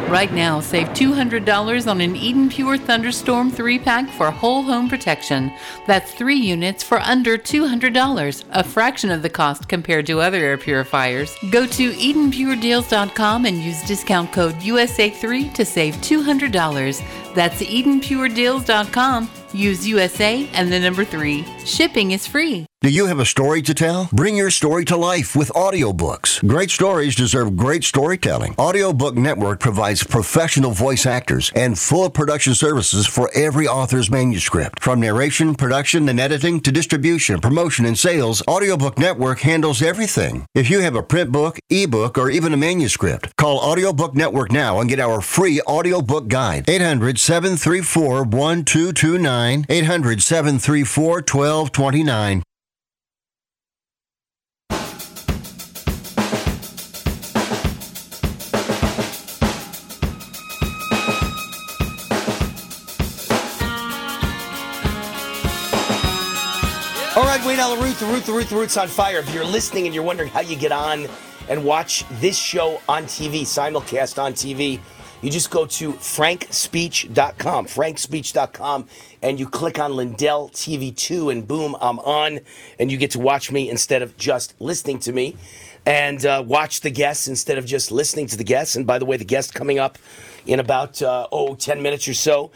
Right now, save $200 on an Eden Pure Thunderstorm 3 pack for whole home protection. That's three units for under $200, a fraction of the cost compared to other air purifiers. Go to EdenPureDeals.com and use discount code USA3 to save $200. That's EdenPureDeals.com. Use USA and the number 3. Shipping is free. Do you have a story to tell? Bring your story to life with audiobooks. Great stories deserve great storytelling. Audiobook Network provides professional voice actors and full production services for every author's manuscript. From narration, production, and editing to distribution, promotion, and sales, Audiobook Network handles everything. If you have a print book, ebook, or even a manuscript, call Audiobook Network now and get our free audiobook guide. 800 734 1229. 800 734 1229. The Root, the Root, the Root's on fire. If you're listening and you're wondering how you get on and watch this show on TV, simulcast on TV, you just go to frankspeech.com, frankspeech.com, and you click on Lindell TV2, and boom, I'm on, and you get to watch me instead of just listening to me, and uh, watch the guests instead of just listening to the guests. And by the way, the guest coming up in about, uh, oh, 10 minutes or so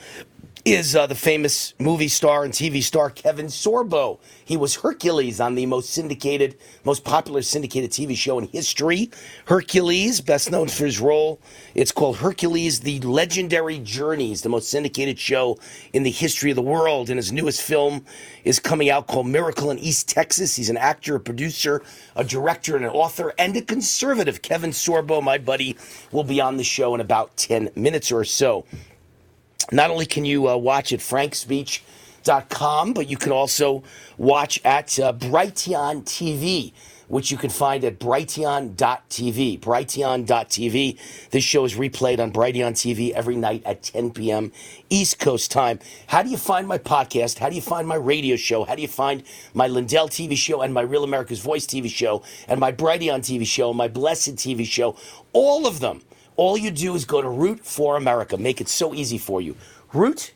is uh, the famous movie star and TV star Kevin Sorbo. He was Hercules on the most syndicated, most popular syndicated TV show in history. Hercules, best known for his role, it's called Hercules: The Legendary Journeys, the most syndicated show in the history of the world. And his newest film is coming out called Miracle in East Texas. He's an actor, a producer, a director, and an author, and a conservative. Kevin Sorbo, my buddy, will be on the show in about 10 minutes or so. Not only can you uh, watch at frankspeech.com, but you can also watch at uh, Brighteon TV, which you can find at brighteon.tv. Brighteon.tv. This show is replayed on Brighteon TV every night at 10 p.m. East Coast time. How do you find my podcast? How do you find my radio show? How do you find my Lindell TV show and my Real America's Voice TV show and my Brighteon TV show and my Blessed TV show? All of them all you do is go to Root for America. Make it so easy for you. Root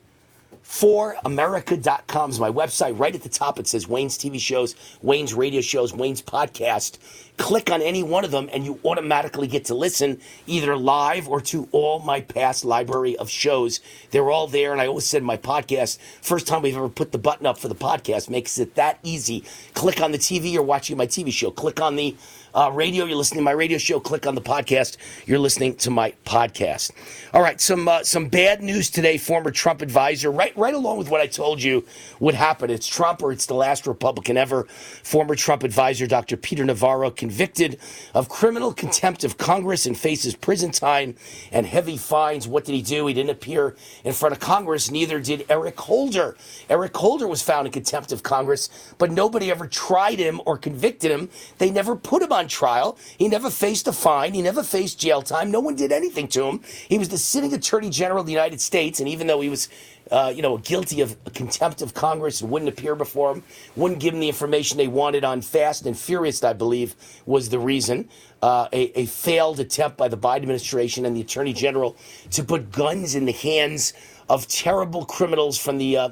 for America.com is my website. Right at the top, it says Wayne's TV shows, Wayne's radio shows, Wayne's podcast. Click on any one of them, and you automatically get to listen either live or to all my past library of shows. They're all there, and I always said my podcast, first time we've ever put the button up for the podcast, makes it that easy. Click on the TV, you're watching my TV show. Click on the uh, radio, you're listening to my radio show. Click on the podcast, you're listening to my podcast. All right, some uh, some bad news today. Former Trump advisor, right right along with what I told you would happen. It's Trump or it's the last Republican ever. Former Trump advisor Dr. Peter Navarro convicted of criminal contempt of Congress and faces prison time and heavy fines. What did he do? He didn't appear in front of Congress. Neither did Eric Holder. Eric Holder was found in contempt of Congress, but nobody ever tried him or convicted him. They never put him on trial. He never faced a fine. He never faced jail time. No one did anything to him. He was the sitting Attorney General of the United States, and even though he was, uh, you know, guilty of contempt of Congress and wouldn't appear before him, wouldn't give him the information they wanted on Fast and Furious, I believe, was the reason. Uh, a, a failed attempt by the Biden administration and the Attorney General to put guns in the hands of terrible criminals from the uh,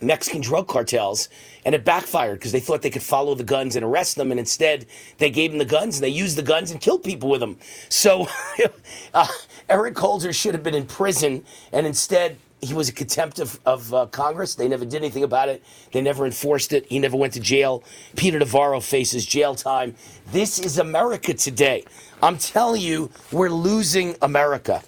Mexican drug cartels, and it backfired because they thought they could follow the guns and arrest them, and instead they gave them the guns and they used the guns and killed people with them. So uh, Eric Holder should have been in prison, and instead he was a contempt of, of uh, Congress. They never did anything about it. They never enforced it. He never went to jail. Peter Navarro faces jail time. This is America today. I'm telling you, we're losing America.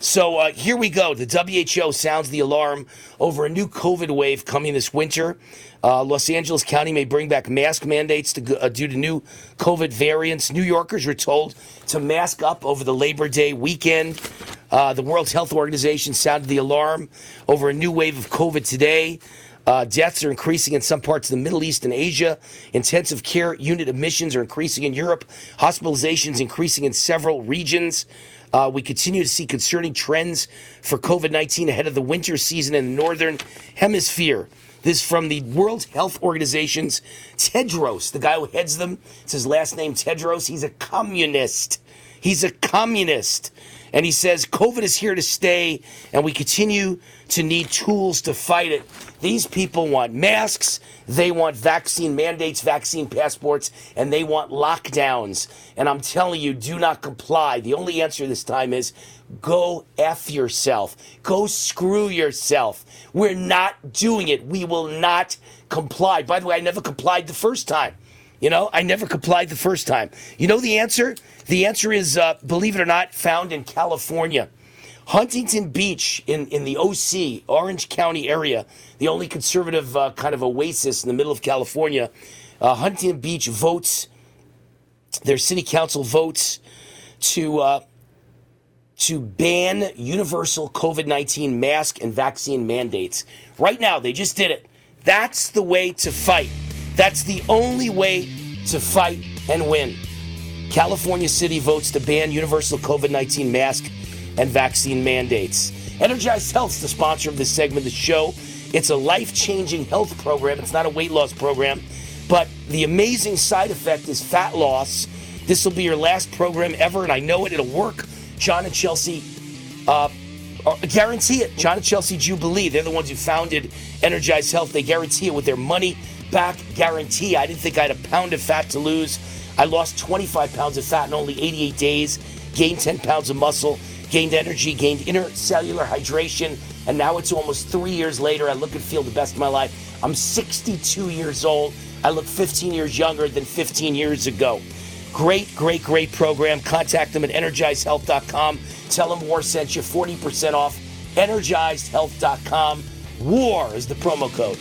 So uh, here we go. The WHO sounds the alarm over a new COVID wave coming this winter. Uh, Los Angeles County may bring back mask mandates to, uh, due to new COVID variants. New Yorkers were told to mask up over the Labor Day weekend. Uh, the World Health Organization sounded the alarm over a new wave of COVID today. Uh, deaths are increasing in some parts of the Middle East and Asia. Intensive care unit admissions are increasing in Europe. Hospitalizations increasing in several regions. Uh, we continue to see concerning trends for COVID 19 ahead of the winter season in the Northern Hemisphere. This from the World Health Organization's Tedros, the guy who heads them. It's his last name, Tedros. He's a communist. He's a communist. And he says COVID is here to stay, and we continue to need tools to fight it. These people want masks, they want vaccine mandates, vaccine passports, and they want lockdowns. And I'm telling you, do not comply. The only answer this time is go F yourself. Go screw yourself. We're not doing it. We will not comply. By the way, I never complied the first time. You know, I never complied the first time. You know the answer? The answer is, uh, believe it or not, found in California. Huntington Beach in, in the OC, Orange County area, the only conservative uh, kind of oasis in the middle of California. Uh, Huntington Beach votes, their city council votes to uh, to ban universal COVID 19 mask and vaccine mandates. Right now, they just did it. That's the way to fight. That's the only way to fight and win. California City votes to ban universal COVID 19 mask and vaccine mandates. Energized Health's the sponsor of this segment of the show. It's a life changing health program, it's not a weight loss program, but the amazing side effect is fat loss. This will be your last program ever, and I know it, it'll work. John and Chelsea uh, guarantee it. John and Chelsea Jubilee, they're the ones who founded Energized Health. They guarantee it with their money back guarantee. I didn't think I had a pound of fat to lose. I lost 25 pounds of fat in only 88 days, gained 10 pounds of muscle, gained energy, gained intercellular hydration, and now it's almost three years later. I look and feel the best of my life. I'm 62 years old. I look 15 years younger than 15 years ago. Great, great, great program. Contact them at energizedhealth.com. Tell them War sent you 40% off. Energizedhealth.com. War is the promo code.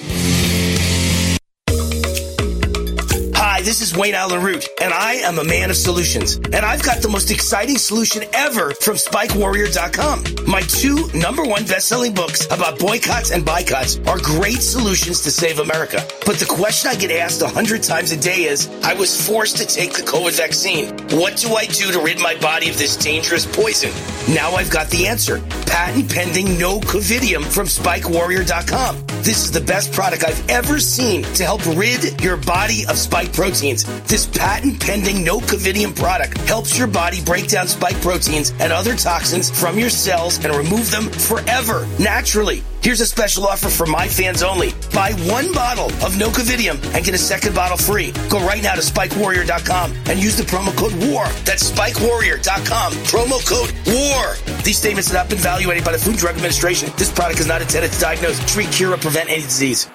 This is Wayne Allyn Root, and I am a man of solutions. And I've got the most exciting solution ever from SpikeWarrior.com. My two number one best-selling books about boycotts and boycotts are great solutions to save America. But the question I get asked a hundred times a day is, I was forced to take the COVID vaccine. What do I do to rid my body of this dangerous poison? Now I've got the answer. Patent pending no covidium from SpikeWarrior.com. This is the best product I've ever seen to help rid your body of spike proteins. This patent pending no covidium product helps your body break down spike proteins and other toxins from your cells and remove them forever, naturally. Here's a special offer for my fans only. Buy one bottle of No Covidium and get a second bottle free. Go right now to SpikeWarrior.com and use the promo code WAR. That's SpikeWarrior.com. Promo code WAR. These statements have not been evaluated by the Food and Drug Administration. This product is not intended to diagnose, treat, cure, or prevent any disease.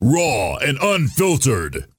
Raw and unfiltered.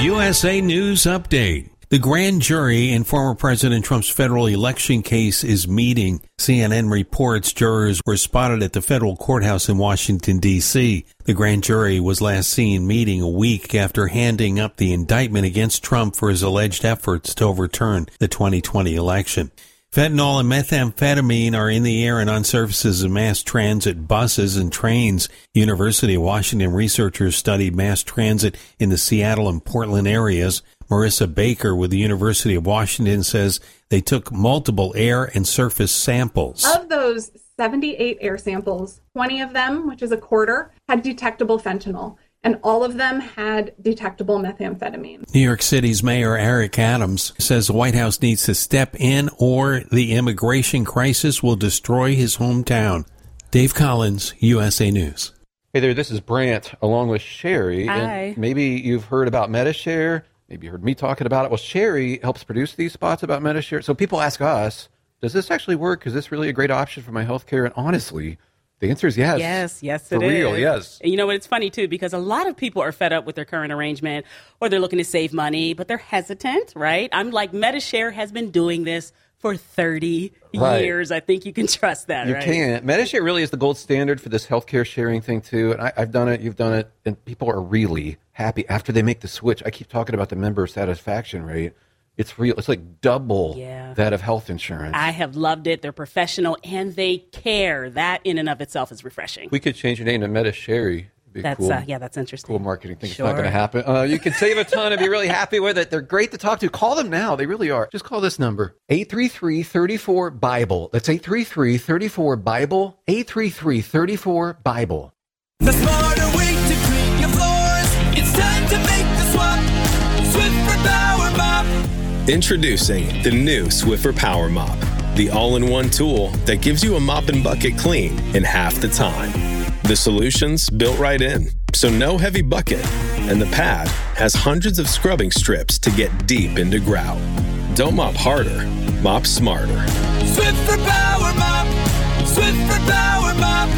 USA News Update. The grand jury in former President Trump's federal election case is meeting. CNN reports jurors were spotted at the federal courthouse in Washington, D.C. The grand jury was last seen meeting a week after handing up the indictment against Trump for his alleged efforts to overturn the 2020 election. Fentanyl and methamphetamine are in the air and on surfaces of mass transit buses and trains. University of Washington researchers studied mass transit in the Seattle and Portland areas. Marissa Baker with the University of Washington says they took multiple air and surface samples. Of those 78 air samples, 20 of them, which is a quarter, had detectable fentanyl and all of them had detectable methamphetamine. New York City's Mayor Eric Adams says the White House needs to step in or the immigration crisis will destroy his hometown. Dave Collins, USA News. Hey there, this is Brant along with Sherry. Hi. And maybe you've heard about Medi-Share. Maybe you heard me talking about it. Well, Sherry helps produce these spots about Medi-Share. So people ask us, does this actually work? Is this really a great option for my healthcare? And honestly, the answer is yes. Yes, yes, it is. For is. real, yes. And you know what? It's funny too because a lot of people are fed up with their current arrangement or they're looking to save money, but they're hesitant, right? I'm like, Medi-Share has been doing this for 30 Right. years. I think you can trust that, You right? can. Medi-Share really is the gold standard for this healthcare sharing thing too. And I, I've done it, you've done it, and people are really happy after they make the switch. I keep talking about the member satisfaction rate. It's real. It's like double Yeah. that of health insurance. I have loved it. They're professional and they care. That in and of itself is refreshing. we could change your name to MetaSherry. It'd be That's cool. uh, yeah, that's interesting. Cool marketing thing. It's not going to happen. Uh, you can save a ton and be really happy with it. They're great to talk to. Call them now. They really are. Just call this number 833 34 Bible. That's 833 34 Bible. 833 34 Bible. The smarter way to clean your floors. It's time Introducing the new Swiffer Power Mop, the all in one tool that gives you a mop and bucket clean in half the time. The solution's built right in, so no heavy bucket, and the pad has hundreds of scrubbing strips to get deep into grout. Don't mop harder, mop smarter. Swiffer Power Mop! Swiffer Power Mop!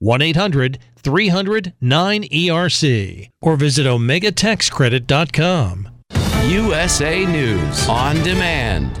1 800 300 9ERC or visit OmegaTaxCredit.com. USA News on demand.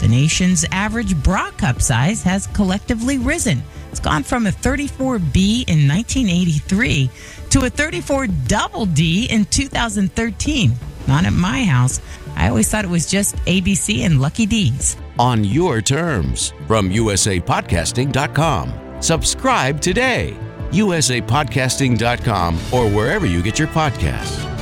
the nation's average bra cup size has collectively risen. It's gone from a 34B in 1983 to a 34 double D in 2013. Not at my house. I always thought it was just ABC and Lucky D's. On your terms from usapodcasting.com. Subscribe today. usapodcasting.com or wherever you get your podcasts.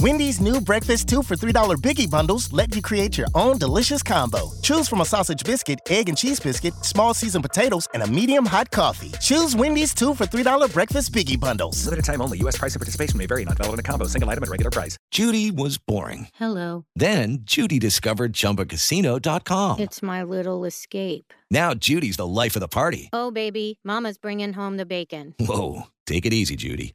Wendy's new breakfast 2 for $3 biggie bundles let you create your own delicious combo. Choose from a sausage biscuit, egg and cheese biscuit, small seasoned potatoes, and a medium hot coffee. Choose Wendy's 2 for $3 breakfast biggie bundles. Limited time only. U.S. price and participation may vary. Not valid in a combo. Single item at regular price. Judy was boring. Hello. Then Judy discovered ChumbaCasino.com. It's my little escape. Now Judy's the life of the party. Oh, baby, Mama's bringing home the bacon. Whoa, take it easy, Judy.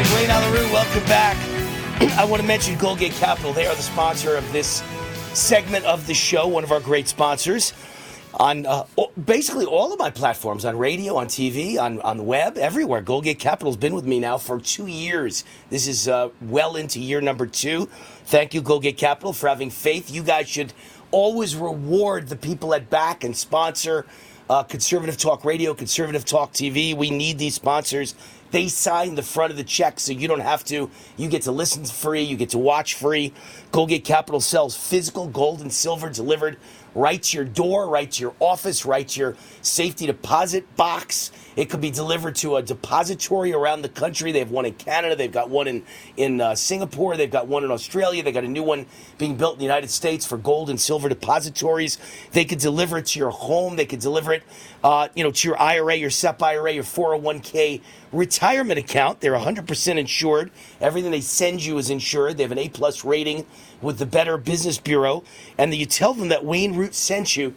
Wayne Root, welcome back. I want to mention Goldgate Capital. They are the sponsor of this segment of the show, one of our great sponsors. On uh, basically all of my platforms, on radio, on TV, on, on the web, everywhere. Goldgate Capital's been with me now for two years. This is uh, well into year number two. Thank you, Goldgate Capital, for having faith. You guys should always reward the people at back and sponsor uh, Conservative Talk Radio, Conservative Talk TV. We need these sponsors. They sign the front of the check so you don't have to. You get to listen free, you get to watch free. Goldgate Capital sells physical gold and silver delivered right to your door, right to your office, right to your safety deposit box. It could be delivered to a depository around the country. They have one in Canada. They've got one in in uh, Singapore. They've got one in Australia. They got a new one being built in the United States for gold and silver depositories. They could deliver it to your home. They could deliver it, uh, you know, to your IRA, your SEP IRA, your 401k retirement account. They're 100% insured. Everything they send you is insured. They have an A plus rating with the Better Business Bureau, and that you tell them that Wayne Root sent you,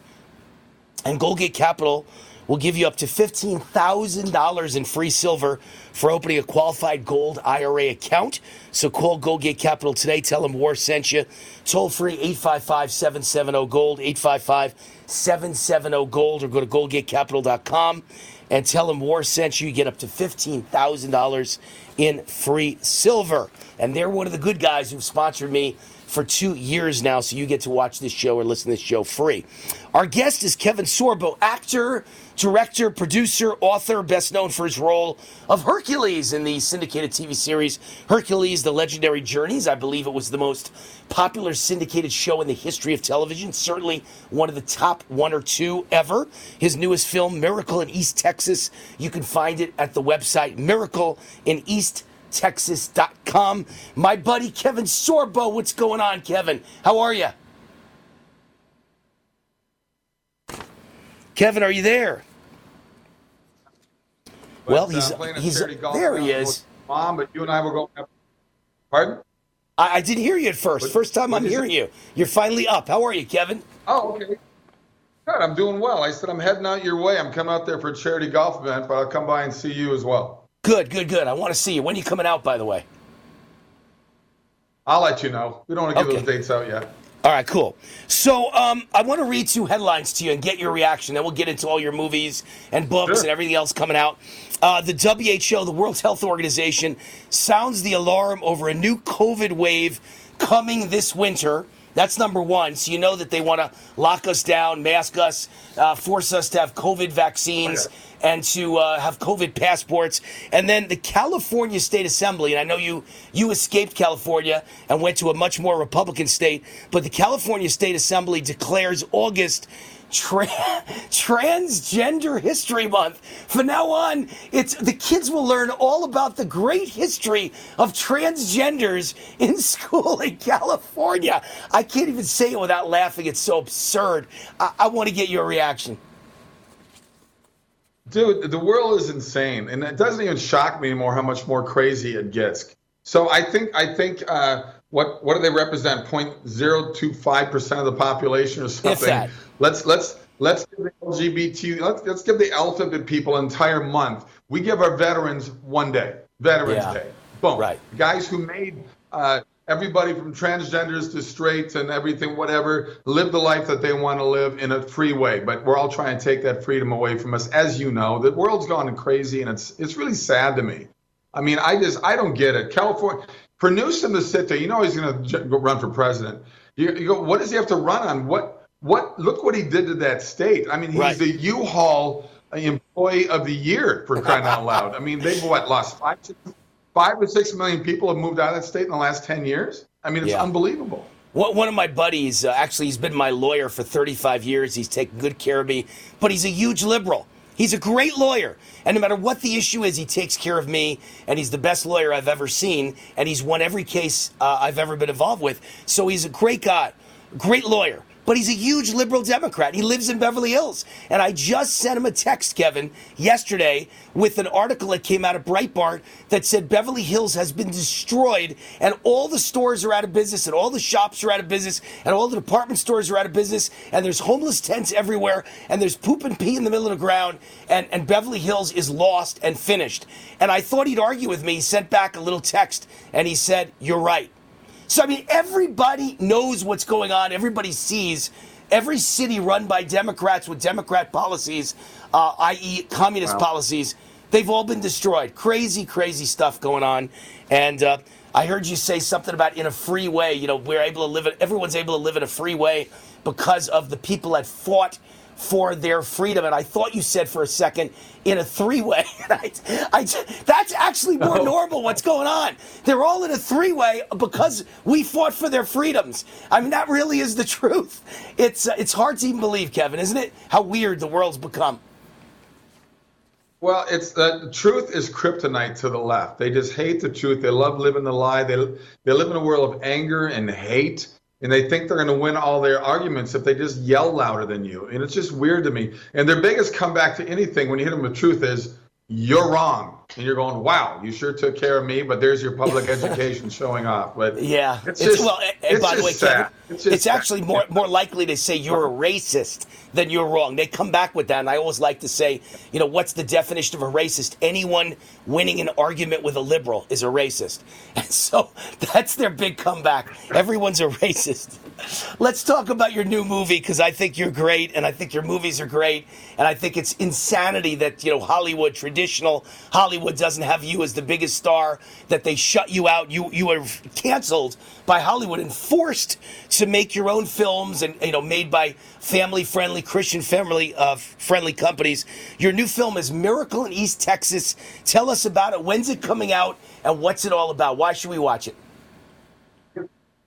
and Goldgate Capital will give you up to $15,000 in free silver for opening a qualified gold IRA account. So call Goldgate Capital today. Tell them War sent you. Toll free 855 770 Gold, 855 770 Gold, or go to goldgatecapital.com and tell them War sent you. You get up to $15,000 in free silver. And they're one of the good guys who've sponsored me for two years now, so you get to watch this show or listen to this show free. Our guest is Kevin Sorbo, actor, director, producer, author, best known for his role of Hercules in the syndicated TV series Hercules The Legendary Journeys. I believe it was the most popular syndicated show in the history of television, certainly one of the top one or two ever. His newest film, Miracle in East Texas, you can find it at the website Miracle in East Texas.com. My buddy Kevin Sorbo, what's going on, Kevin? How are you? Kevin, are you there? well, But, uh, he's, a he's there. He is. Mom, but you and I were going. Up. Pardon? I, I didn't hear you at first. First time I'm hearing it? you. You're finally up. How are you, Kevin? Oh, okay. Good. I'm doing well. I said I'm heading out your way. I'm coming out there for a charity golf event, but I'll come by and see you as well. Good, good, good. I want to see you. When are you coming out, by the way? I'll let you know. We don't want to give Okay. those dates out yet. All right, cool. So um, I want to read two headlines to you and get your reaction. Then we'll get into all your movies and books Sure. and everything else coming out. Uh, the WHO, the World Health Organization, sounds the alarm over a new COVID wave coming this winter. That's number one. So you know that they want to lock us down, mask us, uh, force us to have COVID vaccines and to uh, have COVID passports. And then the California State Assembly, and I know you you escaped California and went to a much more Republican state, but the California State Assembly declares August tra- transgender history month from now on it's the kids will learn all about the great history of transgenders in school in california i can't even say it without laughing it's so absurd i, I want to get your reaction Dude, the world is insane, and it doesn't even shock me anymore how much more crazy it gets. So I think I think uh, what what do they represent? 0.025 percent of the population or something. Let's let's let's give the LGBT let's let's give the alphabet people an entire month. We give our veterans one day, Veterans Yeah. Day. Boom. Right. Guys who made uh, everybody from transgenders to straights and everything, whatever, live the life that they want to live in a free way. But we're all trying to take that freedom away from us. As you know, the world's gone crazy, and it's it's really sad to me. I mean, I just I don't get it. California, for Newsom to sit there, you know he's going to run for president. You, you go, what does he have to run on? What what? Look what he did to that state. I mean, he's Right. the U-Haul employee of the year for crying out loud. I mean, they've what lost five, five or six million people have moved out of that state in the last ten years. I mean, it's Yeah. unbelievable. One one of my buddies, uh, actually, he's been my lawyer for 35 years. He's taken good care of me, but he's a huge liberal. He's a great lawyer. And no matter what the issue is, he takes care of me. And he's the best lawyer I've ever seen. And he's won every case uh, I've ever been involved with. So he's a great guy, great lawyer. But he's a huge liberal Democrat. He lives in Beverly Hills. And I just sent him a text, Kevin, yesterday with an article that came out of Breitbart that said Beverly Hills has been destroyed and all the stores are out of business and all the shops are out of business and all the department stores are out of business and there's homeless tents everywhere and there's poop and pee in the middle of the ground and, and Beverly Hills is lost and finished. And I thought he'd argue with me. He sent back a little text and he said, You're right. So, I mean, everybody knows what's going on. Everybody sees every city run by Democrats with Democrat policies, uh, i.e., communist Wow. policies, they've all been destroyed. Crazy, crazy stuff going on. And uh, I heard you say something about in a free way. You know, we're able to live it, everyone's able to live in a free way because of the people that fought for their freedom. And I thought you said for a second in a three way. I, I, that's actually more Oh. normal. What's going on? They're all in a three way because we fought for their freedoms. I mean, that really is the truth. It's, uh, it's hard to even believe, Kevin, isn't it? How weird the world's become. Well, it's the truth is kryptonite to the left. They just hate the truth. They love living the lie. They they live in a world of anger and hate, and they think they're going to win all their arguments if they just yell louder than you. And it's just weird to me. And their biggest comeback to anything when you hit them with truth is you're wrong, and you're going, "Wow, you sure took care of me." But there's your public education showing off. But Yeah, it's, it's, just, well. And it's by the way, sad. Kevin, It's it's, just actually more more likely to say you're a racist than you're wrong. They come back with that, and I always like to say, you know, what's the definition of a racist? Anyone winning an argument with a liberal is a racist, and so that's their big comeback. Everyone's a racist. Let's talk about your new movie because I think you're great, and I think your movies are great, and I think it's insanity that you know Hollywood, traditional Hollywood, doesn't have you as the biggest star. That they shut you out. You you were canceled by Hollywood and forced to make your own films, and you know made by family-friendly, Christian family uh, friendly companies. Your new film is Miracle in East Texas. Tell us about it. When's it coming out, and what's it all about? Why should we watch it?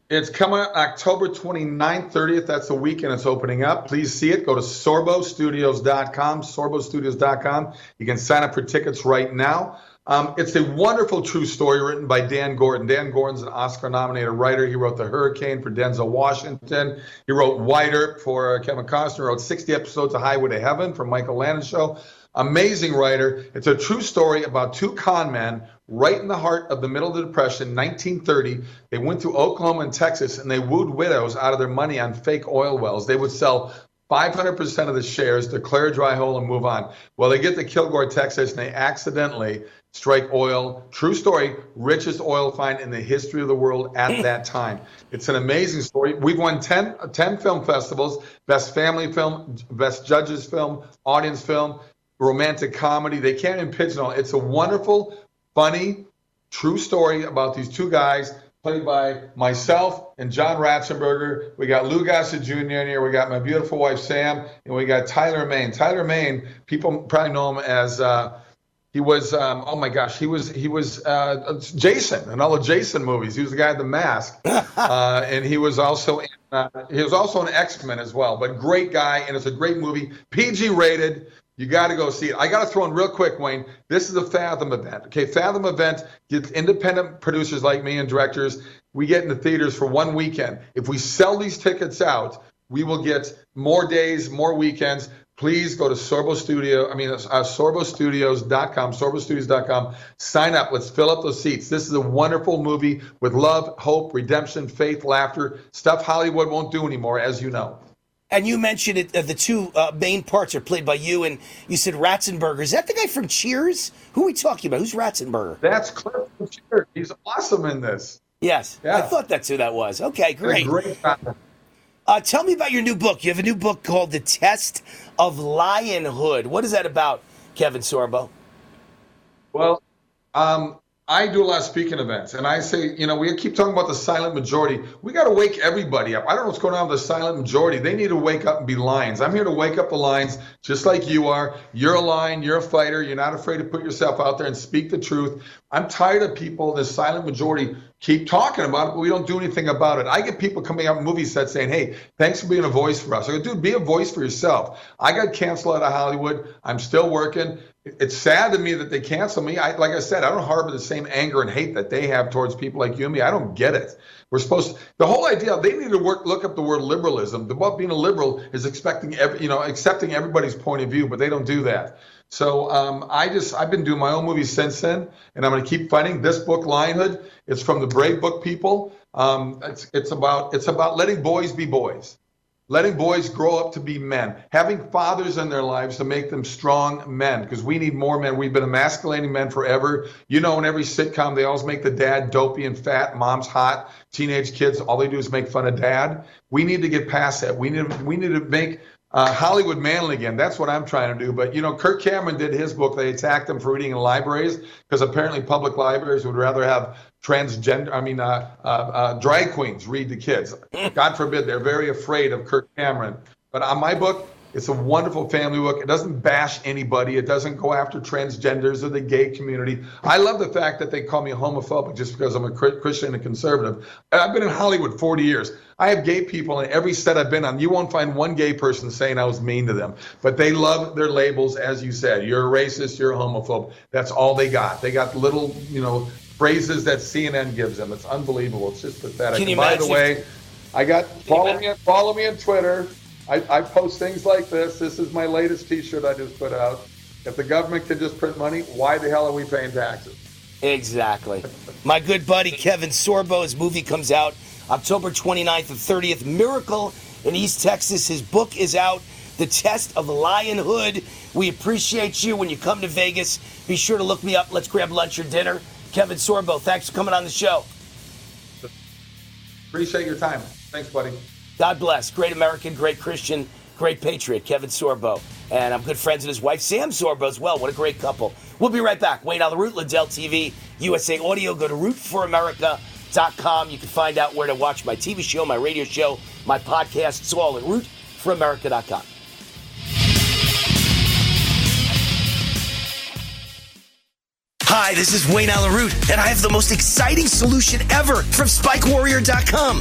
It's coming October 29th, 30th. That's the weekend it's opening up. Please see it. Go to sorbostudios.com, sorbostudios.com. You can sign up for tickets right now. Um, it's a wonderful true story written by Dan Gordon. Dan Gordon's an Oscar nominated writer. He wrote The Hurricane for Denzel Washington. He wrote Wyatt Earp for Kevin Costner. He wrote 60 episodes of Highway to Heaven for Michael Landon Show. Amazing writer. It's a true story about two con men right in the heart of the middle of the Depression, 1930. They went through Oklahoma and Texas and they wooed widows out of their money on fake oil wells. They would sell 500% of the shares, declare a dry hole, and move on. Well, they get to Kilgore, Texas, and they accidentally strike oil. True story, richest oil find in the history of the world at that time. It's an amazing story. We've won 10, 10 film festivals best family film, best judges film, audience film, romantic comedy. They can't even pigeonhole. It's a wonderful, funny, true story about these two guys played by myself and John Ratzenberger. We got Lou Gossett Jr. in here. We got my beautiful wife Sam, and we got Tyler Mane. Tyler Mane, people probably know him as uh, he was. Um, oh my gosh, he was he was uh, Jason in all the Jason movies. He was the guy with the mask, uh, and he was also in, uh, he was also an X Men as well. But great guy, and it's a great movie, PG rated. You got to go see it. I got to throw in real quick, Wayne. This is a Fathom event. Okay, Fathom event gets independent producers like me and directors. We get in the theaters for one weekend. If we sell these tickets out, we will get more days, more weekends. Please go to Sorbo Studio. I mean, uh, sorbostudios.com, sorbostudios.com. Sign up. Let's fill up those seats. This is a wonderful movie with love, hope, redemption, faith, laughter, stuff Hollywood won't do anymore, as you know. And you mentioned it, uh, the two uh, main parts are played by you, and you said Ratzenberger. Is that the guy from Cheers? Who are we talking about? Who's Ratzenberger? That's Cliff from Cheers. He's awesome in this. Yes, Yeah. I thought that's who that was. Okay, great. Uh, tell me about your new book. You have a new book called The Test of Lionhood. What is that about, Kevin Sorbo? Well, um, I do a lot of speaking events, and I say, you know, we keep talking about the silent majority. We got to wake everybody up. I don't know what's going on with the silent majority. They need to wake up and be lions. I'm here to wake up the lions, just like you are. You're a lion. You're a fighter. You're not afraid to put yourself out there and speak the truth. I'm tired of people, this silent majority, keep talking about it, but we don't do anything about it. I get people coming in movie sets saying, hey, thanks for being a voice for us. I go, dude, be a voice for yourself. I got canceled out of Hollywood. I'm still working. It's sad to me that they cancel me. I, like I said, I don't harbor the same anger and hate that they have towards people like you and me. I don't get it. We're supposed to, the whole idea they need to work look up the word liberalism. The what being a liberal is expecting every, you know accepting everybody's point of view, but they don't do that. So um, I just I've been doing my own movies since then, and I'm going to keep fighting. This book, Lionhood, it's from the Brave Book people. Um, it's it's about it's about letting boys be boys letting boys grow up to be men, having fathers in their lives to make them strong men, because we need more men. We've been emasculating men forever. You know, in every sitcom, they always make the dad dopey and fat, mom's hot, teenage kids, all they do is make fun of dad. We need to get past that. We need, we need to make uh, Hollywood manly again. That's what I'm trying to do. But, you know, Kirk Cameron did his book. They attacked him for reading in libraries because apparently public libraries would rather have transgender, I mean, uh, uh, uh, drag queens read to kids. God forbid, they're very afraid of Kirk Cameron. But on my book, It's a wonderful family book. It doesn't bash anybody. It doesn't go after transgenders or the gay community. I love the fact that they call me homophobic just because I'm a Christian and a conservative. I've been in Hollywood 40 years. I have gay people in every set I've been on. You won't find one gay person saying I was mean to them, but they love their labels, as you said. You're a racist. You're a homophobe. That's all they got. They got little, you know, phrases that CNN gives them. It's unbelievable. It's just pathetic. By the way, I got follow me follow me on Twitter. I, I post things like this. This is my latest T-shirt I just put out. If the government can just print money, why the hell are we paying taxes? Exactly. My good buddy Kevin Sorbo, his movie comes out October 29th and 30th. Miracle in East Texas. His book is out. The Test of Lion Hood. We appreciate you when you come to Vegas. Be sure to look me up. Let's grab lunch or dinner. Kevin Sorbo, thanks for coming on the show. Appreciate your time. Thanks, buddy. God bless. Great American, great Christian, great patriot, Kevin Sorbo. And I'm good friends with his wife, Sam Sorbo, as well. What a great couple. We'll be right back. Wayne on the Root, Lindell TV, USA Audio. Go to rootforamerica.com. You can find out where to watch my TV show, my radio show, my podcast. It's all at rootforamerica.com. Hi, this is Wayne Allyn Root, and I have the most exciting solution ever from SpikeWarrior.com.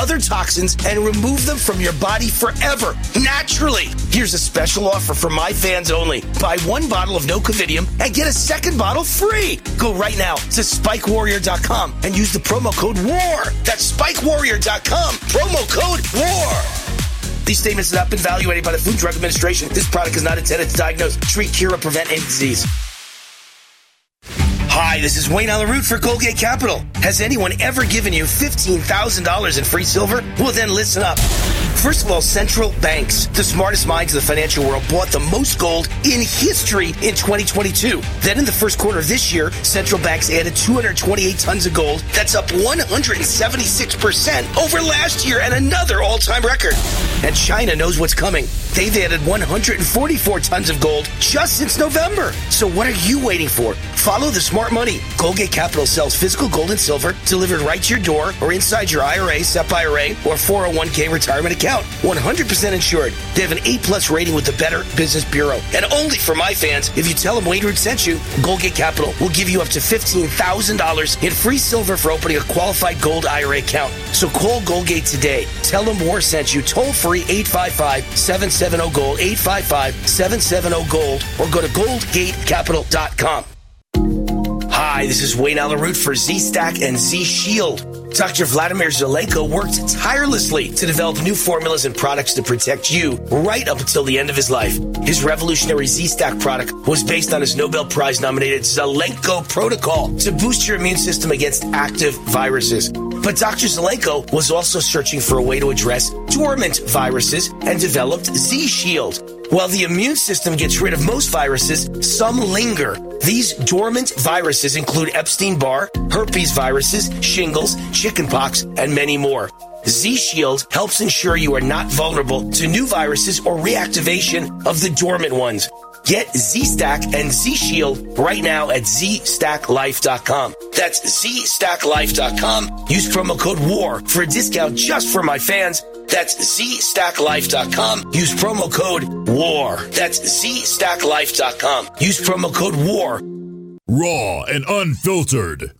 other toxins and remove them from your body forever, naturally. Here's a special offer for my fans only. Buy one bottle of no covidium and get a second bottle free. Go right now to spikewarrior.com and use the promo code WAR. That's spikewarrior.com, promo code WAR. These statements have not been evaluated by the Food Drug Administration. This product is not intended to diagnose, treat, cure, or prevent any disease. Hi, this is Wayne on the Root for Goldgate Capital. Has anyone ever given you $15,000 in free silver? Well, then listen up. First of all, central banks, the smartest minds of the financial world, bought the most gold in history in 2022. Then in the first quarter of this year, central banks added 228 tons of gold. That's up 176% over last year and another all-time record. And China knows what's coming. They've added 144 tons of gold just since November. So what are you waiting for? Follow the smart money. Goldgate Capital sells physical gold and silver delivered right to your door or inside your IRA, SEP IRA, or 401k retirement account. 100% insured. They have an A plus rating with the Better Business Bureau. And only for my fans, if you tell them Wayne Root sent you, Goldgate Capital will give you up to $15,000 in free silver for opening a qualified gold IRA account. So call Goldgate today. Tell them War sent you toll free 855 770 Gold, 855 770 Gold, or go to goldgatecapital.com. Hi, this is Wayne Allyn Root for Z Stack and Z Shield. Dr. Vladimir Zelenko worked tirelessly to develop new formulas and products to protect you right up until the end of his life. His revolutionary Z Stack product was based on his Nobel Prize nominated Zelenko protocol to boost your immune system against active viruses. But Dr. Zelenko was also searching for a way to address dormant viruses and developed Z Shield. While the immune system gets rid of most viruses, some linger. These dormant viruses include Epstein Barr, herpes viruses, shingles, chickenpox, and many more. Z Shield helps ensure you are not vulnerable to new viruses or reactivation of the dormant ones. Get Z Stack and Z Shield right now at ZStackLife.com. That's ZStackLife.com. Use promo code WAR for a discount just for my fans. That's ZStackLife.com. Use promo code WAR. That's ZStackLife.com. Use promo code WAR. Raw and unfiltered.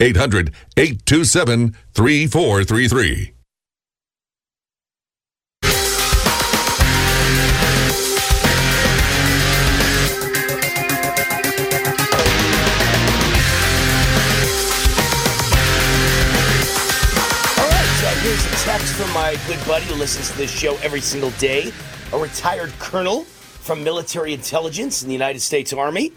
800 827 3433. All right, here's a text from my good buddy who listens to this show every single day, a retired colonel from military intelligence in the United States Army.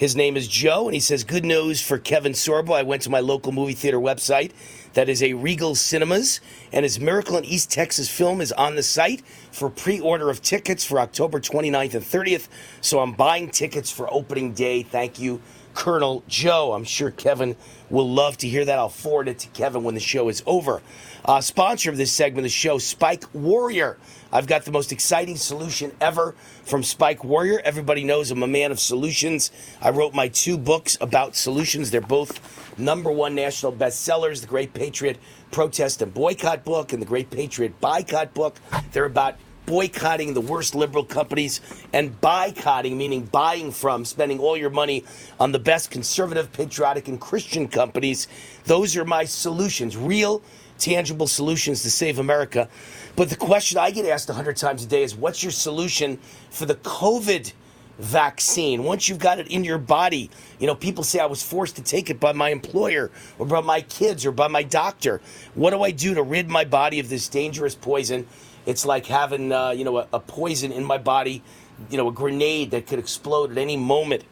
His name is Joe, and he says, Good news for Kevin Sorbo. I went to my local movie theater website. That is a Regal Cinemas, and his Miracle in East Texas film is on the site for pre order of tickets for October 29th and 30th. So I'm buying tickets for opening day. Thank you, Colonel Joe. I'm sure Kevin will love to hear that. I'll forward it to Kevin when the show is over. Uh, sponsor of this segment of the show, Spike Warrior. I've got the most exciting solution ever from Spike Warrior. Everybody knows I'm a man of solutions. I wrote my two books about solutions. They're both number one national bestsellers The Great Patriot Protest and Boycott book and The Great Patriot Boycott book. They're about boycotting the worst liberal companies and boycotting, meaning buying from, spending all your money on the best conservative, patriotic, and Christian companies. Those are my solutions, real, tangible solutions to save America. But the question I get asked 100 times a day is what's your solution for the COVID vaccine? Once you've got it in your body, you know, people say I was forced to take it by my employer or by my kids or by my doctor. What do I do to rid my body of this dangerous poison? It's like having, uh, you know, a, a poison in my body, you know, a grenade that could explode at any moment.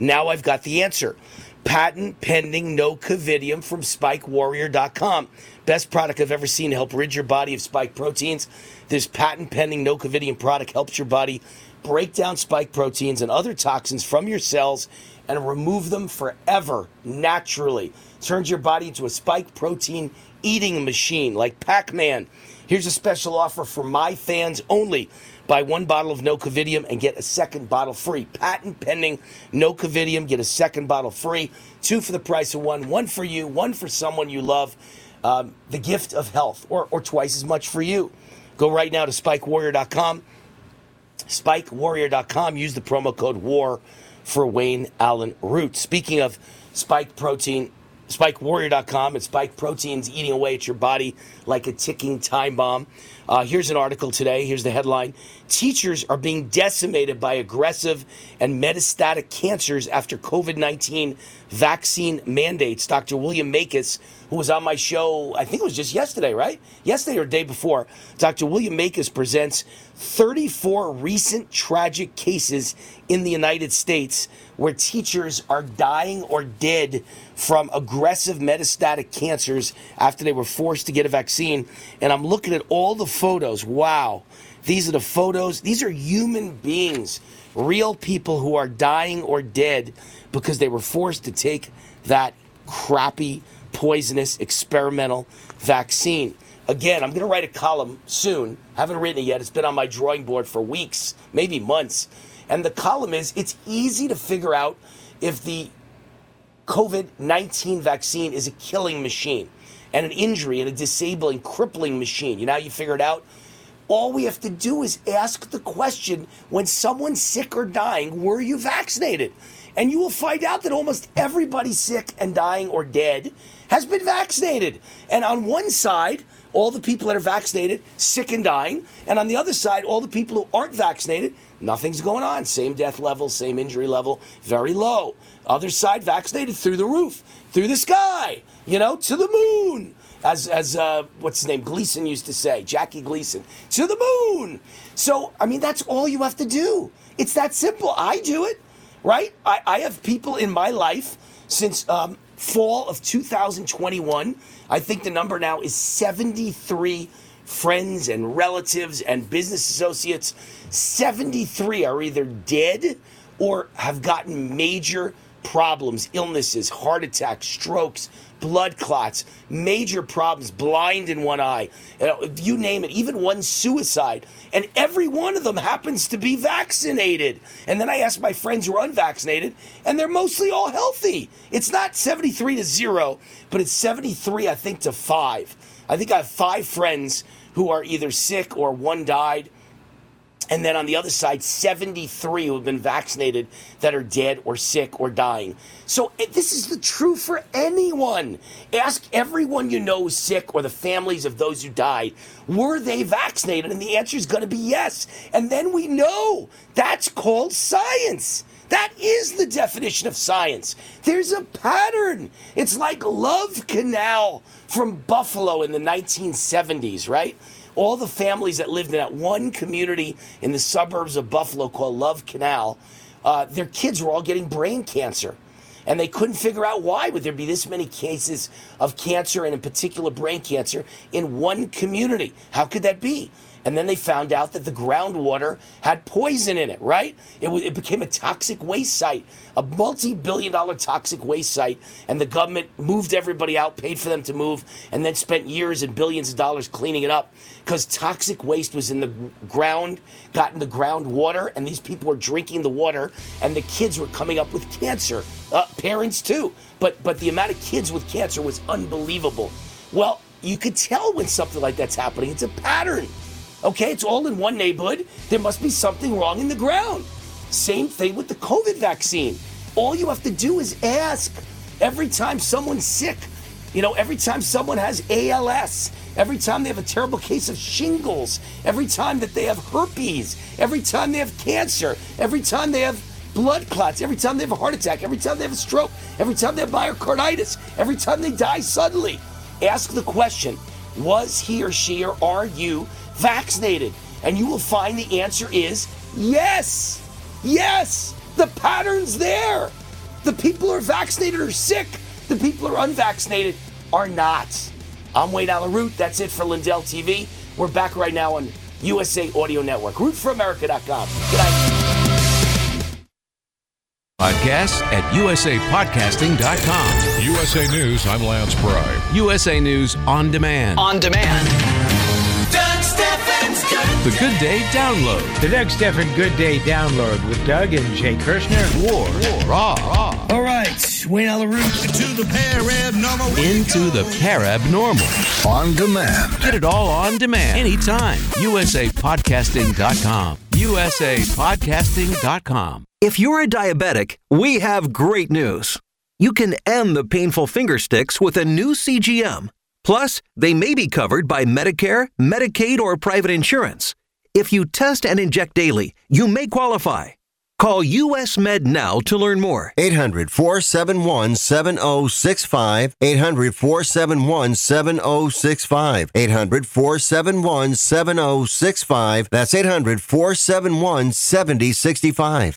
Now I've got the answer. Patent pending no covidium from spikewarrior.com. Best product I've ever seen to help rid your body of spike proteins. This patent pending no covidium product helps your body break down spike proteins and other toxins from your cells and remove them forever naturally. Turns your body into a spike protein eating machine like Pac Man. Here's a special offer for my fans only. Buy one bottle of Nocovidium and get a second bottle free. Patent pending Nocovidium, get a second bottle free. Two for the price of one. One for you, one for someone you love. Um, the gift of health, or, or twice as much for you. Go right now to spikewarrior.com. Spikewarrior.com. Use the promo code WAR for Wayne Allyn Root. Speaking of spike protein, spikewarrior.com. It's spike proteins eating away at your body like a ticking time bomb. Uh, here's an article today. Here's the headline Teachers are being decimated by aggressive and metastatic cancers after COVID 19 vaccine mandates. Dr. William Makis, who was on my show, I think it was just yesterday, right? Yesterday or day before, Dr. William Makis presents 34 recent tragic cases in the United States where teachers are dying or dead from aggressive metastatic cancers after they were forced to get a vaccine. And I'm looking at all the photos. Wow. These are the photos. These are human beings, real people who are dying or dead because they were forced to take that crappy, poisonous, experimental vaccine. Again, I'm going to write a column soon. Haven't written it yet. It's been on my drawing board for weeks, maybe months. And the column is it's easy to figure out if the COVID 19 vaccine is a killing machine. and an injury and a disabling, crippling machine. You know how you figure it out? All we have to do is ask the question when someone's sick or dying, were you vaccinated? And you will find out that almost everybody sick and dying or dead has been vaccinated. And on one side, all the people that are vaccinated, sick and dying. And on the other side, all the people who aren't vaccinated, nothing's going on. Same death level, same injury level, very low. Other side, vaccinated through the roof, through the sky, you know, to the moon. As, as uh, what's his name, Gleason used to say, Jackie Gleason, to the moon. So, I mean, that's all you have to do. It's that simple. I do it, right? I, I have people in my life since um, fall of 2021. I think the number now is 73 friends and relatives and business associates. 73 are either dead or have gotten major problems, illnesses, heart attacks, strokes, blood clots, major problems, blind in one eye, you name it, even one suicide. And every one of them happens to be vaccinated. And then I ask my friends who are unvaccinated, and they're mostly all healthy. It's not 73 to zero, but it's 73, I think, to five. I think I have five friends who are either sick or one died. And then on the other side, 73 who have been vaccinated that are dead or sick or dying. So eh, this is the true for anyone. Ask everyone you know who's sick or the families of those who died, were they vaccinated? And the answer is going to be yes. And then we know that's called science. That is the definition of science. There's a pattern. It's like Love Canal from Buffalo in the 1970s, right? all the families that lived in that one community in the suburbs of Buffalo called Love Canal, uh, their kids were all getting brain cancer. And they couldn't figure out why would there be this many cases of cancer and in particular brain cancer in one community. How could that be? And then they found out that the groundwater had poison in it, right? It, w- it became a toxic waste site, a multi billion dollar toxic waste site. And the government moved everybody out, paid for them to move, and then spent years and billions of dollars cleaning it up because toxic waste was in the ground, got in the groundwater, and these people were drinking the water, and the kids were coming up with cancer. Uh, parents too. But, but the amount of kids with cancer was unbelievable. Well, you could tell when something like that's happening. It's a pattern. Okay, it's all in one neighborhood. There must be something wrong in the ground. Same thing with the COVID vaccine. All you have to do is ask. Every time someone's sick, you know, every time someone has ALS, every time they have a terrible case of shingles, every time that they have herpes, every time they have cancer, every time they have blood clots, every time they have a heart attack, every time they have a stroke, every time they have myocarditis, every time they die suddenly, ask the question was he or she or are you vaccinated? And you will find the answer is yes. Yes. The pattern's there. The people who are vaccinated are sick. The people who are unvaccinated are not. I'm Wayne Allyn Root. That's it for Lindell TV. We're back right now on USA Audio Network. RootForAmerica.com. Good night. Podcasts at usapodcasting.com. USA News, I'm Lance Pry. USA News on demand. On demand. Doug Stephan's Good The Good Day Download. The Doug Stephan Good Day Download with Doug and Jay Kirshner. War, raw, raw. All right, Wayne Allyn Root. to the pair normal. Into the parabnormal. On demand. Get it all on demand anytime. usapodcasting.com. usapodcasting.com. If you're a diabetic, we have great news. You can end the painful finger sticks with a new CGM. Plus, they may be covered by Medicare, Medicaid, or private insurance. If you test and inject daily, you may qualify. Call US Med now to learn more. 800 471 7065. 800 471 7065. 800 471 7065. That's 800 471 7065.